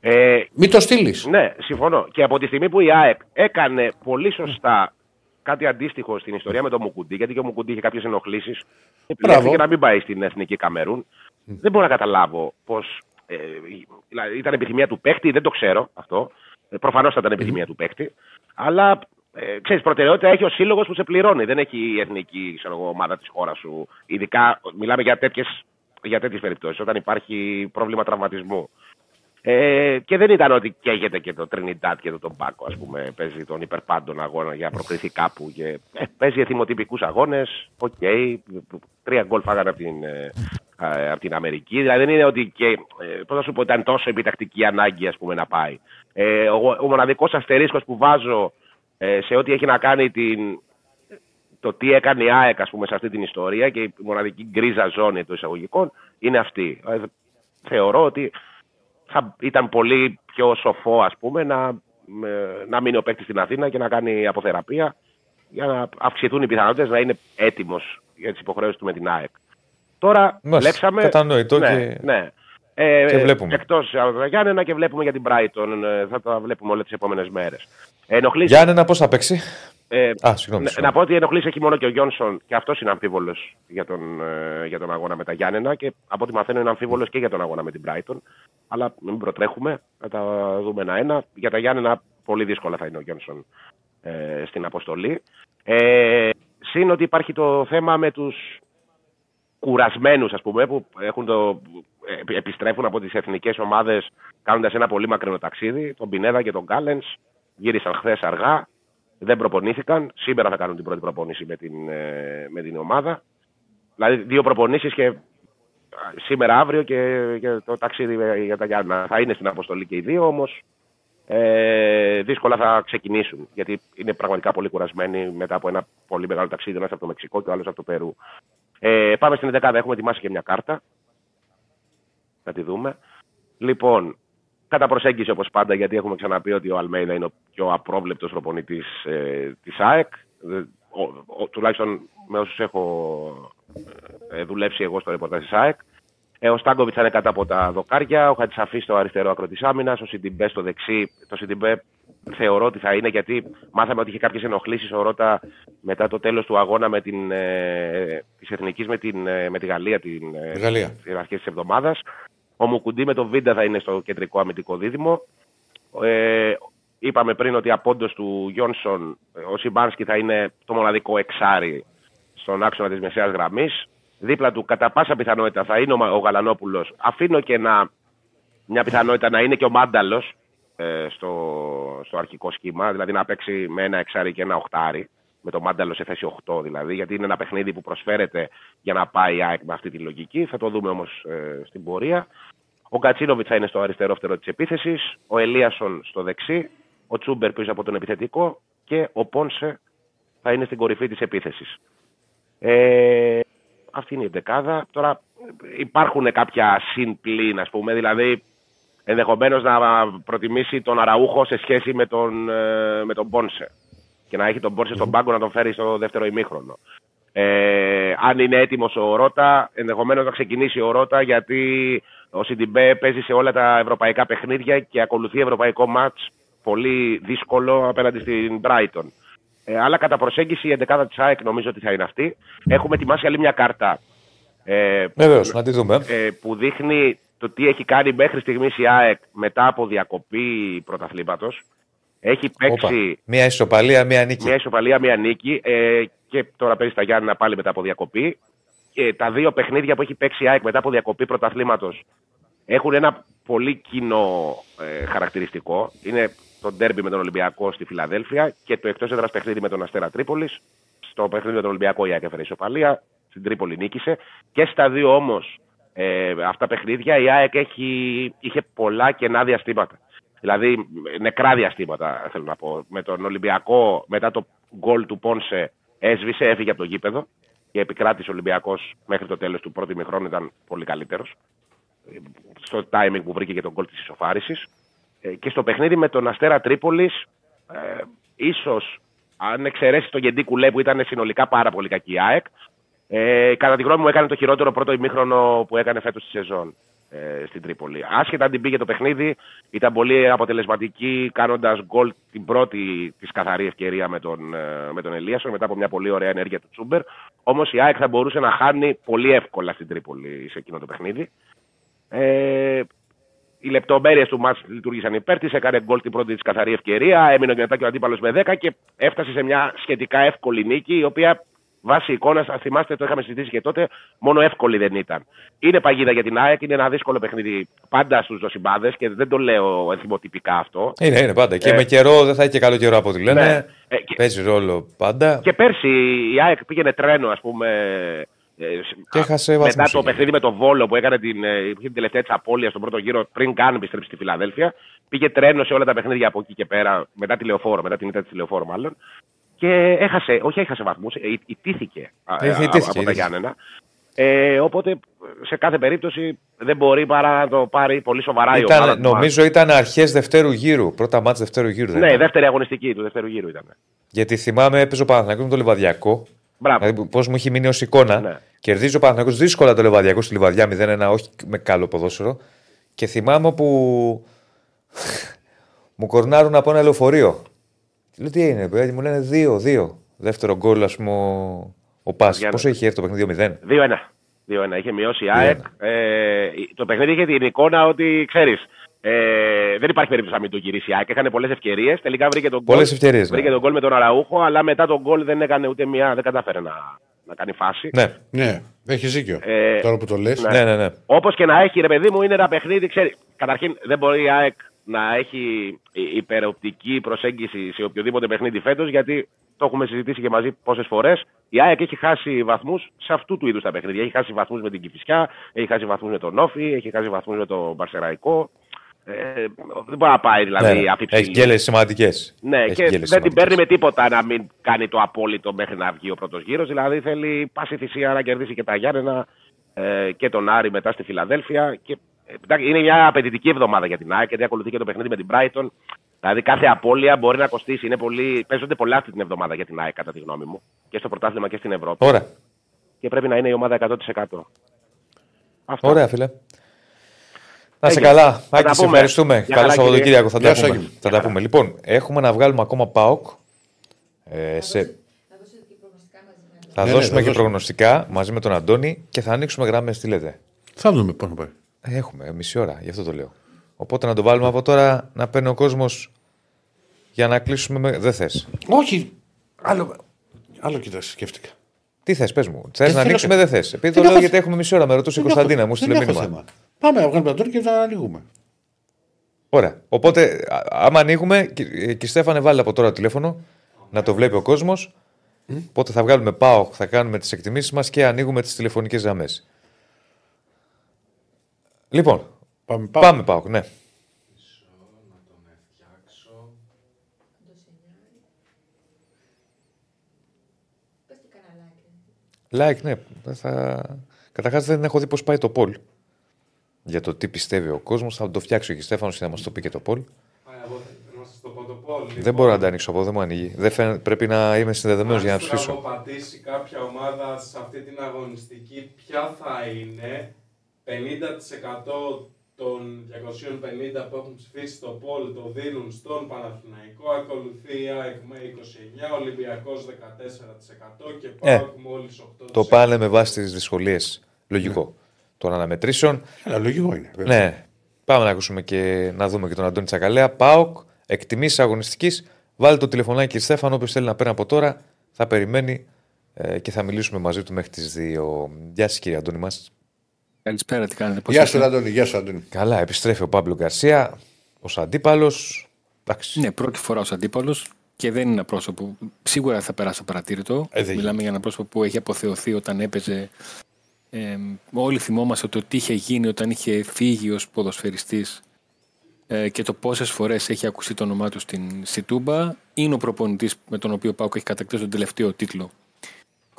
σχετίζεται με- με βεβαίω. πριν. Ε, Μην το στείλεις. ναι, συμφωνώ. Και από τη στιγμή που η ΑΕΚ έκανε πολύ σωστά κάτι αντίστοιχο στην ιστορία με τον Μουκουντή, γιατί και ο Μουκουντή είχε κάποιες ενοχλήσεις, επιλέχθηκε να μην πάει στην εθνική Καμερούν. Δεν μπορώ να καταλάβω πώς. Ε, δηλαδή ήταν επιθυμία του παίκτη, δεν το ξέρω αυτό. Ε, Προφανώς θα ήταν επιθυμία του παίκτη. Αλλά ε, ξέρεις, προτεραιότητα έχει ο σύλλογος που σε πληρώνει. Δεν έχει η εθνική ξέρω εγώ, ομάδα της χώρας σου. Ειδικά μιλάμε για τέτοιες για τέτοιες περιπτώσεις, όταν υπάρχει πρόβλημα τραυματισμού. Ε, και δεν ήταν ότι καίγεται και το Trinidad και το Tobago, ας πούμε, παίζει τον υπερπάντων αγώνα για να προκριθεί κάπου. Και, ε, παίζει εθιμοτυπικούς αγώνες, οκ, τρία γκολ φάγανε από την, ε, ε, από την Αμερική. Δηλαδή δεν είναι ότι και, ε, πώς να σου πω, ήταν τόσο επιτακτική ανάγκη ας πούμε, να πάει. Ε, ο, ο μοναδικός αστερίσκος που βάζω ε, σε ό,τι έχει να κάνει την, το τι έκανε η ΑΕΚ ας πούμε, σε αυτή την ιστορία και η μοναδική γκρίζα ζώνη των εισαγωγικών είναι αυτή. Ε, θεωρώ ότι θα ήταν πολύ πιο σοφό ας πούμε να, με- να μείνει ο παίκτης στην Αθήνα και να κάνει αποθεραπεία για να αυξηθούν οι πιθανότητες να είναι έτοιμος για τις υποχρεώσεις του με την ΑΕΚ. Τώρα Μάλιστα, λέξαμε... κατανοητό ναι, και- ναι. Ε, και βλέπουμε. Εκτός από τα Γιάννενα και βλέπουμε για την Brighton. ε, Θα τα βλέπουμε όλες τις επόμενες μέρες. Ενοχλήσεις Γιάννενα, πώς θα παίξει; ε, Α, συγγνώμη, να- συγγνώμη. Να πω ότι ενοχλήσει έχει μόνο και ο Γιόνσον και αυτός είναι αμφίβολος για, τον, ε, για τον αγώνα με τα Γιάννενα και από ό,τι μαθαίνω είναι αμφίβολος και για τον αγώνα με την Brighton. Αλλά μην προτρέχουμε, θα τα δούμε ένα-ένα. Για τα Γιάννενα πολύ δύσκολα θα είναι ο Γιόνσον ε, στην αποστολή. Ε, Συν ότι υπάρχει το θέμα με τους κουρασμένους ας πούμε που έχουν το, ε, επιστρέφουν από τις εθνικές ομάδες κάνοντας ένα πολύ μακρινό ταξίδι τον Πινέδα και τον Κάλενς γύρισαν χθες αργά δεν προπονήθηκαν σήμερα θα κάνουν την πρώτη προπόνηση με την, ε, με την ομάδα δηλαδή δύο προπονήσεις και α, σήμερα αύριο και, και το ταξίδι ε, για τα Γιάννα θα είναι στην αποστολή και οι δύο όμως ε, δύσκολα θα ξεκινήσουν. Γιατί είναι πραγματικά πολύ κουρασμένοι μετά από ένα πολύ μεγάλο ταξίδι. Ένας από το Μεξικό και ο άλλος από το Περού. Ε, πάμε στην 11. Έχουμε ετοιμάσει και μια κάρτα. Να τη δούμε. Λοιπόν, κατά προσέγγιση όπως πάντα, γιατί έχουμε ξαναπεί ότι ο Αλμέιδα είναι ο πιο απρόβλεπτος προπονητής ε, της ΑΕΚ. Ε, ο- ο- τουλάχιστον με όσους έχω ε, δουλέψει εγώ στο ρεπορτάζ της ΑΕΚ. Ε, ο Στάγκοβιτ θα είναι κάτω από τα δοκάρια, ο Χατσαφή στο αριστερό άκρο της άμυνας, ο Σιντιμπέ στο δεξί. Το Σιντιμπέ θεωρώ ότι θα είναι γιατί μάθαμε ότι είχε κάποιες ενοχλήσεις ο Ρότα μετά το τέλος του αγώνα με την, ε, της Εθνικής με, την, ε, με τη Γαλλία την, ε, Γαλλία. στις αρχές της εβδομάδας. Ο Μουκουντή με τον Βίντα θα είναι στο κεντρικό αμυντικό δίδυμο. Ε, είπαμε πριν ότι απόντος του Γιόνσον ο Σιμπάνσκι θα είναι το μοναδικό εξάρι στον άξονα της μεσαίας γραμμής. Δίπλα του κατά πάσα πιθανότητα θα είναι ο, Μα- ο Γαλανόπουλος. Αφήνω και να, μια πιθανότητα να είναι και ο Μάνταλος ε, στο, στο αρχικό σχήμα, δηλαδή να παίξει με ένα εξάρι και ένα οχτάρι, με το Μάνταλο σε θέση 8 δηλαδή, γιατί είναι ένα παιχνίδι που προσφέρεται για να πάει η ΑΕΚ με αυτή τη λογική. Θα το δούμε όμως ε, στην πορεία. Ο Κατσίνοβιτ θα είναι στο αριστερό φτερό της επίθεσης, ο Ελίασον στο δεξί, ο Τσούμπερ πίσω από τον επιθετικό και ο Πόνσε θα είναι στην κορυφή της επίθεσης. Ε, αυτή είναι η δεκάδα. Τώρα υπάρχουν κάποια συν-πλήν, ας πούμε, δηλαδή ενδεχομένως να προτιμήσει τον Αραούχο σε σχέση με τον, ε, με τον Πόνσε. Και να έχει τον Πόνσε στον πάγκο να τον φέρει στο δεύτερο ημίχρονο. Ε, αν είναι έτοιμος ο Ρότα, ενδεχομένως να ξεκινήσει ο Ρότα γιατί ο Σιντιμπέ παίζει σε όλα τα ευρωπαϊκά παιχνίδια και ακολουθεί ευρωπαϊκό μάτς πολύ δύσκολο απέναντι στην Brighton. Ε, αλλά κατά προσέγγιση η 11η της ΑΕΚ νομίζω ότι θα είναι αυτή. Έχουμε ετοιμάσει άλλη μια κάρτα. Ε, Βεβαίως, να τη δούμε. ε, που δείχνει το τι έχει κάνει μέχρι στιγμής η ΑΕΚ μετά από διακοπή πρωταθλήματος. Έχει Όπα. παίξει Μία ισοπαλία, μία νίκη. μια ισοπαλία, μια νίκη ε, και τώρα παίζει στα Γιάννηνα πάλι μετά από διακοπή. Και τα δύο παιχνίδια που έχει παίξει η ΑΕΚ μετά από διακοπή πρωταθλήματος έχουν ένα πολύ κοινό ε, χαρακτηριστικό. Είναι το ντέρμπι με τον Ολυμπιακό στη Φιλαδέλφια και το εκτός έδρας παιχνίδι με τον Αστέρα Τρίπολης. Στο παιχνίδι με τον Ολυμπιακό η ΑΕΚ έφερε ισοπαλία. Στην Τρίπολη νίκησε. Και στα δύο όμως ε, αυτά παιχνίδια η ΑΕΚ έχει, είχε πολλά κενά διαστήματα. Δηλαδή νεκρά διαστήματα θέλω να πω. Με τον Ολυμπιακό μετά το γκολ του Πόνσε έσβησε, έφυγε από το γήπεδο και επικράτησε ο Ολυμπιακός μέχρι το τέλος του πρώτου ημιχρόνου ήταν πολύ καλύτερος. Στο timing που βρήκε και τον γκολ της ισοφάρισης. Ε, και στο παιχνίδι με τον Αστέρα Τρίπολης, ε, ίσως αν εξαιρέσεις τον Γεντή Κουλέ που ήταν συνολικά πάρα πολύ κακή η ΑΕΚ, ε, κατά τη γνώμη μου έκανε το χειρότερο πρώτο ημίχρονο που έκανε φέτος τη σεζόν ε, στην Τρίπολη. Άσχετα αν την πήγε το παιχνίδι, ήταν πολύ αποτελεσματική κάνοντας γκολ την πρώτη της καθαρή ευκαιρία με τον, ε, με τον Ελίασον μετά από μια πολύ ωραία ενέργεια του Τσούμπερ. Όμως η ΑΕΚ θα μπορούσε να χάνει πολύ εύκολα στην Τρίπολη σε εκείνο το παιχνίδι. Ε, οι λεπτομέρειες του μάτς λειτουργήσαν υπέρ της. Έκανε γκολ την πρώτη της καθαρή ευκαιρία. Έμεινε μετά και ο αντίπαλος με 10 και έφτασε σε μια σχετικά εύκολη νίκη, η οποία βάσει εικόνα, αν θυμάστε, το είχαμε συζητήσει και τότε, μόνο εύκολη δεν ήταν. Είναι παγίδα για την ΑΕΚ, είναι ένα δύσκολο παιχνίδι πάντα στους δοσυμπάδες και δεν το λέω ενθυμοτυπικά αυτό. Είναι, είναι πάντα. Και Ε, με καιρό δεν θα έχει και καλό καιρό από ό,τι λένε. Ναι. Ε, και- Παίζει ρόλο πάντα. Και πέρσι η ΑΕΚ πήγαινε τρένο, ας πούμε. ε, Και α- έχασε μετά βαθμούς το εκεί. παιχνίδι με τον Βόλο που έκανε την, ε, είχε την τελευταία της απώλεια στον πρώτο γύρο, πριν καν επιστρέψει στη Φιλαδέλφια. Πήγε τρένο σε όλα τα παιχνίδια από εκεί και πέρα, μετά τη λεωφόρο, μετά την ήττα της λεωφόρο μάλλον. Και έχασε, όχι έχασε βαθμούς, ιτήθηκε α, Ε, α, ιτήθηκε, από τα ιτήθηκε. Γιάννενα. Ε, οπότε σε κάθε περίπτωση δεν μπορεί παρά να το πάρει πολύ σοβαρά η ομάδα. Ήταν, του νομίζω ήταν αρχές δευτέρου γύρου. Πρώτα μάτς δευτέρου γύρου. δεν Ναι, ήταν; δεύτερη αγωνιστική του δεύτερου γύρου ήταν. Γιατί θυμάμαι έπαιζε ο Παναθηναϊκός με το Λιβαδιακό. Μπράβο. Δηλαδή, πώς μου έχει μείνει ως εικόνα. Ναι. Κερδίζει ο Παναθηναϊκός δύσκολα το Λιβαδιακό στη Λιβαδιά 0-1, όχι με καλό ποδόσφαιρο. Και θυμάμαι που μου κορνάρουν από ένα λεωφορείο. Λέω τι είναι, παιδί, μου λένε 2-2. Δεύτερο γκολ, ας πούμε, ο- ο Πάση. Γιάννη. Πόσο είχε έρθει το παιχνίδι 2-0. 2-1. 2-1. Είχε μειώσει η ΑΕΚ. Ε, το παιχνίδι είχε την εικόνα ότι ξέρεις. Ε, δεν υπάρχει περίπτωση να μην το γυρίσει η ΑΕΚ. Έκανε πολλές ευκαιρίες. Τελικά βρήκε τον γκολ. Πολλές ευκαιρίες, ναι. Βρήκε τον γκολ με τον Αραούχο, αλλά μετά τον γκολ δεν έκανε ούτε μία. Δεν κατάφερε να, να κάνει φάση. Ναι, Ναι, έχει δίκιο. Ε, Τώρα που το λες. ναι, ναι. ναι. Όπως και να έχει, ρε παιδί μου, είναι ένα παιχνίδι. Ξέρει, καταρχήν δεν μπορεί η ΑΕΚ να έχει υ- υπεροπτική προσέγγιση σε οποιοδήποτε παιχνίδι φέτος, γιατί το έχουμε συζητήσει και μαζί πόσες φορές. Η ΑΕΚ έχει χάσει βαθμούς σε αυτού του είδους τα παιχνίδια. Έχει χάσει βαθμούς με την Κυφυσιά, έχει χάσει βαθμούς με τον Όφη, έχει χάσει βαθμούς με τον Μπαρσεραϊκό. Ε, δεν μπορεί να πάει δηλαδή ναι. αφιψηλή. Έχει γκέλε σημαντικές. Ναι, και δεν την παίρνει με τίποτα να μην κάνει το απόλυτο μέχρι να βγει ο πρώτος γύρος. Δηλαδή θέλει πάση θυσία να κερδίσει και τα Γιάννενα ε, και τον Άρη μετά στη Φιλαδέλφια. Και, ε, εντάξει, είναι μια απαιτητική εβδομάδα για την ΑΕΚ γιατί ακολουθεί και το παιχνίδι με την Brighton. Δηλαδή κάθε απώλεια μπορεί να κοστίσει. Είναι πολύ, παίζονται πολλά αυτή την εβδομάδα για την ΑΕΚ κατά τη γνώμη μου. Και στο πρωτάθλημα και στην Ευρώπη. Ωραία. Και πρέπει να είναι η ομάδα 100%. Αυτό. Ωραία, φίλε. Να σε Έγινε. καλά. Θα Άκη, τα σε πούμε. ευχαριστούμε. Γεια Καλό χαρά, Σαββατοκύριακο. Θα Γεια τα σου, πούμε. Άκη. Θα τα πούμε. Λοιπόν, έχουμε να βγάλουμε ακόμα ΠΑΟΚ. Ε, σε... Θα Ναι, ναι, δώσουμε θα και δώσουμε. προγνωστικά μαζί με τον Αντώνη και θα ανοίξουμε γράμμες. Τι λέτε. Θα δούμε πώς να πάει. Ε, Έχουμε μισή ώρα, γι' αυτό το λέω. Οπότε να το βάλουμε από τώρα να παίρνει ο κόσμος για να κλείσουμε. Με... Δεν θες. Όχι. Άλλο, άλλο κοιτάς, σκέφτηκα. Τι θες, πες μου. Θες Δεν να θέλω ανοίξουμε, θέμα. δεν θες. Επειδή Δεν το λέω έχω γιατί θε- έχουμε μισή ώρα. Με ρωτούσε η Δεν Κωνσταντίνα, έχω- μου δεν στείλε έχω μήνυμα. θέμα. Πάμε να βγάλουμε τον και να ανοίγουμε. Ωραία. Οπότε, α- άμα ανοίγουμε, και, ε, και Στέφανε, βάλει από τώρα τηλέφωνο να το βλέπει ο κόσμος. Οπότε θα βγάλουμε πάω, θα κάνουμε τις εκτιμήσεις μας και ανοίγουμε τις τηλεφωνικές γραμμές. Λοιπόν, Πάμε, πάμε. πάμε πάω, ναι. Like, ναι. Θα... Καταρχάς δεν έχω δει πώς πάει το poll. Για το τι πιστεύει ο κόσμος. Θα το φτιάξω και Στέφανο και θα μας το πει και το poll. Πάει από να σας το πω το πόλ. Δεν μπορώ να τα ανοίξω από εδώ, δεν μου ανοίγει. Δεν φαίνεται- πρέπει να είμαι συνδεδεμένος για να Αν ψήσω. στραβοπατήσει κάποια ομάδα σε αυτή την αγωνιστική, ποια θα είναι 50% των 250 που έχουν ψηφίσει το πόλ το δίνουν στον Παναθηναϊκό, ακολουθεί η ΑΕΚ με 29, Ολυμπιακός 14% και Ε, ΠΑΟΚ μόλις 8%. Το πάνε με βάση τις δυσκολίες. Λογικό. Των αναμετρήσεων. Αλλά λογικό είναι. βέβαια. Ναι. Πάμε να ακούσουμε και να δούμε και τον Αντώνη Τσακαλέα. ΠΑΟΚ, εκτιμήσεις αγωνιστικής. Βάλει το τηλεφωνάκι Στέφανο, όποιος θέλει να παίρνει από τώρα, θα περιμένει ε, και θα μιλήσουμε μαζί του μέχρι τις 2. Γεια σας, κύριε Αντώνη μας. Καλησπέρα, τι κάνετε. Πώς Γεια είστε; σου, Αντώνη. Γεια σου, Αντώνη. Καλά, επιστρέφει ο Παύλο Γκαρσία ως αντίπαλος. Εντάξει. Ναι, πρώτη φορά ως αντίπαλος και δεν είναι ένα πρόσωπο. Σίγουρα θα περάσει απαρατήρητο. Ε, δεν Μιλάμε για ένα πρόσωπο που έχει αποθεωθεί όταν έπαιζε. Ε, όλοι θυμόμαστε το τι είχε γίνει όταν είχε φύγει ως ποδοσφαιριστής ε, και το πόσες φορές έχει ακουστεί το όνομά του στην Σιτούμπα. Είναι ο προπονητής με τον οποίο πάω και έχει κατακτήσει τον τελευταίο τίτλο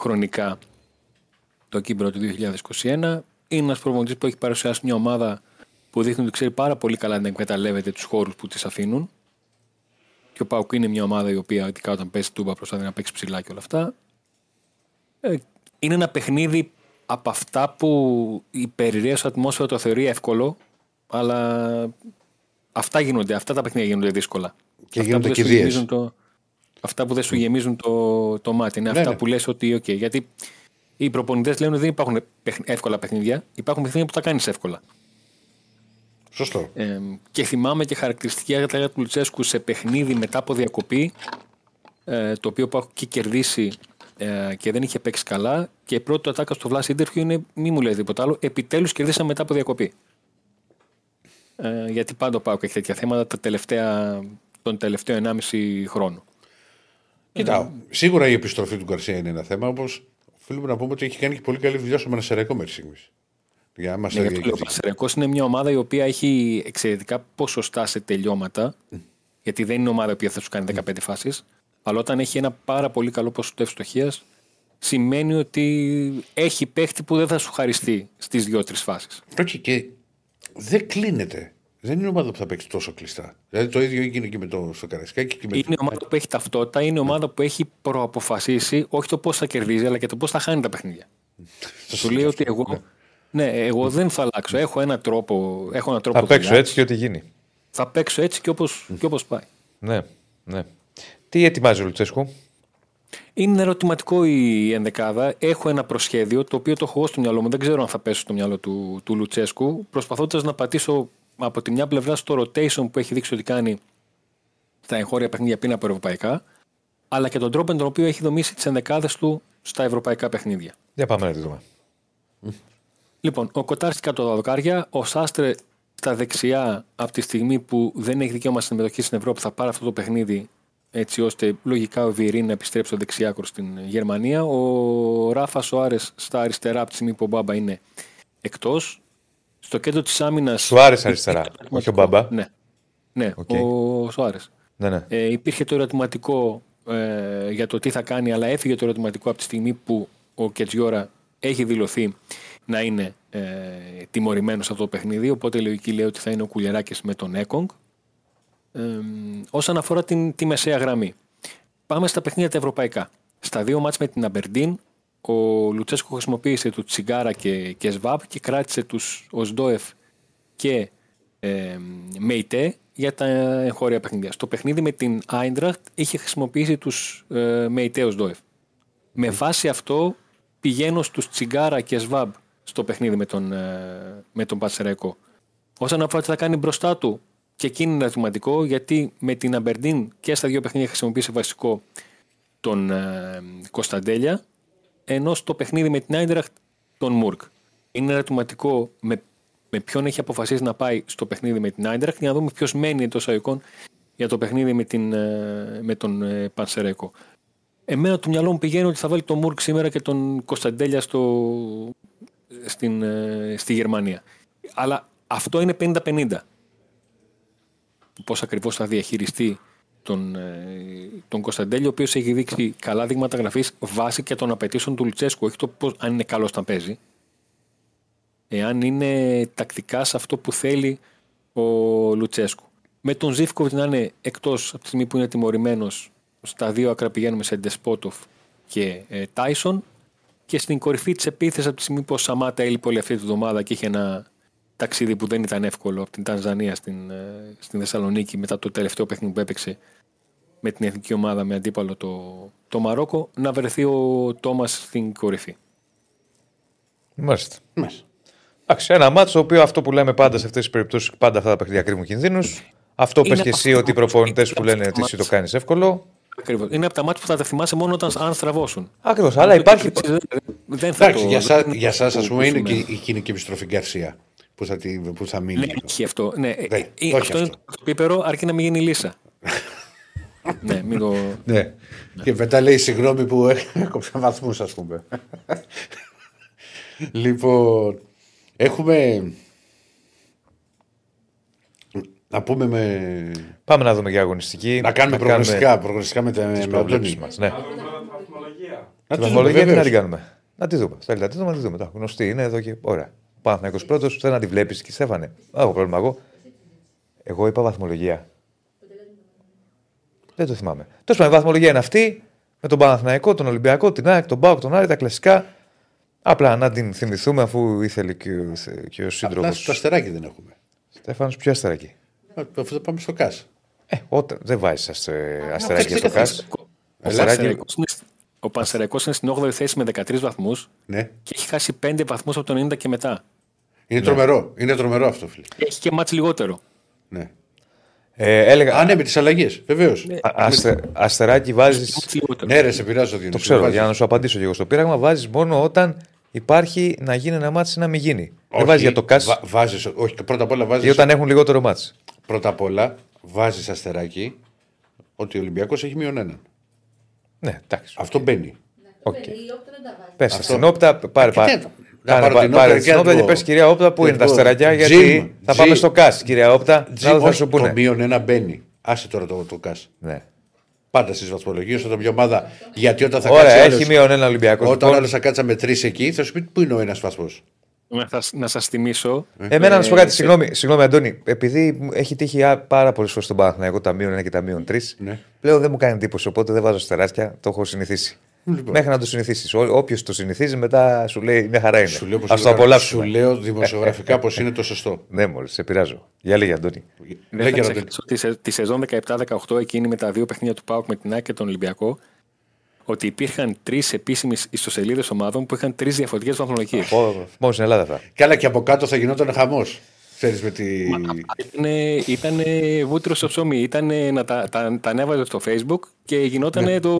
χρονικά το Κύπρο του 2021. Είναι ένας προπονητής που έχει παρουσιάσει μια ομάδα που δείχνει ότι ξέρει πάρα πολύ καλά να εκμεταλλεύεται τους χώρους που της αφήνουν. Και ο ΠΑΟΚ είναι μια ομάδα η οποία, ειδικά όταν παίζει Τούμπα, προσπαθεί να παίξει ψηλά και όλα αυτά. Ε, είναι ένα παιχνίδι από αυτά που η περιρρέουσα ατμόσφαιρα το θεωρεί εύκολο, αλλά αυτά γίνονται, αυτά τα παιχνίδια γίνονται δύσκολα. Και Αυτά γίνονται που δεν σου κηδείες. γεμίζουν Το, αυτά που δεν σου γεμίζουν το, το μάτι. Είναι Ναι, αυτά ναι. που λες ότι οκ. Γιατί οι προπονητές λένε ότι δεν υπάρχουν παιχ- εύκολα παιχνίδια. Υπάρχουν παιχνίδια που τα κάνεις εύκολα. Σωστό. Ε, και θυμάμαι και χαρακτηριστική για του Λουτσέσκου σε παιχνίδι μετά από διακοπή, ε, το οποίο έχω και κερδίσει ε, και δεν είχε παίξει καλά. Και πρώτο ατάκα στο Βλάση Interview είναι, μη μου λέει τίποτα άλλο, επιτέλους κερδίσαμε μετά από διακοπή. Ε, γιατί πάντα ο Πάουκ έχει τέτοια θέματα τα τελευταία, τον τελευταίο 1,5 χρόνο. Κοίτα, σίγουρα η επιστροφή του Γκαρσία είναι ένα θέμα, όπως οφείλουμε να πούμε ότι έχει κάνει και πολύ καλή δουλειά στο Μανασεραϊκό μέχρι στιγμής. Για να είμαστε Ναι, γιατί ο διοικητικοί. Πανσεραϊκός είναι μια ομάδα η οποία έχει εξαιρετικά ποσοστά σε τελειώματα. Γιατί δεν είναι ομάδα που θα σου κάνει 15 φάσεις. Αλλά όταν έχει ένα πάρα πολύ καλό ποσοστό ευστοχίας, σημαίνει ότι έχει παίχτη που δεν θα σου χαριστεί στις δύο-τρει φάσεις. Όχι, και δεν κλείνεται. Δεν είναι ομάδα που θα παίξει τόσο κλειστά. Δηλαδή το ίδιο έγινε και με το στο Καρασκάκι και με Είναι ομάδα που έχει ταυτότητα, είναι ομάδα που έχει προαποφασίσει όχι το πώς θα κερδίζει, αλλά και το πώς θα χάνει τα παιχνίδια. Σου λέει ότι εγώ. Ναι, εγώ δεν θα αλλάξω. Έχω ένα τρόπο. Έχω ένα τρόπο Θα παίξω δουλειάς. έτσι και ό,τι γίνει. Θα παίξω έτσι και όπω και όπως πάει. Ναι, ναι. Τι ετοιμάζει ο Λουτσέσκου; Είναι ερωτηματικό η ενδεκάδα. Έχω ένα προσχέδιο το οποίο το έχω εγώ στο μυαλό μου. Δεν ξέρω αν θα πέσω στο μυαλό του, του Λουτσέσκου. Προσπαθώντας να πατήσω από τη μια πλευρά στο rotation που έχει δείξει ότι κάνει στα εγχώρια παιχνίδια πριν από ευρωπαϊκά, αλλά και τον τρόπο με τον οποίο έχει δομήσει τις ενδεκάδες του στα ευρωπαϊκά παιχνίδια. Για πάμε να τη δούμε. Λοιπόν, ο Κοτάρη κάτω τα δοκάρια, ο Σάστρε στα δεξιά από τη στιγμή που δεν έχει δικαίωμα συμμετοχής στην Ευρώπη θα πάρει αυτό το παιχνίδι έτσι ώστε λογικά ο Βιερή να επιστρέψει στο δεξιάκρο στην Γερμανία. Ο Ράφα Σοάρες στα αριστερά από τη στιγμή που ο Μπάμπα είναι εκτός. Στο κέντρο της άμυνα. Σου άρεσε αριστερά, όχι ο Μπάμπα. Ναι, ναι Οκ. ο Σοάρες. Ναι, ναι. Ε, υπήρχε το ερωτηματικό ε, για το τι θα κάνει, αλλά έφυγε το ερωτηματικό από τη στιγμή που ο Κετζιόρα έχει δηλωθεί να είναι ε, τιμωρημένος σε αυτό το παιχνίδι. Οπότε η λογική λέει ότι θα είναι ο Κουλιαράκης με τον Έκογκ. Ε, όσον αφορά την, τη μεσαία γραμμή, πάμε στα παιχνίδια τα ευρωπαϊκά. Στα δύο ματς με την Αμπερντίν, ο Λουτσέσκο χρησιμοποίησε τους Τσιγγάρα και, και Σβάμπ και κράτησε τους Οζντόεφ και ε, Μέιτε για τα εγχώρια παιχνίδια. Στο παιχνίδι με την Άιντραχτ είχε χρησιμοποιήσει τους ε, Μέιτε Οσντόεφ. Με βάση αυτό πηγαίνω στους Τσιγκάρα και Σβάμπ στο παιχνίδι με τον, ε, με τον Πατσεραϊκό. Όσον αφορά τι θα κάνει μπροστά του, και εκείνη είναι ερωτηματικό γιατί με την Αμπερντίν και στα δύο παιχνίδια χρησιμοποίησε βασικό τον ε, Κωνσταντέλια, ενώ στο παιχνίδι με την Άιντραχτ τον Μουρκ. Είναι ερωτηματικό με, με ποιον έχει αποφασίσει να πάει στο παιχνίδι με την Άιντραχτ για να δούμε ποιος μένει εντός εικόν για το παιχνίδι με, την, ε, με τον ε, Πανσερέκο. Εμένα το μυαλό μου πηγαίνει ότι θα βάλει τον Μουρκ σήμερα και τον Κωνσταντέλια στο, στην, ε, στη Γερμανία. Αλλά αυτό είναι 50-50. Πώς ακριβώς θα διαχειριστεί τον, ε, τον Κωνσταντέλιο, ο οποίος έχει δείξει καλά δείγματα γραφής βάσει και των απαιτήσεων του Λουτσέσκου. Όχι το πώς, αν είναι καλός όταν παίζει. Εάν είναι τακτικά σε αυτό που θέλει ο Λουτσέσκου. Με τον Ζήφκοβιτ να είναι εκτός από τη στιγμή που είναι τιμωρημένος, στα δύο άκρα πηγαίνουμε σε Ντεσπότοφ και ε, Τάισον. Και στην κορυφή της επίθεσης από τη στιγμή που ο Σαμάτα έλειπε όλη αυτή τη βδομάδα και είχε ένα ταξίδι που δεν ήταν εύκολο από την Τανζανία στην, ε, στην Θεσσαλονίκη μετά το τελευταίο παιχνίδι που έπαιξε με την εθνική ομάδα με αντίπαλο το, το Μαρόκο να βρεθεί ο Τόμας στην κορυφή. Μάλιστα. Μάλιστα. Εντάξει, ένα μάτσο το οποίο αυτό που λέμε πάντα σε αυτές τις περιπτώσεις, πάντα αυτά τα παιχνίδια κρύβουν κινδύνους. Αυτό Είναι πες και εσύ αυτό ότι οι που- προπονητές που είναι λένε αυτό ότι το εσύ το μάτς. κάνεις εύκολο. Ακριβώς. Είναι από τα μάτια που θα τα θυμάσαι μόνο όταν αν στραβώσουν. Ακριβώς. Αλλά υπάρχει. Δεν θα Εντάξει, το- για, σα, δεν- για σας, ας πούμε, είναι και Ναι. η κοινική επιστροφή Γκαρσία που θα, τη, που θα μείνει. Ναι, έχει αυτό. Ναι, ε, Ναι, ε, όχι αυτό είναι αυτό. το πίπερο, αρκεί να μην γίνει λύσα. ναι, μην το. Ναι. Και μετά λέει συγγνώμη που έκοψα βαθμούς, ας πούμε. λοιπόν, έχουμε. Να πούμε με. Πάμε να δούμε για αγωνιστική. Να κάνουμε προγνωστικά, προγνωστικά με, τα- με προβλέψεις Αντώνη. μας. Ναι. Να δούμε πρώτα τη βαθμολογία. Να Τη τη δούμε, βαθμολογία τι να βεβαίως. την κάνουμε. Να τη δούμε. Θέλετε να τη δούμε, να τη δούμε. Τα γνωστή είναι εδώ και. Ωραία. Πάμε 20 πρώτος, θέλω να τη βλέπεις και Στέφανε. Έχω πρόβλημα εγώ. Εγώ είπα βαθμολογία. Δεν το θυμάμαι. Τέλος πάντων, η βαθμολογία είναι αυτή. Με τον Παναθηναϊκό, τον Ολυμπιακό, την ΑΕΚ, τον Μπάουκ, τον Άρη, τα κλασικά. Απλά να την θυμηθούμε αφού ήθελε και ο, και ο σύντροφος. Απλά το αστεράκι δεν έχουμε. Στέφανος, ποιο αστεράκι; Α, Αφού θα πάμε στο ΚΑΣ. Ε, όταν δεν βάζεις αστεράκι έτσι στο δεν ΚΑΣ. Ο Αστεράκι. Πανσεραϊκός είναι, ο Πανσεραϊκός είναι στην 8η θέση με 13 βαθμούς Ναι. και έχει χάσει 5 βαθμούς από τον 90 και μετά. Είναι τρομερό. Είναι τρομερό αυτό, φίλε. Και έχει και μάτς λιγότερο. Ναι. Ε, έλεγα. Α, ναι, με τις αλλαγές. Βεβαίως. α- αστε- αστεράκι βάζει. Μάτς λιγότερο. Ναι, ρε, σε πειράζω. Το ξέρω, για να σου απαντήσω και εγώ στο πείραγμα, βάζεις μόνο όταν υπάρχει να γίνει ένα μάτσο ή να μην γίνει. Δεν βάζεις για το ΚΑΣ Βα, βάζεις, όχι, πρώτα απ' όλα ή βάζει. όταν έχουν λιγότερο μάτσο. Πρώτα απ' όλα βάζεις αστεράκι ότι ο Ολυμπιακός έχει μείον έναν. Ναι, εντάξει. Αυτό μπαίνει. Οκ. Η όπτα δεν τα βάζεις. Πες στην όπτα, πάρε, πάρε, Κοιτάξτε, να κάνε, πάρω πάρε, την πάρε όπτα στην και όπτα να και πω- πες κυρία Όπτα που και είναι τα πω, αστεράκια, Jim, γιατί θα Jim. πάμε στο ΚΑΣ, κυρία Όπτα. Τζι, Να θα όχι, σου το πούνε. μείον ένα μπαίνει. Άσε τώρα το, το ΚΑΣ. Ναι. Πάντα στις βαθμολογίες όταν μια ομάδα. Γιατί όταν θα Ωραία, κάτσει. έχει άλλος- μείον ένα Ολυμπιακός. Όταν Λοιπόν, άλλος θα κάτσει με τρεις εκεί, θα σου πει πού είναι ο ένας βαθμός. Να, σας- να σας θυμίσω. Εμένα να σου πω ε, κάτι, συγγνώμη, συγγνώμη Αντώνη, επειδή μου έχει τύχει α- πάρα πολλές φορές στον Παναθηναϊκό τα μείον ένα και τα μείον τρεις, Ναι. πλέον δεν μου κάνει εντύπωση, οπότε δεν βάζω στεράκια, το έχω συνηθίσει. Λοιπόν. Μέχρι να το συνηθίσεις. Όποιος το συνηθίζει, μετά σου λέει μια χαρά είναι. Σου λέω, Α πως το είναι το- σου απολαύσουμε. λέω δημοσιογραφικά πως είναι το σωστό. Ναι, μόλις, σε πειράζω. Για λίγη Αντώνη. Δεν Λέγε, θα Ροντέλη. ξεχάσω τη, σε- τη σεζόν 17-18 εκείνη με τα δύο παιχνίδια του ΠΑΟΚ με την ΑΕΚ και τον Ολυμπιακό ότι υπήρχαν τρεις επίσημες ιστοσελίδες ομάδων που είχαν τρεις διαφορετικές βαθμολογίες. Μόνο στην Ελλάδα αυτά. Καλά και από κάτω θα γινόταν χαμός. Ξέρεις με τη. Ήταν βούτυρος στο ψωμί. Ήταν να τα, τα, τα ανέβαζε στο Facebook και γινόταν Ναι. το,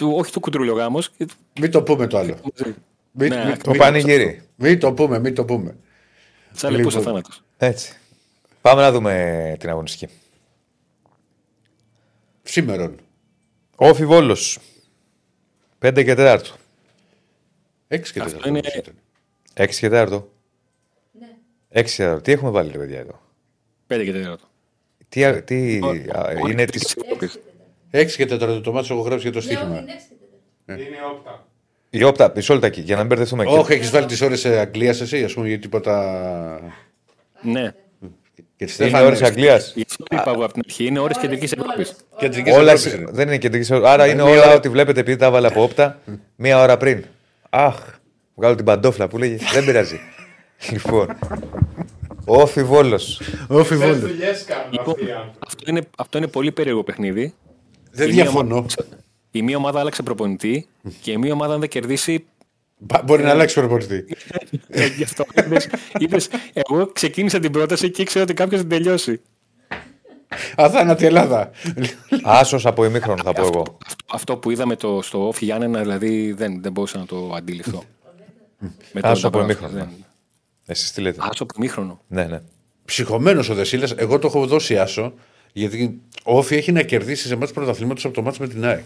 το. Όχι το κουντρούλιο γάμο. Μην το πούμε το άλλο. Μην, Ναι, μην- Το μην- πανηγύρι. μην το πούμε, μην το πούμε. Σαν λεπτό Λοιπόν. θάνατο. Έτσι. Πάμε να δούμε την αγωνιστική. Σήμερον. Όφι Βόλο. 5 και 4. 6 και 4. Αυτό είναι- 6 και 4. Ναι. 6 και 4. Τι έχουμε βάλει, ρε παιδιά, εδώ. 5 και 4. Τι, α- τι α, είναι τη. 6 και 4 το μάτσο έχω γράψει για το Ναι, όχι, στοίχημα. είναι έξι και τέταρτο. Είναι όπτα. Η όπτα, μισό λεπτάκι, για να μην μπερδευτούμε. Όχι, έχεις βάλει τις ώρες Αγγλίας εσύ, ας πούμε, για τίποτα. Ναι. Και τη Είναι ώρες Αγγλίας. Γι' αυτό το είπα εγώ από την αρχή. Είναι ώρες κεντρικής Ευρώπης. Κεντρικής Όλα, Ευρώπης είναι. δεν είναι κεντρικής. Άρα είναι Μία όλα ώρα- ό,τι βλέπετε επειδή τα έβαλα από όπτα μία ώρα πριν. Αχ, βγάλω την παντόφλα που λέγει. Δεν πειράζει. λοιπόν. Όφι Βόλο. Όφι Πες Βόλο. δουλειές κάνουν Λοιπόν, αυτοί οι άνθρωποι. αυτό, είναι, αυτό είναι πολύ περίεργο παιχνίδι. Δεν Η μία διαφωνώ. ομάδα- Η μία ομάδα άλλαξε προπονητή και η μία ομάδα αν δεν κερδίσει. Μπα- Μπορεί να αλλάξει προπονητή. ε, γι' αυτό είδες, είδες, εγώ ξεκίνησα την πρόταση και ήξερα ότι κάποιος θα την τελειώσει. Αθάνατη Ελλάδα. Άσος από ημίχρονο θα πω εγώ. Αυτό, αυτό που είδαμε το, στο Όφι Γιάννενα, δηλαδή δεν, δεν μπορούσα να το αντιληφθώ. Με Άσο το από Νταμπρά, ημίχρονο. δεν- Εσείς τι λέτε; Άσο από ημίχρονο. Ναι, ναι. Ψυχωμένος ο Δεσίλας, εγώ το έχω δώσει άσο. Γιατί ο Όφη έχει να κερδίσει σε μάτς πρωταθλήματος από το μάτς με την ΑΕΚ.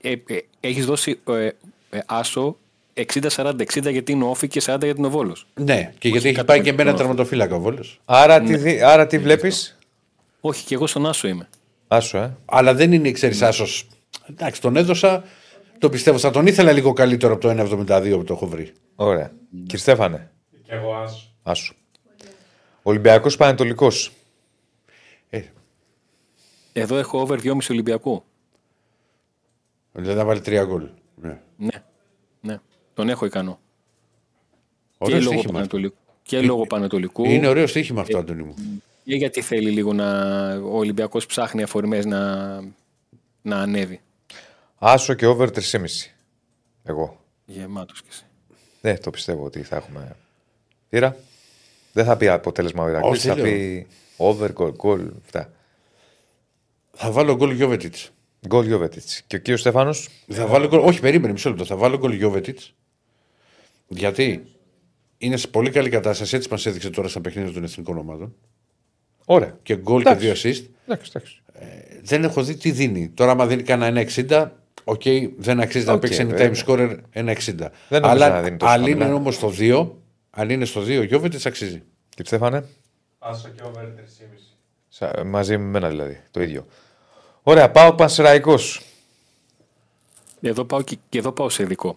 Ε, ε, έχεις δώσει ε, ε, άσο 60-40-60 γιατί είναι ο Όφι και 40 για την ο Βόλος. Ναι, και γιατί έχει κατά πάει και με ένα τον Όφη. τραυματοφύλακα ο Βόλος. Άρα τι, δι- άρα τι βλέπεις; Όχι, και εγώ στον Άσο είμαι. Άσο, ε. Αλλά δεν είναι, ξέρεις, άσος. Εντάξει, τον έδωσα. Το πιστεύω. Θα τον ήθελα λίγο καλύτερο από το 1,72 που το έχω βρει. Ωραία. Κύριε Στέφανε, Και εγώ άσο. άσο. Ολυμπιακός Πανετολικός. Ε, Εδώ έχω over 2,5 Ολυμπιακού. δηλαδή να βάλει τρία γκολ. Ναι. Ναι. ναι. Τον έχω ικανό. Ωραίο και λόγω στοίχημα. Πανετολικού. Και λόγω Πανετολικού. Είναι ωραίο στοίχημα αυτό, Αντώνη μου. Και γιατί θέλει λίγο να. Ο Ολυμπιακός ψάχνει αφορμές να, να ανέβει. Άσο και over 3,5. Εγώ. Γεμάτος κι εσύ. Δεν το πιστεύω ότι θα έχουμε. Τύρα. Δεν θα πει αποτέλεσμα ο Ηρακλής, Όχι, θα δεν πει over, goal, goal, αυτά. Θα βάλω γκολ Γιώβετιτς. Γκολ Γιώβετιτς. Και ο κύριος Στέφανος; Θα βάλω γκολ. Όχι, περίμενε μισό λεπτό. Θα βάλω γκολ Γιώβετιτς. Γιατί είναι σε πολύ καλή κατάσταση. Έτσι μας έδειξε τώρα στα παιχνίδια των εθνικών ομάδων. Ωραία. Και γκολ και Εντάξει. δύο assist. Εντάξει, εντάξει. Δεν έχω δει τι δίνει. Τώρα, άμα δίνει κανένα 1,60, οκ, δεν αξίζει να Οκ, παίξει any βέβαια. time scorer 1,60. Δεν νομίζω Αλλά να δίνει τόσο αν είναι χαμηλά. όμως το 2, αν είναι στο 2, Γιόβετιτς αξίζει. Κύριε Στέφανε. Άσο και over 3,5. Σα- Μαζί με μένα δηλαδή. Το ίδιο. Ωραία, πάω Πανσεραϊκός. Εδώ πάω και, και εδώ πάω σε ειδικό.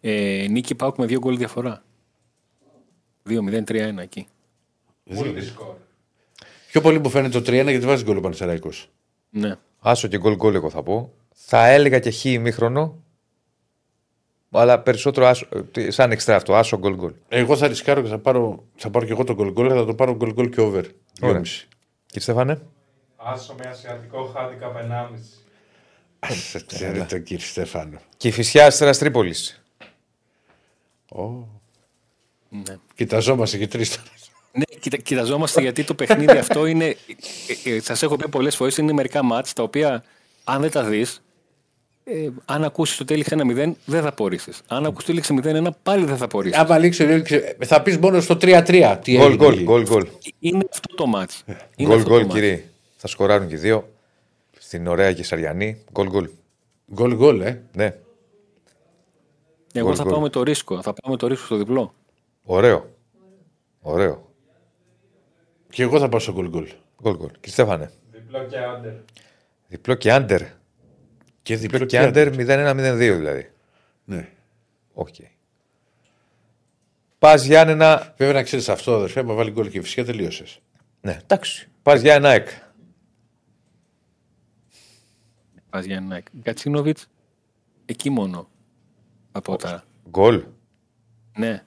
Ε, νίκη πάω με δύο γκολ διαφορά. 2-0-3-1 εκεί. Multi-score. Πιο πολύ μου φαίνεται το 3-1 γιατί βάζει γκολ ο Πανεσαιραϊκό. Ναι. Άσο και γκολ γκολ, εγώ θα πω. Θα έλεγα και χ ημίχρονο. Αλλά περισσότερο άσο, ε, σαν εξτρά αυτό. Άσο γκολ γκολ. Εγώ θα ρισκάρω και θα πάρω, θα πάρω και εγώ το γκολ γκολ, θα το πάρω γκολ γκολ και over. 2,5. Ωραία. Κύριε Στέφανε; Άσο με ασιατικό handicap 1,5. Ας ξέρετε, κύριε Στέφανο. Και η φυσιά Αστέρα Τρίπολης. ναι. Κοιταζόμαστε και τρεις τώρα. Ναι, κοιτα, κοιταζόμαστε γιατί το παιχνίδι αυτό είναι. Ε, ε, Σας έχω πει πολλές φορές είναι μερικά μάτς τα οποία αν δεν τα δεις, ε, αν ακούσεις το τέλειξε ένα 0, δεν θα απορρίσει. Αν ακούσεις το τέλειξε 0-1, πάλι δεν θα απορρίσει. Άμα λήξει, λήξει, θα πεις μόνο στο 3-3. Τι Γκολ έγινε γκολ εκεί. γκολ γκολ. Είναι αυτό το μάτς. Είναι Γκολ αυτό το γκολ, μάτς. κύριε. Θα σκοράρουν και οι δύο. Στην ωραία Κεσαριανή. Γκολ γκολ. Γκολ γκολ, ε. Ναι. Εγώ Γκολ, θα γκολ. πάω με το ρίσκο. Θα πάω με το ρίσκο στο διπλό. Ωραίο. Ωραίο. Και εγώ θα πάω στο γκολ γκολ. Γκολ γκολ. Κύριε Στέφανε. Διπλό και under. Διπλό και under. Και Διπλό διπλό και under 0-1-0-2 δηλαδή. Ναι. Οκ. Πας Γιάννενα. Βέβαια να ξέρεις αυτό, αδερφέ, άμα βάλει γκολ και φυσικά τελείωσες. Ναι, εντάξει. Πας Γιάννενα εκ. Πας για ένα Γκατσίνοβιτς, εκεί μόνο. Από τα. Γκολ. Ναι.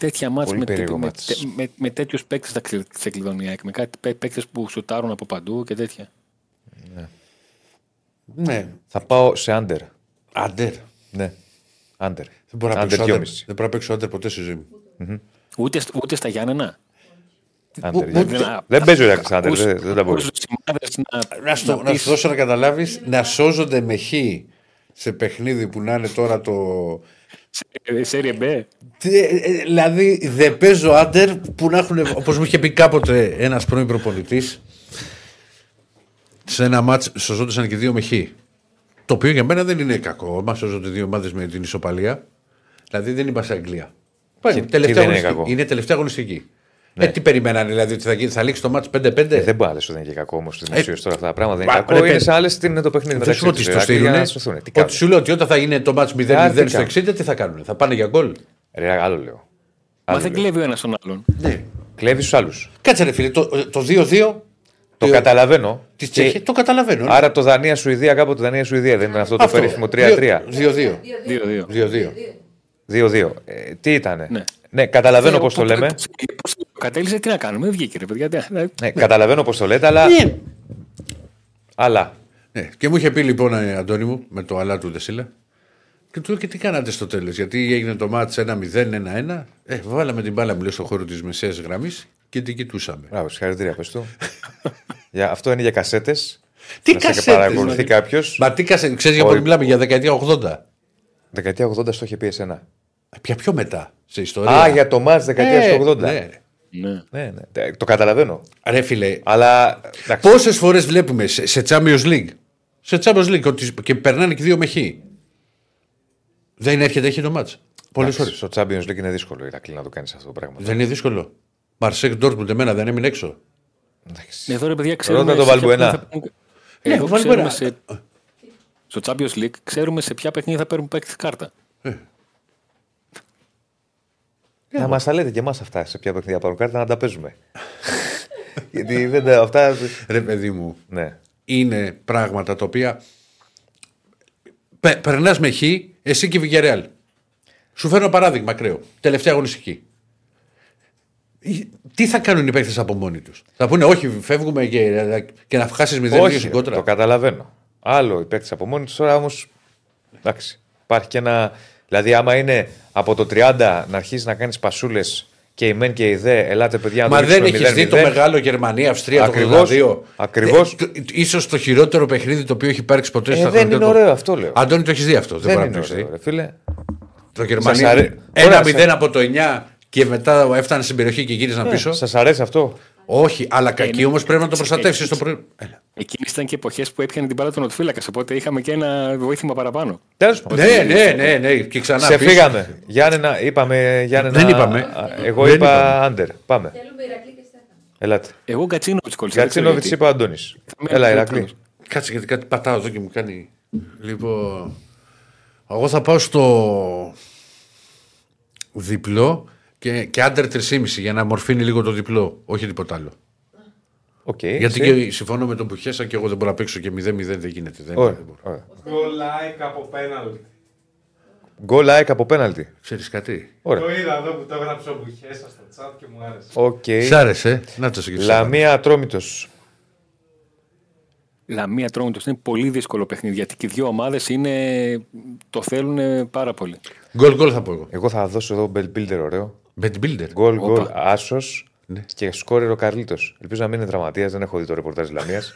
Τέτοια μάτς Πολύ με, περίεργο με, μάτς. με, με, με τέτοιους παίκτες θα ξε- σε κλειδώνει η ΑΕΚ. Με κάτι παί- παίκτες που σουτάρουν από παντού και τέτοια. Ναι. Θα πάω σε άντερ. Άντερ. Ναι. Άντερ. Δεν μπορώ να Άντερ παίξω άντερ. 2,5. Δεν μπορώ να παίξω άντερ ποτέ στη ζωή μου. Ούτε, σ- ούτε στα Γιάννενα. Άντερ, Μου- για- μου- Να- Δεν παίζει ο Ηρακλής άντερ. ακούς- Δεν δεν τα μπορεί. ακούς σημάδες να, Να σου, να να πεις- σου δώσω να καταλάβεις να σώζονται με χ σε παιχνίδι που να είναι τώρα το. Ε, Σέρια μπε. Τι, ε, ε, Δηλαδή δεν παίζω άντερ που να έχουν. Όπως μου είχε πει κάποτε ένας πρώην προπονητής. Σε ένα μάτς σωζόντουσαν και δύο με χ. Το οποίο για μένα δεν είναι κακό. Μα σώζονται δύο ομάδες με την ισοπαλία. Δηλαδή δεν είμαστε Αγγλία. Πάει, τι τελευταία δεν είναι αγωνιστική. κακό; είναι τελευταία αγωνιστική. Ε, τι περιμένανε, δηλαδή ότι θα, γίνει- θα λήξει το μάτς 5-5. Ε, δεν μπορεί να λες ότι δεν είναι και κακό όμως στις δημοσίε τώρα αυτά τα πράγματα. Δεν μα, είναι κακό. ρε, Είναι παιδί. σε άλλες τι είναι το παιχνίδι Δεν σου μεταξύ πω ότι τους, στο ρε, για να στείλουν. σωθούν. Τι Ότι κάνουν. σου λέω ότι όταν θα γίνει το μάτς 0-0 Α, τι στο κάνουν. 60, τι θα κάνουν. Θα πάνε για γκολ; Ρε, άλλο λέω. Μα Άλλο δεν λέω. κλέβει ο ένας τον άλλον. Ναι. Κλέβει του άλλους. Κάτσε ρε φίλε, το, το 2-2 Το Το- καταλαβαίνω. της Και- Τσεχία το καταλαβαίνω. ναι. Άρα το Δανία-Σουηδία, κάποτε Δανία-Σουηδία δεν ήταν αυτό το περίφημο 3-3. 2-2. 2-2. 2-2. 2-2. Ε, τι ήτανε; Ναι. Ναι, καταλαβαίνω πώς το λέμε. Πώς κατέληξε, τι να κάνουμε, δεν βγήκε ρε παιδιά. Ναι, Ναι, καταλαβαίνω πώς το λέτε, αλλά. Ναι. Αλλά. Ναι. Και μου είχε πει λοιπόν, ε, Αντώνη μου, με το αλά του Δεσίλα, και του λέω και τι κάνατε στο τέλος. Γιατί έγινε το μάτς 1-0-1-1. Ε, βάλαμε την μπάλα μου λέει, στο χώρο της μεσαίας γραμμής και την κοιτούσαμε. Μπράβο, συγχαρητήρια, πες του. για, αυτό είναι για κασέτες. Τι να σε κασέτες, παρακολουθεί δηλαδή. κάποιος. Μα τι κασε, ξέρεις για Ο- πότε μιλάμε, για δεκαετία 80. Δεκαετία 80 στο είχε πει εσένα. Πια πιο μετά σε ιστορία. Α, για το μάτς δεκαετίας Ε, του 80. Ναι. ναι. Ναι, ναι. Ε, Το καταλαβαίνω. Ρε φίλε, Αλλά. εντάξει. πόσες φορές βλέπουμε σε, σε Champions League, σε Champions League ότι, και περνάνε και δύο με χ. Δεν έρχεται, έχει το μάτς. Πολλές Εντάξει, ώρε. Στο Champions League είναι δύσκολο Ηρακλή να το κάνει αυτό το πράγμα. Δεν είναι δύσκολο. Μαρσέκ Ντόρκμουντ εμένα δεν έμεινε έξω. Εντάξει. Εδώ ρε παιδιά ξέρουμε. Ρώτα τον σε ποια Βαλμπουενά. παιχνίδι θα παίρνουν- Ναι, Εδώ ο Βαλμπουενά. ξέρουμε σε... Στο Champions League ξέρουμε σε ποια παιχνίδια θα παίρνουν παίκτη κάρτα. Να μας τα λέτε και εμάς αυτά σε ποια παιχνίδια πάρουν κάρτα να τα παίζουμε. Γιατί δεν τα. Αυτά. Ρε παιδί μου, Ναι. είναι πράγματα τα οποία. Πε, Περνάς με χ, εσύ και η Βιγερεάλ. Σου φέρνω παράδειγμα ακραίο. Τελευταία αγωνιστική. Τι θα κάνουν οι παίκτες από μόνοι τους; Θα πούνε, Όχι, φεύγουμε και, και να χάσεις 0-2 Όχι, στην ρε, κόντρα. το καταλαβαίνω. Άλλο οι παίκτες από μόνοι τους, τώρα όμως. Εντάξει. Υπάρχει και ένα. Δηλαδή, άμα είναι από το 30 να αρχίσεις να κάνεις πασούλες και η μεν και η δε, ελάτε παιδιά να Μα το δεν ρίξουμε έχει δει το 0-0. μεγάλο Γερμανία-Αυστρία το Ακριβώς, 82. ακριβώς. σω το χειρότερο παιχνίδι το οποίο έχει υπάρξει ποτέ Ε, στα δεν χρονικά είναι του. ωραίο αυτό, λέω. Αντώνη, το έχεις δει αυτό. Δεν, Δεν μπορεί να είναι το έχεις ωραίο, δει. ρε φίλε. Το Σας Γερμανία. αρέ- Ένα Ωραία, 0 από το 9 και μετά έφτανε στην περιοχή και γύρισαν πίσω. Σας αρέσει αυτό; Όχι, αλλά κακή όμως πρέπει να το προστατεύσεις στο πρωί. Έλα. Εκείνες ήταν και εποχές που έπιανε την μπάλα του νοτφύλακα. Οπότε είχαμε και ένα βοήθημα παραπάνω. Τέλος πάντων. Ναι, ναι, ναι, ναι. Και ξανά πίσω. Ξεφύγαμε. Γιάννενα, είπαμε. Γιάννενα, Δεν είπαμε. Α, Εγώ Δεν είπα είπαμε. Άντερ. Πάμε. Θέλουμε Ηρακλή και Στέφανο. Ελάτε. Εγώ Γκατσίνοβιτ κολλήσα. Γκατσίνοβιτ είπα ο Αντώνη. με Έλα, ένα Ηρακλή. τέλος. Κάτσε γιατί κάτι πατάω εδώ και μου κάνει. Λοιπόν. Εγώ θα πάω στο διπλό και, και under 3,5 για να ομορφύνει λίγο το διπλό. Όχι τίποτα άλλο. Οκ. Γιατί εσύ; και, συμφωνώ με τον Πουχέσα και εγώ δεν μπορώ να παίξω και 0-0 δεν γίνεται. Δεν, Ωραία, δεν μπορώ. ωραία. Goal like από πέναλτι. Γκολ like από πέναλτι. Ξέρεις κάτι; Ωραία. Το είδα εδώ που το έγραψε ο Μπουχέσα στο chat και μου άρεσε. Οκ. Σ' άρεσε; Να το συγκεκριμένο. Λαμία Ατρόμητος. Λαμία Τρόμητο είναι πολύ δύσκολο παιχνίδι γιατί και οι δύο ομάδες το θέλουν πάρα πολύ. Γκολ γκολ θα πω εγώ. Εγώ θα δώσω εδώ μπελ builder ωραίο. Bet builder. Γκολ, Όπα. γκολ, άσος Ναι. και σκόρερο Καρλίτος. Ελπίζω να μην είναι δραματία, δεν έχω δει το ρεπορτάζ Λαμίας.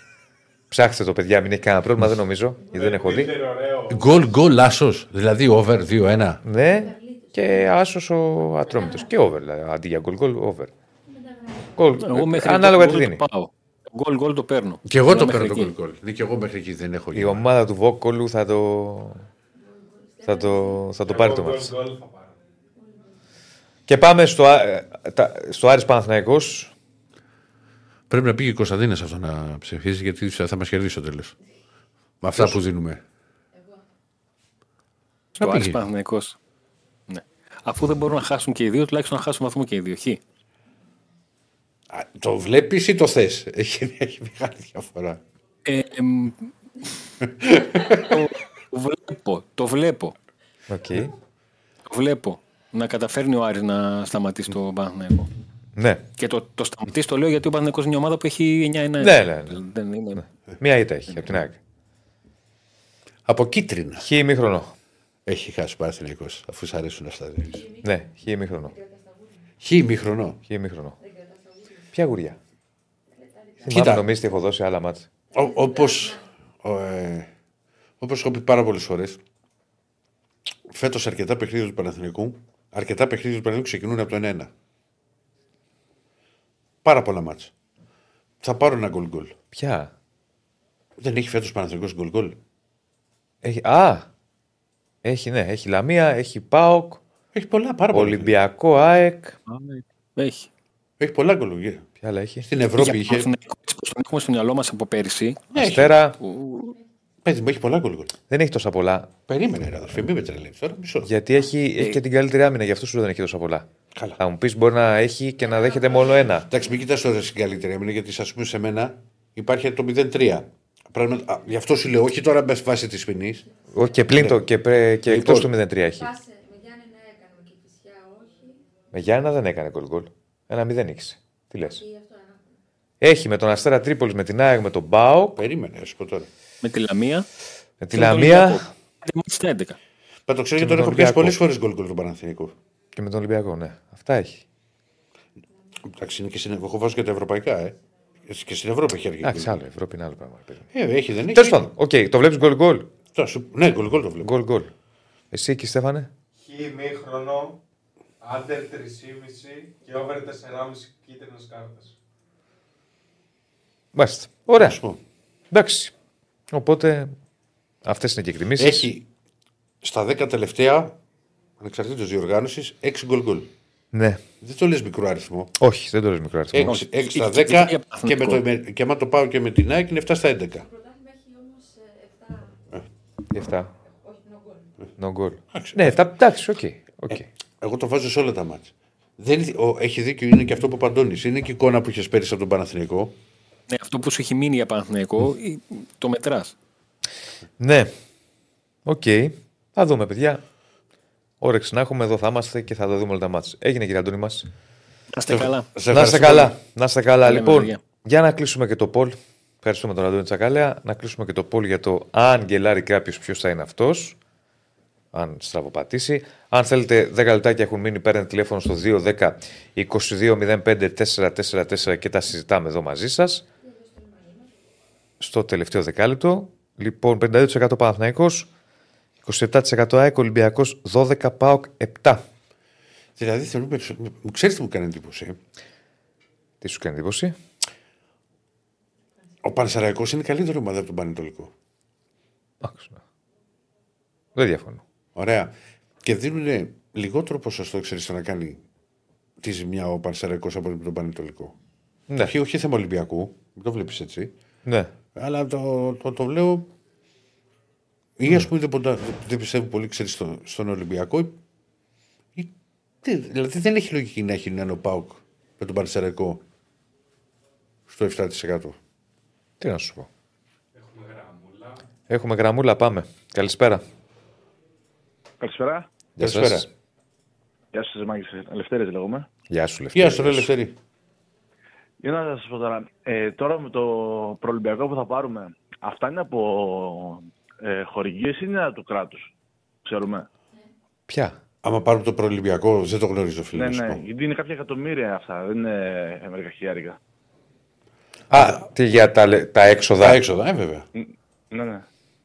Ψάξτε το, παιδιά, μην έχει κανένα πρόβλημα, δεν νομίζω, γιατί δεν έχω δει. Φίλτερ ωραίο. Γκολ γκολ άσος. Δηλαδή over 2-1. Ναι, και άσος ο Ατρόμητος. Και over, δηλαδή, αντί για γκολ, γκολ, over. Γκολ, Εγώ μέχρι ανάλογα γκολ τι το δίνει. πάω.Γκολ γκολ το παίρνω. Και εγώ το Μέχρι παίρνω το εκεί. γκολ γκολ. Ναι, και εγώ μέχρι εκεί δεν έχω Η γίνει. ομάδα του Βόκολου θα το, θα το, θα το πάρει το Εγώ μάτς. goal, goal θα πάρω. Και πάμε στο, Α- ε, τα- στο Άρης Παναθηναϊκός. Πρέπει να πήγε η Κωνσταντίνας αυτό να ψηφίσει γιατί θα μας κερδίσει στο τέλος. Με αυτά που δίνουμε. Στο Να Άρης πήγε. Παναθηναϊκός. Ναι. Αφού δεν μπορούν να χάσουν και οι δύο, τουλάχιστον να χάσουν βαθμό και οι δύο. Χ. Α, Το βλέπεις ή το θες; Έχει, έχει μεγάλη διαφορά. Ε, εμ, το βλέπω, το βλέπω. Οκ. Το βλέπω να καταφέρνει ο Άρης να σταματήσει το Παναθηναϊκό. Ναι, Και το, το σταματήσει το λέω γιατί ο Παναθηναϊκός είναι μια ομάδα που έχει 9-1. Ναι, ναι, ναι. Δεν είναι... μία ήττα έχει από την ΑΕΚ. Από κίτρινα Χ ημίχρονο. έχει χάσει ο Παναθηναϊκός, αφού σ' αρέσουν αυτά. Ναι, χ ημίχρονο. Χ ημίχρονο. Χ ημίχρονο. Ποια γουριά. Κοίτα. Θυμάμαι νομίζεις τι έχω δώσει άλλα μάτσα. Όπως ε, όπως έχω πει πάρα πολλές φορές, φέτος αρκετά παιχνίδια του Παναθηναϊκού, αρκετά παιχνίδια του Παναθηναϊκού ξεκινούν από το 1-1. Πάρα πολλά μάτσα. Θα πάρω ένα γκολ γκολ. Ποια; Δεν έχει φέτος Παναθηναϊκός γκολ γκολ. Έχει, α, έχει ναι, έχει Λαμία, έχει ΠΑΟΚ, Έχει πολλά, πάρα πολλά. Ολυμπιακό ΑΕΚ. Έχει. Έχει πολλά γκολ. γκολ. Ποια άλλα έχει; Στην Ευρώπη Για είχε. Παναθηναϊκό, έτσι πως τον έχουμε στο μυαλό μας από πέρυσι. Αστέρα. Παιδί μου, έχει πολλά γκολ. γκολ. Δεν έχει τόσα πολλά. Περίμενε, ρε αδερφέ, μην με τρελαίνεις τώρα. Μισό. Γιατί έχει, έχει και την καλύτερη άμυνα, γι' αυτό σου δεν έχει τόσα πολλά. Καλά. Θα μου πεις μπορεί να έχει και να δέχεται μόνο ένα. Εντάξει, μην κοιτάς τώρα στην καλύτερη άμυνα, γιατί ας πούμε σε μένα υπάρχει το 0-3. Πράγμα, α, γι' αυτό σου λέω, όχι τώρα με βάση της ποινής. Όχι και πλην το και, πρέ, και Λοιπόν. εκτό του 0-3 έχει. Πάσε, με Γιάννη να έκαναμε και φυσιά όχι. Με Γιάννα δεν έκανε γκολ γκολ. Ένα 0 ήξε. Τι λες; Ή αυτό ένα. Έχει με τον Αστέρα Τρίπολης, με την ΑΕΚ, με τον Μπάουκ, Περίμενε, ας πω τώρα. Με τη Λαμία. με τη και με τον Λαμία Ολυμπιακό. Πέντε μάτς στα 11. Πα το ξέρω Και γιατί τον με έχω τον πιάσει πολλές Ολυμπιακό. φορές γκολ γκολ του Παναθηναϊκού. και με τον Ολυμπιακό. Ναι, αυτά έχει. Εντάξει, είναι και στην Ευρώπη. Έχω βάσει και τα ευρωπαϊκά, ε. Και στην Ευρώπη έχει αρχίσει. Εντάξει, άλλο. Ευρώπη είναι άλλο πράγμα. Ε, έχει, δεν έχει. Τέλος πάντων, οκ, το βλέπεις γκολ γκολ; Τώρα σου- Ναι, γκολ γκολ το βλέπω. Γκολ γκολ. Εσύ εκεί, Στέφανε; Χ ημίχρονο, under 3,5 και over 4,5 κίτρινες κάρτες. Μάλιστα. Ωραία. Να σου πω. Εντάξει. Οπότε αυτές είναι οι εκτιμήσεις. Έχει στα 10 τελευταία ανεξαρτήτως διοργάνωσης, 6 γκολ γκολ. Ναι. Δεν το λες μικρό αριθμό. Όχι, δεν το λες μικρό αριθμό. 6, 6 στα Και- και- 10 και- και, με το, με- και άμα το πάω και με την ΑΕΚ είναι 7 στα 11. Το πρωτάθλημα έχει όμως 7. 7. Όχι, no goal. No goal. Ναι, τα, εντάξει, OK. OK. Εγώ το βάζω σε όλα τα μάτια. Δεν, είναι- ο, έχει δίκιο, είναι και αυτό που 'πε ο Αντώνης. Είναι και η εικόνα που είχες πέρυσι από τον Παναθηναϊκό. Ναι, αυτό που σου έχει μείνει για Παναθηναϊκό, ή- το μετράς. Ναι. Οκ. Θα δούμε, παιδιά. Όρεξη να έχουμε, εδώ θα είμαστε και θα τα δούμε όλα τα μάτια. Έγινε, κύριε Αντώνη μας. Να είστε καλά. Σε Να είστε ευχαριστώ καλά. Να είστε καλά. Λέμε, λοιπόν, παιδιά. για να κλείσουμε και το poll. Ευχαριστούμε τον Αντώνη Τσακαλέα. Να κλείσουμε και το poll για το αν γκελάρει κάποιος ποιος θα είναι αυτός. Αν στραβοπατήσει. Αν θέλετε 10 λεπτάκια έχουν μείνει, παίρνετε τηλέφωνο στο 210 2205 444 και τα συζητάμε εδώ μαζί σας. Στο τελευταίο δεκάλεπτο. Λοιπόν, 52% Παναθηναϊκός, 27% ΑΕΚ, Ολυμπιακός 12, ΠΑΟΚ 7. Δηλαδή θεωρώ περισσότερο. Μου ξέρεις τι μου κάνει εντύπωση; Τι σου κάνει εντύπωση; Ο Πανσεραϊκός είναι καλύτερη ομάδα από τον Πανετολικό. Εντάξει, ναι. Δεν διαφωνώ. Ωραία. Και δίνουν λιγότερο ποσοστό, ξέρεις, στο να κάνει τη ζημιά ο Πανσεραϊκός από τον Πανετολικό. Ναι, Όχι, όχι θέμα Ολυμπιακού, μην το βλέπεις έτσι. ναι. Αλλά το, το, το λέω. Ή ας πούμε δεν, ποτέ- δεν πιστεύω πολύ ξέρεις, στο, στον Ολυμπιακό. ή- ή- τι- δηλαδή δεν έχει λογική να έχει έναν Πάουκ με τον Πανσεραϊκό στο 7%. Τι να σου πω. Έχουμε γραμμούλα. Έχουμε γραμμούλα, πάμε. Καλησπέρα. Καλησπέρα. Γεια Καλησπέρα. σας. Γεια σας, Μάκης. Ελευθέρης λέγομαι. Γεια σου, Λευτέρη. Γεια σου, ρε Ελευθερή. Για να σας πω τώρα. Ε, τώρα με το προολυμπιακό που θα πάρουμε, αυτά είναι από ε, χορηγίες ή είναι του κράτου. Ξέρουμε; Ποια; Άμα πάρουμε το προολυμπιακό, δεν το γνωρίζω, φίλε. Ναι, να σου ναι. πω. Γιατί είναι κάποια εκατομμύρια αυτά. Δεν είναι μερικά χιλιάρικα. Α, τι για τα, λε- τα έξοδα. Τα έξοδα, ε, βέβαια. Ναι, ναι.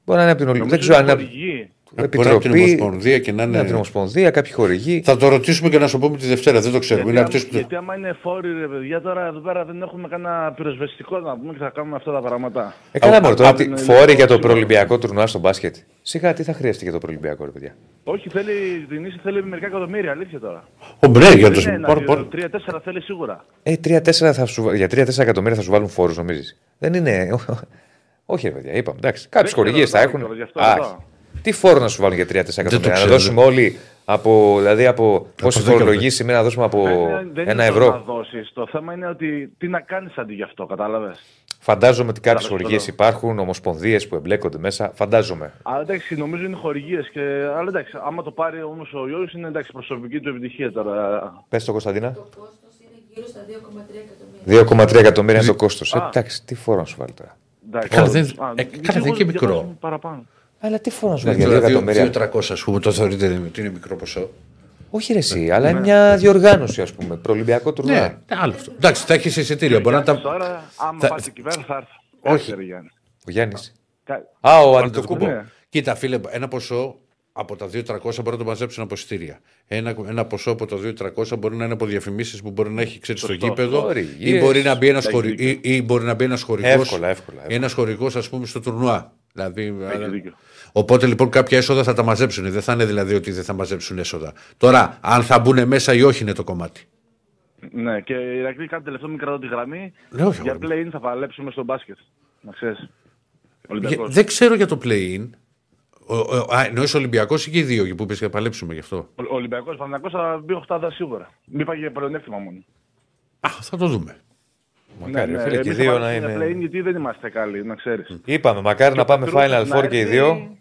Μπορεί να είναι από την Ολυμπιακή. Δεν Νομίζω ξέρω αν είναι είναι χορηγή. από Μπορεί να είναι από την Επιτροπή. Ομοσπονδία και να Είναι από την είναι. Ομοσπονδία, κάποιοι χορηγοί. Θα το ρωτήσουμε και να σου πούμε τη Δευτέρα, δεν το ξέρουμε. Είναι Γιατί, από άμα, τις- γιατί άμα είναι φόροι, ρε παιδιά, τώρα εδώ πέρα δεν έχουμε κανένα πυροσβεστικό να πούμε και θα κάνουμε αυτά τα πράγματα. Ε, καλά, μόνο τώρα. από τι- την Φόροι Ελληνική για το Σίγουρα. προολυμπιακό τουρνουά στο μπάσκετ. Σιγά, τι θα χρειαστεί για το προολυμπιακό, ρε παιδιά. Όχι, θέλει την ίση θέλει μερικά εκατομμύρια, αλήθεια τώρα. Ο Μπρέ, για Δεν το είναι πάρ- ένα, πάρ- τρία-τέσσερα θέλει σίγουρα. Ε, 3-4 θα σου, για 3-4 εκατομμύρια θα σου βάλουν φόρου, νομίζει. Δεν είναι. Όχι, ρε παιδιά, είπαμε. Εντάξει. Κάποιε ξέρω, χορηγίε θα ρωτάω έχουν. Κιόλας, γι' αυτό Α, ρωτάω. τι φόρο να σου βάλουν για 3-4 εκατομμύρια; Να ξέρω, δώσουμε όλοι από. Δηλαδή από. Πόση εδώ και φορολογή σημαίνει να δώσουμε από Δεν είναι- δεν ένα είναι το να ευρώ. δώσεις. Το θέμα είναι ότι τι να κάνεις αντί γι' αυτό, κατάλαβες; Φαντάζομαι ότι κάποιες Κατάλαβες χορηγίες το λέω. υπάρχουν, ομοσπονδίες που εμπλέκονται μέσα. Φαντάζομαι. Αλλά εντάξει, νομίζω είναι χορηγίες. Και... Αλλά εντάξει, άμα το πάρει όμως ο Γιώργο, είναι εντάξει, προσωπική του επιτυχία τώρα. Πες το Κωνσταντίνα. Το κόστος είναι γύρω στα 2,3 εκατομμύρια. 2,3 εκατομμύρια είναι το κόστος. Α. εντάξει, τι φόρο να σου βάλει τώρα; Εντάξει, Καλά, δεν- α, ε, γιατί καλά, δεν είναι και εγώ μικρό. διαβάζω Παραπάνω. Αλλά τι φόρο να σου Δεν βάλει για 2 ξέρω, εκατομμύρια. 2-300 ας πούμε, το θεωρείτε ότι είναι μικρό ποσό. Όχι ρε εσύ, αλλά είναι μια διοργάνωση, ας πούμε. Προολυμπιακό τουρνουά. Ναι, άλλο αυτό. Εντάξει, θα έχεις εισιτήριο. Μπορεί να τα. Τώρα, άμα θα- πάτε εκεί πέρα, θα έρθω. Όχι. Ξέρει, Γιάννη. Ο Γιάννης. Κα- Α, ο Πάρτε το Αντιτοκούμπο. Ναι. Κοίτα, φίλε, ένα ποσό από τα 2-300 μπορεί να το μαζέψουν από εισιτήρια. Ένα, ένα ποσό από τα 2-300 μπορεί να είναι από διαφημίσεις που μπορεί να έχει ξέρεις στο Σωστό. γήπεδο Χορηγίες. ή μπορεί να μπει ένας Έχει χωρι... δίκιο. ή, ή μπορεί να μπει ένας χορηγός, Εύκολα, εύκολα, εύκολα. Ένας χορηγός, ας πούμε, στο τουρνουά. Δηλαδή, Έχει δίκιο. Οπότε λοιπόν κάποια έσοδα θα τα μαζέψουν. Δεν θα είναι δηλαδή ότι δεν θα μαζέψουν έσοδα. Τώρα, αν θα μπουν μέσα ή όχι είναι το κομμάτι. Ναι, και η Ηρακλή κάτι τελευταίο μην κρατώ τη γραμμή. Ναι, όχι, για αγόρι play-in θα παλέψουμε στο μπάσκετ. Να ξέρεις. Για- Ολυμπιακός. δεν ξέρω για το play-in. Ο, ο, α, εννοείς Ολυμπιακός ή και οι δύο που είπες και θα παλέψουμε γι' αυτό; Ο Ολυμπιακός Παναγιακός θα μπει οχτάδα σίγουρα. Μην πάει για πλεονέκτημα μόνο. Α, θα το δούμε. Μακάρι, ναι, φίλε, και οι εμείς δύο θα να πάμε στην είναι. play-in γιατί δεν είμαστε καλοί, να ξέρεις. Είπαμε, μακάρι να πάμε Final Four και οι δύο.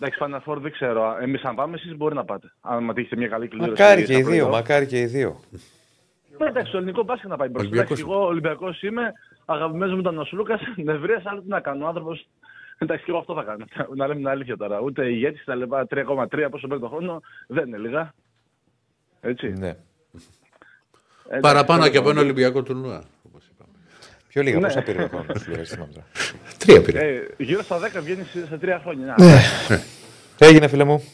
Εντάξει, Final Four δεν ξέρω. Εμείς αν πάμε, εσείς μπορεί να πάτε. Αν μα τύχετε μια καλή κλήρωση. Μακάρι και στα οι δύο, play-off. μακάρι και οι δύο. Ναι, εντάξει, το ελληνικό μπάσκετ να πάει μπροστά. Ολυμπιακός. Εντάξει, εγώ Ολυμπιακός είμαι. Αγαπημένος μου ήταν ο Σλούκας. Νευρία, άλλο τι να κάνω. Ο άνθρωπο. Εντάξει, και εγώ αυτό θα κάνω. να λέμε την αλήθεια τώρα. Ούτε ηγέτης τα λεπτά 3,3 πόσο παίρνει το χρόνο δεν είναι λίγα. Έτσι. Ναι. Εντάξει, Παραπάνω τέλος και από ένα πάντων. Ολυμπιακό τουρνουά. Όπως είπαμε. Πιο λίγα, Ναι. πόσα πήρε ο χρόνος, φίλε, δεν θυμάμαι τώρα. Τρία πήρε. Ε, γύρω στα 10 βγαίνει σε- σε τρία χρόνια. Ναι. Να. Τι έγινε, φίλε μου.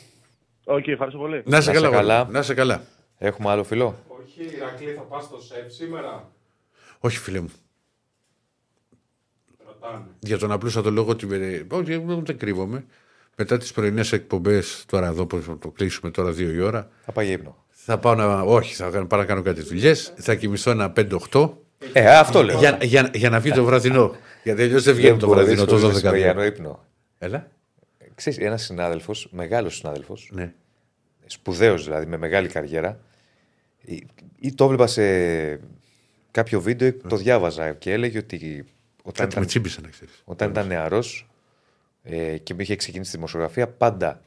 Οκ, ευχαριστώ πολύ. Να 'σαι Να 'σαι καλά. καλά. Βαγγέλη. Να 'σαι καλά. Έχουμε άλλο φίλο; Όχι, Ηρακλή, θα πας στο ΣΕΦ σήμερα; Όχι, φίλε μου. Ρωτάνε. Για τον απλούστατο λόγο ότι. με- Όχι, δεν κρύβομαι. μετά τις πρωινές εκπομπές, τώρα εδώ που θα το κλείσουμε τώρα δύο η ώρα, Θα πάει για ύπνο. θα πάω να. Όχι, θα κάνω- πάω να κάνω κάτι δουλειές. Θα κοιμηθώ ένα 5-8 Ε, αυτό λέω. για, για, για να βγει το βραδινό. Γιατί αλλιώς δεν βγαίνει Δεν το μπορώ να βραδινό δεις το χωρίς 12. μεσημεριανό ύπνο. Έλα. Ξέρεις, ένας συνάδελφος, μεγάλος συνάδελφος, Ναι. σπουδαίος δηλαδή, με μεγάλη καριέρα, ή, ή το έβλεπα σε κάποιο βίντεο ή το διάβαζα και έλεγε ότι όταν Κάτι με ήταν, τσίμπησε να ξέρεις. όταν ήταν νεαρός ε, και είχε ξεκινήσει τη δημοσιογραφία, πάντα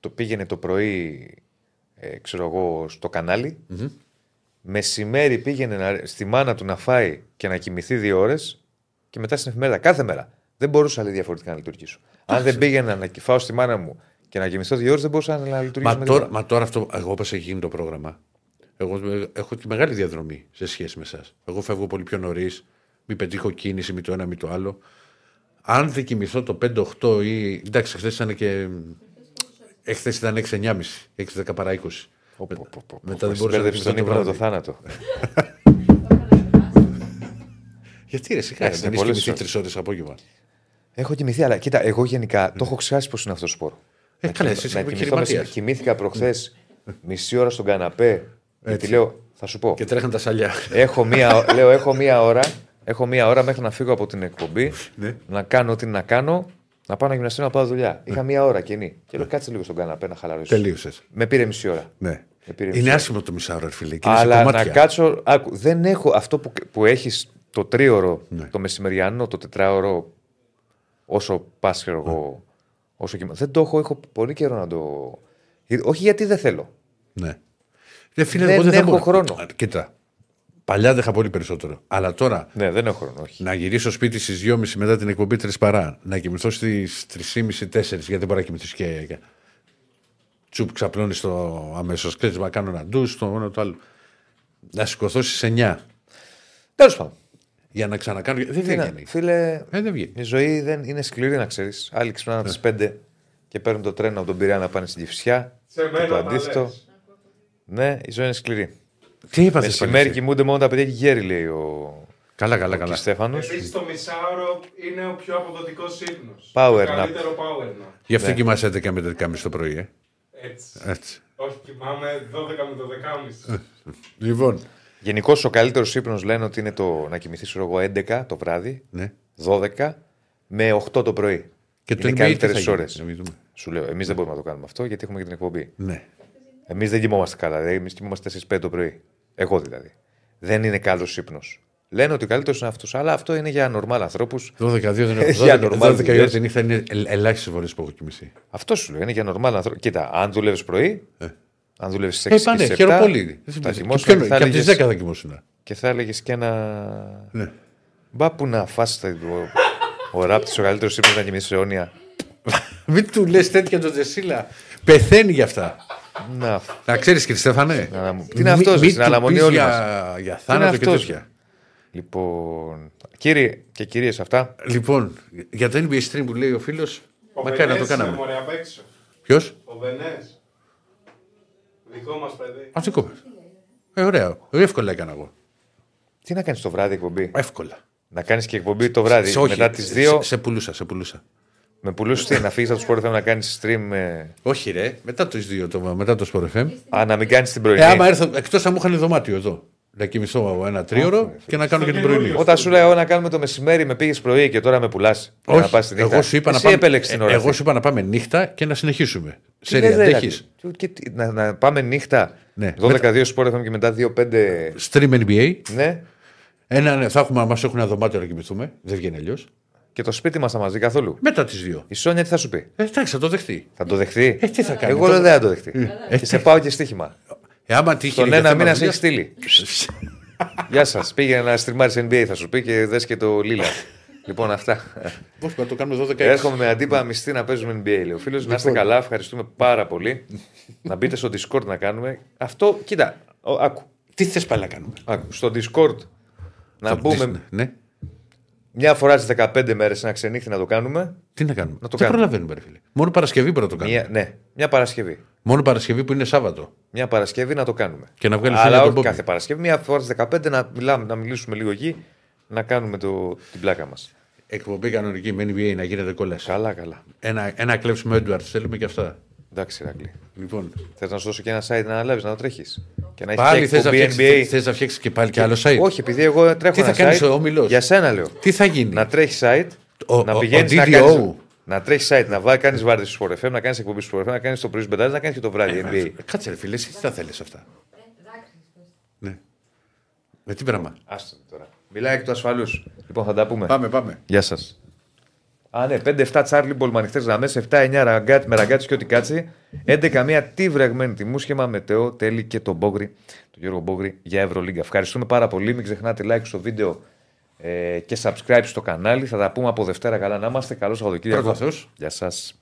το πήγαινε το πρωί, ε, ξέρω εγώ, στο κανάλι, μεσημέρι πήγαινε να- στη μάνα του να φάει και να κοιμηθεί δύο ώρες και μετά στην εφημερίδα, κάθε μέρα. Δεν μπορούσα άλλη διαφορετικά να λειτουργήσω. Αν δεν πήγαινα να φάω στη μάνα μου και να κοιμηθώ δύο ώρες, δεν μπορούσα να λειτουργήσω. Μα με τώρα, τίποτα. μα τώρα αυτό, εγώ όπως έχει γίνει το πρόγραμμα, εγώ ε, έχω τη μεγάλη διαδρομή σε σχέση με εσάς. Εγώ φεύγω πολύ πιο νωρίς, μην πετύχω κίνηση, μη το ένα, μη το άλλο. Αν δεν κοιμηθώ το 5-8 ή. Εντάξει, χθες ήταν και. Εχθέ ήταν 6-9,5, 6-10 παρά 20. Πω, πω, πω, πω, Μετά πω, δεν μπορούσα να συμπέρδεψες τον κοιμηθώ το ύπνο με το βράδυ. θάνατο. Γιατί ρε, σιγά, Εντάξει, δεν είναι έχει πολλές κοιμηθεί ώρες. τρεις ώρες απόγευμα. Έχω κοιμηθεί, αλλά κοίτα, εγώ γενικά το έχω ξεχάσει πώ είναι αυτό το σπόρο. Ε, Να καλά, κοιμηθώ- εσύ είσαι να κοιμηθώ επιχειρηματίας. μεσημέρι. Κοιμήθηκα προχθές μισή ώρα στον καναπέ. Γιατί λέω, θα σου πω. Και τρέχαν τα σαλιά. Έχω μία, λέω, έχω μία ώρα. Έχω μία ώρα μέχρι να φύγω από την εκπομπή, Ναι. να κάνω ό,τι να κάνω, να πάω να γυμναστώ να πάω δουλειά. Είχα μία ώρα κενή. Και λέω, κάτσε λίγο στον καναπέ να χαλαρώσω. Τελείωσες. Με πήρε μισή ώρα. Ναι. Με πήρε μισή Είναι ώρα. άσχημο το μισάωρο, ρε φίλε. και είναι σε Αλλά να κομμάτια. κάτσω. Άκου, δεν έχω αυτό που, που έχεις το τρίωρο, Ναι. το μεσημεριανό, το τετράωρο, όσο πας, ξέρω εγώ. Όσο κοιμά. Δεν το έχω, έχω πολύ καιρό να το. Ε, Όχι γιατί δεν θέλω. Ναι. Ρε φίλε, Δεν εγώ δεν θα έχω μπορώ. χρόνο. Α, Κοίτα. Παλιά δεν είχα πολύ περισσότερο. Αλλά τώρα Ναι, δεν έχω χρόνο. Όχι. να γυρίσω σπίτι στις 2.30 μετά την εκπομπή 3 παρά. Να κοιμηθώ στις 3.30-4 γιατί δεν μπορεί να κοιμηθείς και. Και- Τσουπ ξαπλώνει το αμέσως κλέτσμα, να κάνω ένα ντους, το ένα το άλλο. Να σηκωθώ στις 9 Τέλος πάντων. για να ξανακάνω. Δεν Τι να- βγαίνει. Φίλε, Ε, δεν βγαίνει. η ζωή δεν είναι σκληρή να ξέρεις. Άλλοι ξυπνάνε από τις 5 και παίρνουν το τρένο από τον Πειραιά να πάνε στην Κυφσιά. Σε Και μένα το τα αντίθετο. λες. Ναι, η ζωή είναι σκληρή. Τι είπατε, Μεσημέρι κοιμούνται μόνο τα παιδιά και οι γέροι, λέει ο, Καλά, καλά, ο καλά. Στέφανος. Επίσης το μισάωρο είναι ο πιο αποδοτικός ύπνος. Power το nap. καλύτερο power nap. Γι' αυτό Ναι. κοιμάσαι 11 με 11.30 το πρωί, ε. Έτσι. Έτσι. Όχι, κοιμάμαι 12 με το 12.30. Λοιπόν. Γενικώς ο καλύτερος ύπνο λένε ότι είναι το να κοιμηθείς εγώ 11 το βράδυ, Ναι. 12 με 8 το πρωί. Και το είναι NBA τι θα καλύτερε γίνει, ώρες. να μην δούμε. Σου λέω, εμείς δεν μπορούμε να το κάνουμε αυτό γιατί έχουμε και την εκπομπή. Ναι. Εμείς δεν κοιμόμαστε καλά. Δηλαδή, εμείς κοιμόμαστε 4-5 το πρωί. Εγώ δηλαδή. Δεν είναι καλός ύπνο. Λένε ότι ο καλύτερος είναι αυτός, αλλά αυτό είναι για νορμάλ ανθρώπους. 12 δεν έχω. Για 12 normal 12 η ώρα δουλειές. τη νύχτα είναι ελάχιστες φορές που έχω κοιμηθεί. Αυτό σου λέω, είναι για νορμάλ ανθρώπους. Κοίτα, αν δουλεύεις πρωί, Ε. αν δουλεύεις σε 6 Ε, και πάνε, σε 7, χαίρομαι πολύ. θα Και κοιμόσουν ποιον- και θα και από τις έλεγες- 10 θα κοιμόσουν. και θα έλεγες και ένα. Ναι. Μπα που να φας τα- ο, ο ράπτη ο καλύτερος ύπνος να κοιμηθεί αιώνια. Μην του λες τέτοια τον Τζεσίλα. Πεθαίνει γι' αυτά. Να, Να ξέρεις, κύριε Στέφανε. Να αναμ- Τι είναι αυτός, Μη- μη στην του αναμονή πεις όλοι για, για θάνατο και αυτός, τέτοια. Λοιπόν, κύριοι και κυρίες αυτά, Λοιπόν, για το NBA stream που λέει ο φίλος, Ο μακάρι να το Βενές είναι κάναμε. μωρέ απ' έξω. Ποιος; Ο Βενές. Δικό μας παιδί. Αυτό κόβε. Ε, ωραία. Εύκολα έκανα εγώ. τι να κάνεις το βράδυ εκπομπή; Εύκολα. Να κάνεις και εκπομπή το βράδυ. Σε- όχι, μετά τις σε- 2 Σε, σε πουλούσα, σε πουλούσα. με πουλούσες τι, να φύγεις από το σπορ να κάνεις stream. ε, Όχι, ρε, μετά το δύο, το, μετά το Sport FM. Α, να μην κάνεις την πρωινή. Ε, άμα έρθω, εκτός αν μου είχαν δωμάτιο εδώ. Να κοιμηθώ ένα τρίωρο και να κάνω και την πρωινή. Όταν σου λέω να κάνουμε το μεσημέρι, με πήγες πρωί και τώρα με πουλάς. να Όχι, πας τη νύχτα. εγώ σου είπα, να Εσύ πάμε, επέλεξες την ώρα. ε, εγώ αυτή. σου είπα να πάμε νύχτα και να συνεχίσουμε. Τι Σε λες, ρε, αντέχει. δηλαδή. Και τι- να, να πάμε νύχτα. Ναι. 12-2 σπορ FM και μετά 2-5. Stream NBA. Ναι. Ένα, ναι, θα έχουμε, μας έχουν ένα δωμάτιο να κοιμηθούμε. Δεν βγαίνει αλλιώς. Και το σπίτι μας θα μαζί καθόλου; Μετά τις δύο. Η Σόνια τι θα σου πει; Ε, εντάξει, θα το δεχτεί. Θα το δεχτεί; Ε, τι θα κάνει. Εγώ Το- λέω δεν θα το δεχτεί. Ε, Και σε πάω και στοίχημα. Ε, άμα τύχει. Τον για ένα θέμα μήνα σε δουλειάς- έχεις στείλει. Γεια σας. Πήγαινε να στριμάρει NBA, θα σου πει και δες και το Λίλα. λοιπόν, αυτά. Πώς να το κάνουμε 12 Έρχομαι με αντίπα μισθή να παίζουμε NBA. Λέει ο φίλος. Να Λοιπόν. είστε καλά, ευχαριστούμε πάρα πολύ. να μπείτε στο Discord να κάνουμε. Αυτό, κοίτα, ο, άκου, Τι θες πάλι να κάνουμε; άκου. Στο Discord να μπούμε Ναι. μια φορά στις 15 μέρες ένα ξενύχτη να το κάνουμε. Τι να κάνουμε; Να το Δεν κάνουμε. προλαβαίνουμε, ρε φίλε; Μόνο Παρασκευή πρέπει να το κάνουμε. Μια, ναι, μια Παρασκευή. Μόνο Παρασκευή που είναι Σάββατο. Μια Παρασκευή να το κάνουμε. Και να βγάλεις Αλλά φίλια τον όχι Μπόμπι. κάθε Παρασκευή, μια φορά στις 15 να, μιλάμε, να μιλήσουμε λίγο εκεί, να κάνουμε το, την πλάκα μας. εκπομπή κανονική με NBA να γίνεται κόλαση. Καλά, καλά. Ένα, ένα κλέψιμο Έντουαρτ θέλουμε και αυτά. Εντάξει, Ρακλή. Λοιπόν, Θες να σου δώσω και ένα site να αναλάβεις, να το τρέχεις. Και να πάλι έχει θες να, εκπομπή φτιάξεις- NBA. θες να φτιάξεις και πάλι και άλλο site; Όχι, επειδή εγώ τρέχω Τι θα ένα κάνεις site. ο όμιλος; Για σένα λέω. Τι θα γίνει; Να τρέχεις site, Ο- να ο- πηγαίνεις ο να DDO. Κάνει. Να τρέχεις site, να βάλει, κάνεις βάρδι στου Sport FM, να κάνεις εκπομπή στου Sport FM, να κάνεις το πρωί στου πεντάδε, να κάνεις και το βράδυ NBA. Ε, Κάτσε ρε φίλε, εσύ τι θα θέλεις αυτά; Ναι. Με τι πράγμα; Άστο τώρα. Μιλάει εκ του ασφαλούς. Λοιπόν, θα τα πούμε. Πάμε, πάμε. Γεια σας. Α, ναι, 5-7 Τσάρλι Μπολ με ανοιχτές γραμμές, 7-9 ραγκάτ με ραγκάτι και ό,τι κάτσει. 11 μία τι βρεγμένη τιμού σχήμα με Τεό, Τέλη και τον Μπόγκρι, τον Γιώργο Μπόγκρι για Ευρωλίγκα. Ευχαριστούμε πάρα πολύ. Μην ξεχνάτε like στο βίντεο ε, και subscribe στο κανάλι. Θα τα πούμε από Δευτέρα. Καλά να είμαστε. Καλό Σαββατοκύριακο. Πρώτα Θεός. Γεια σας.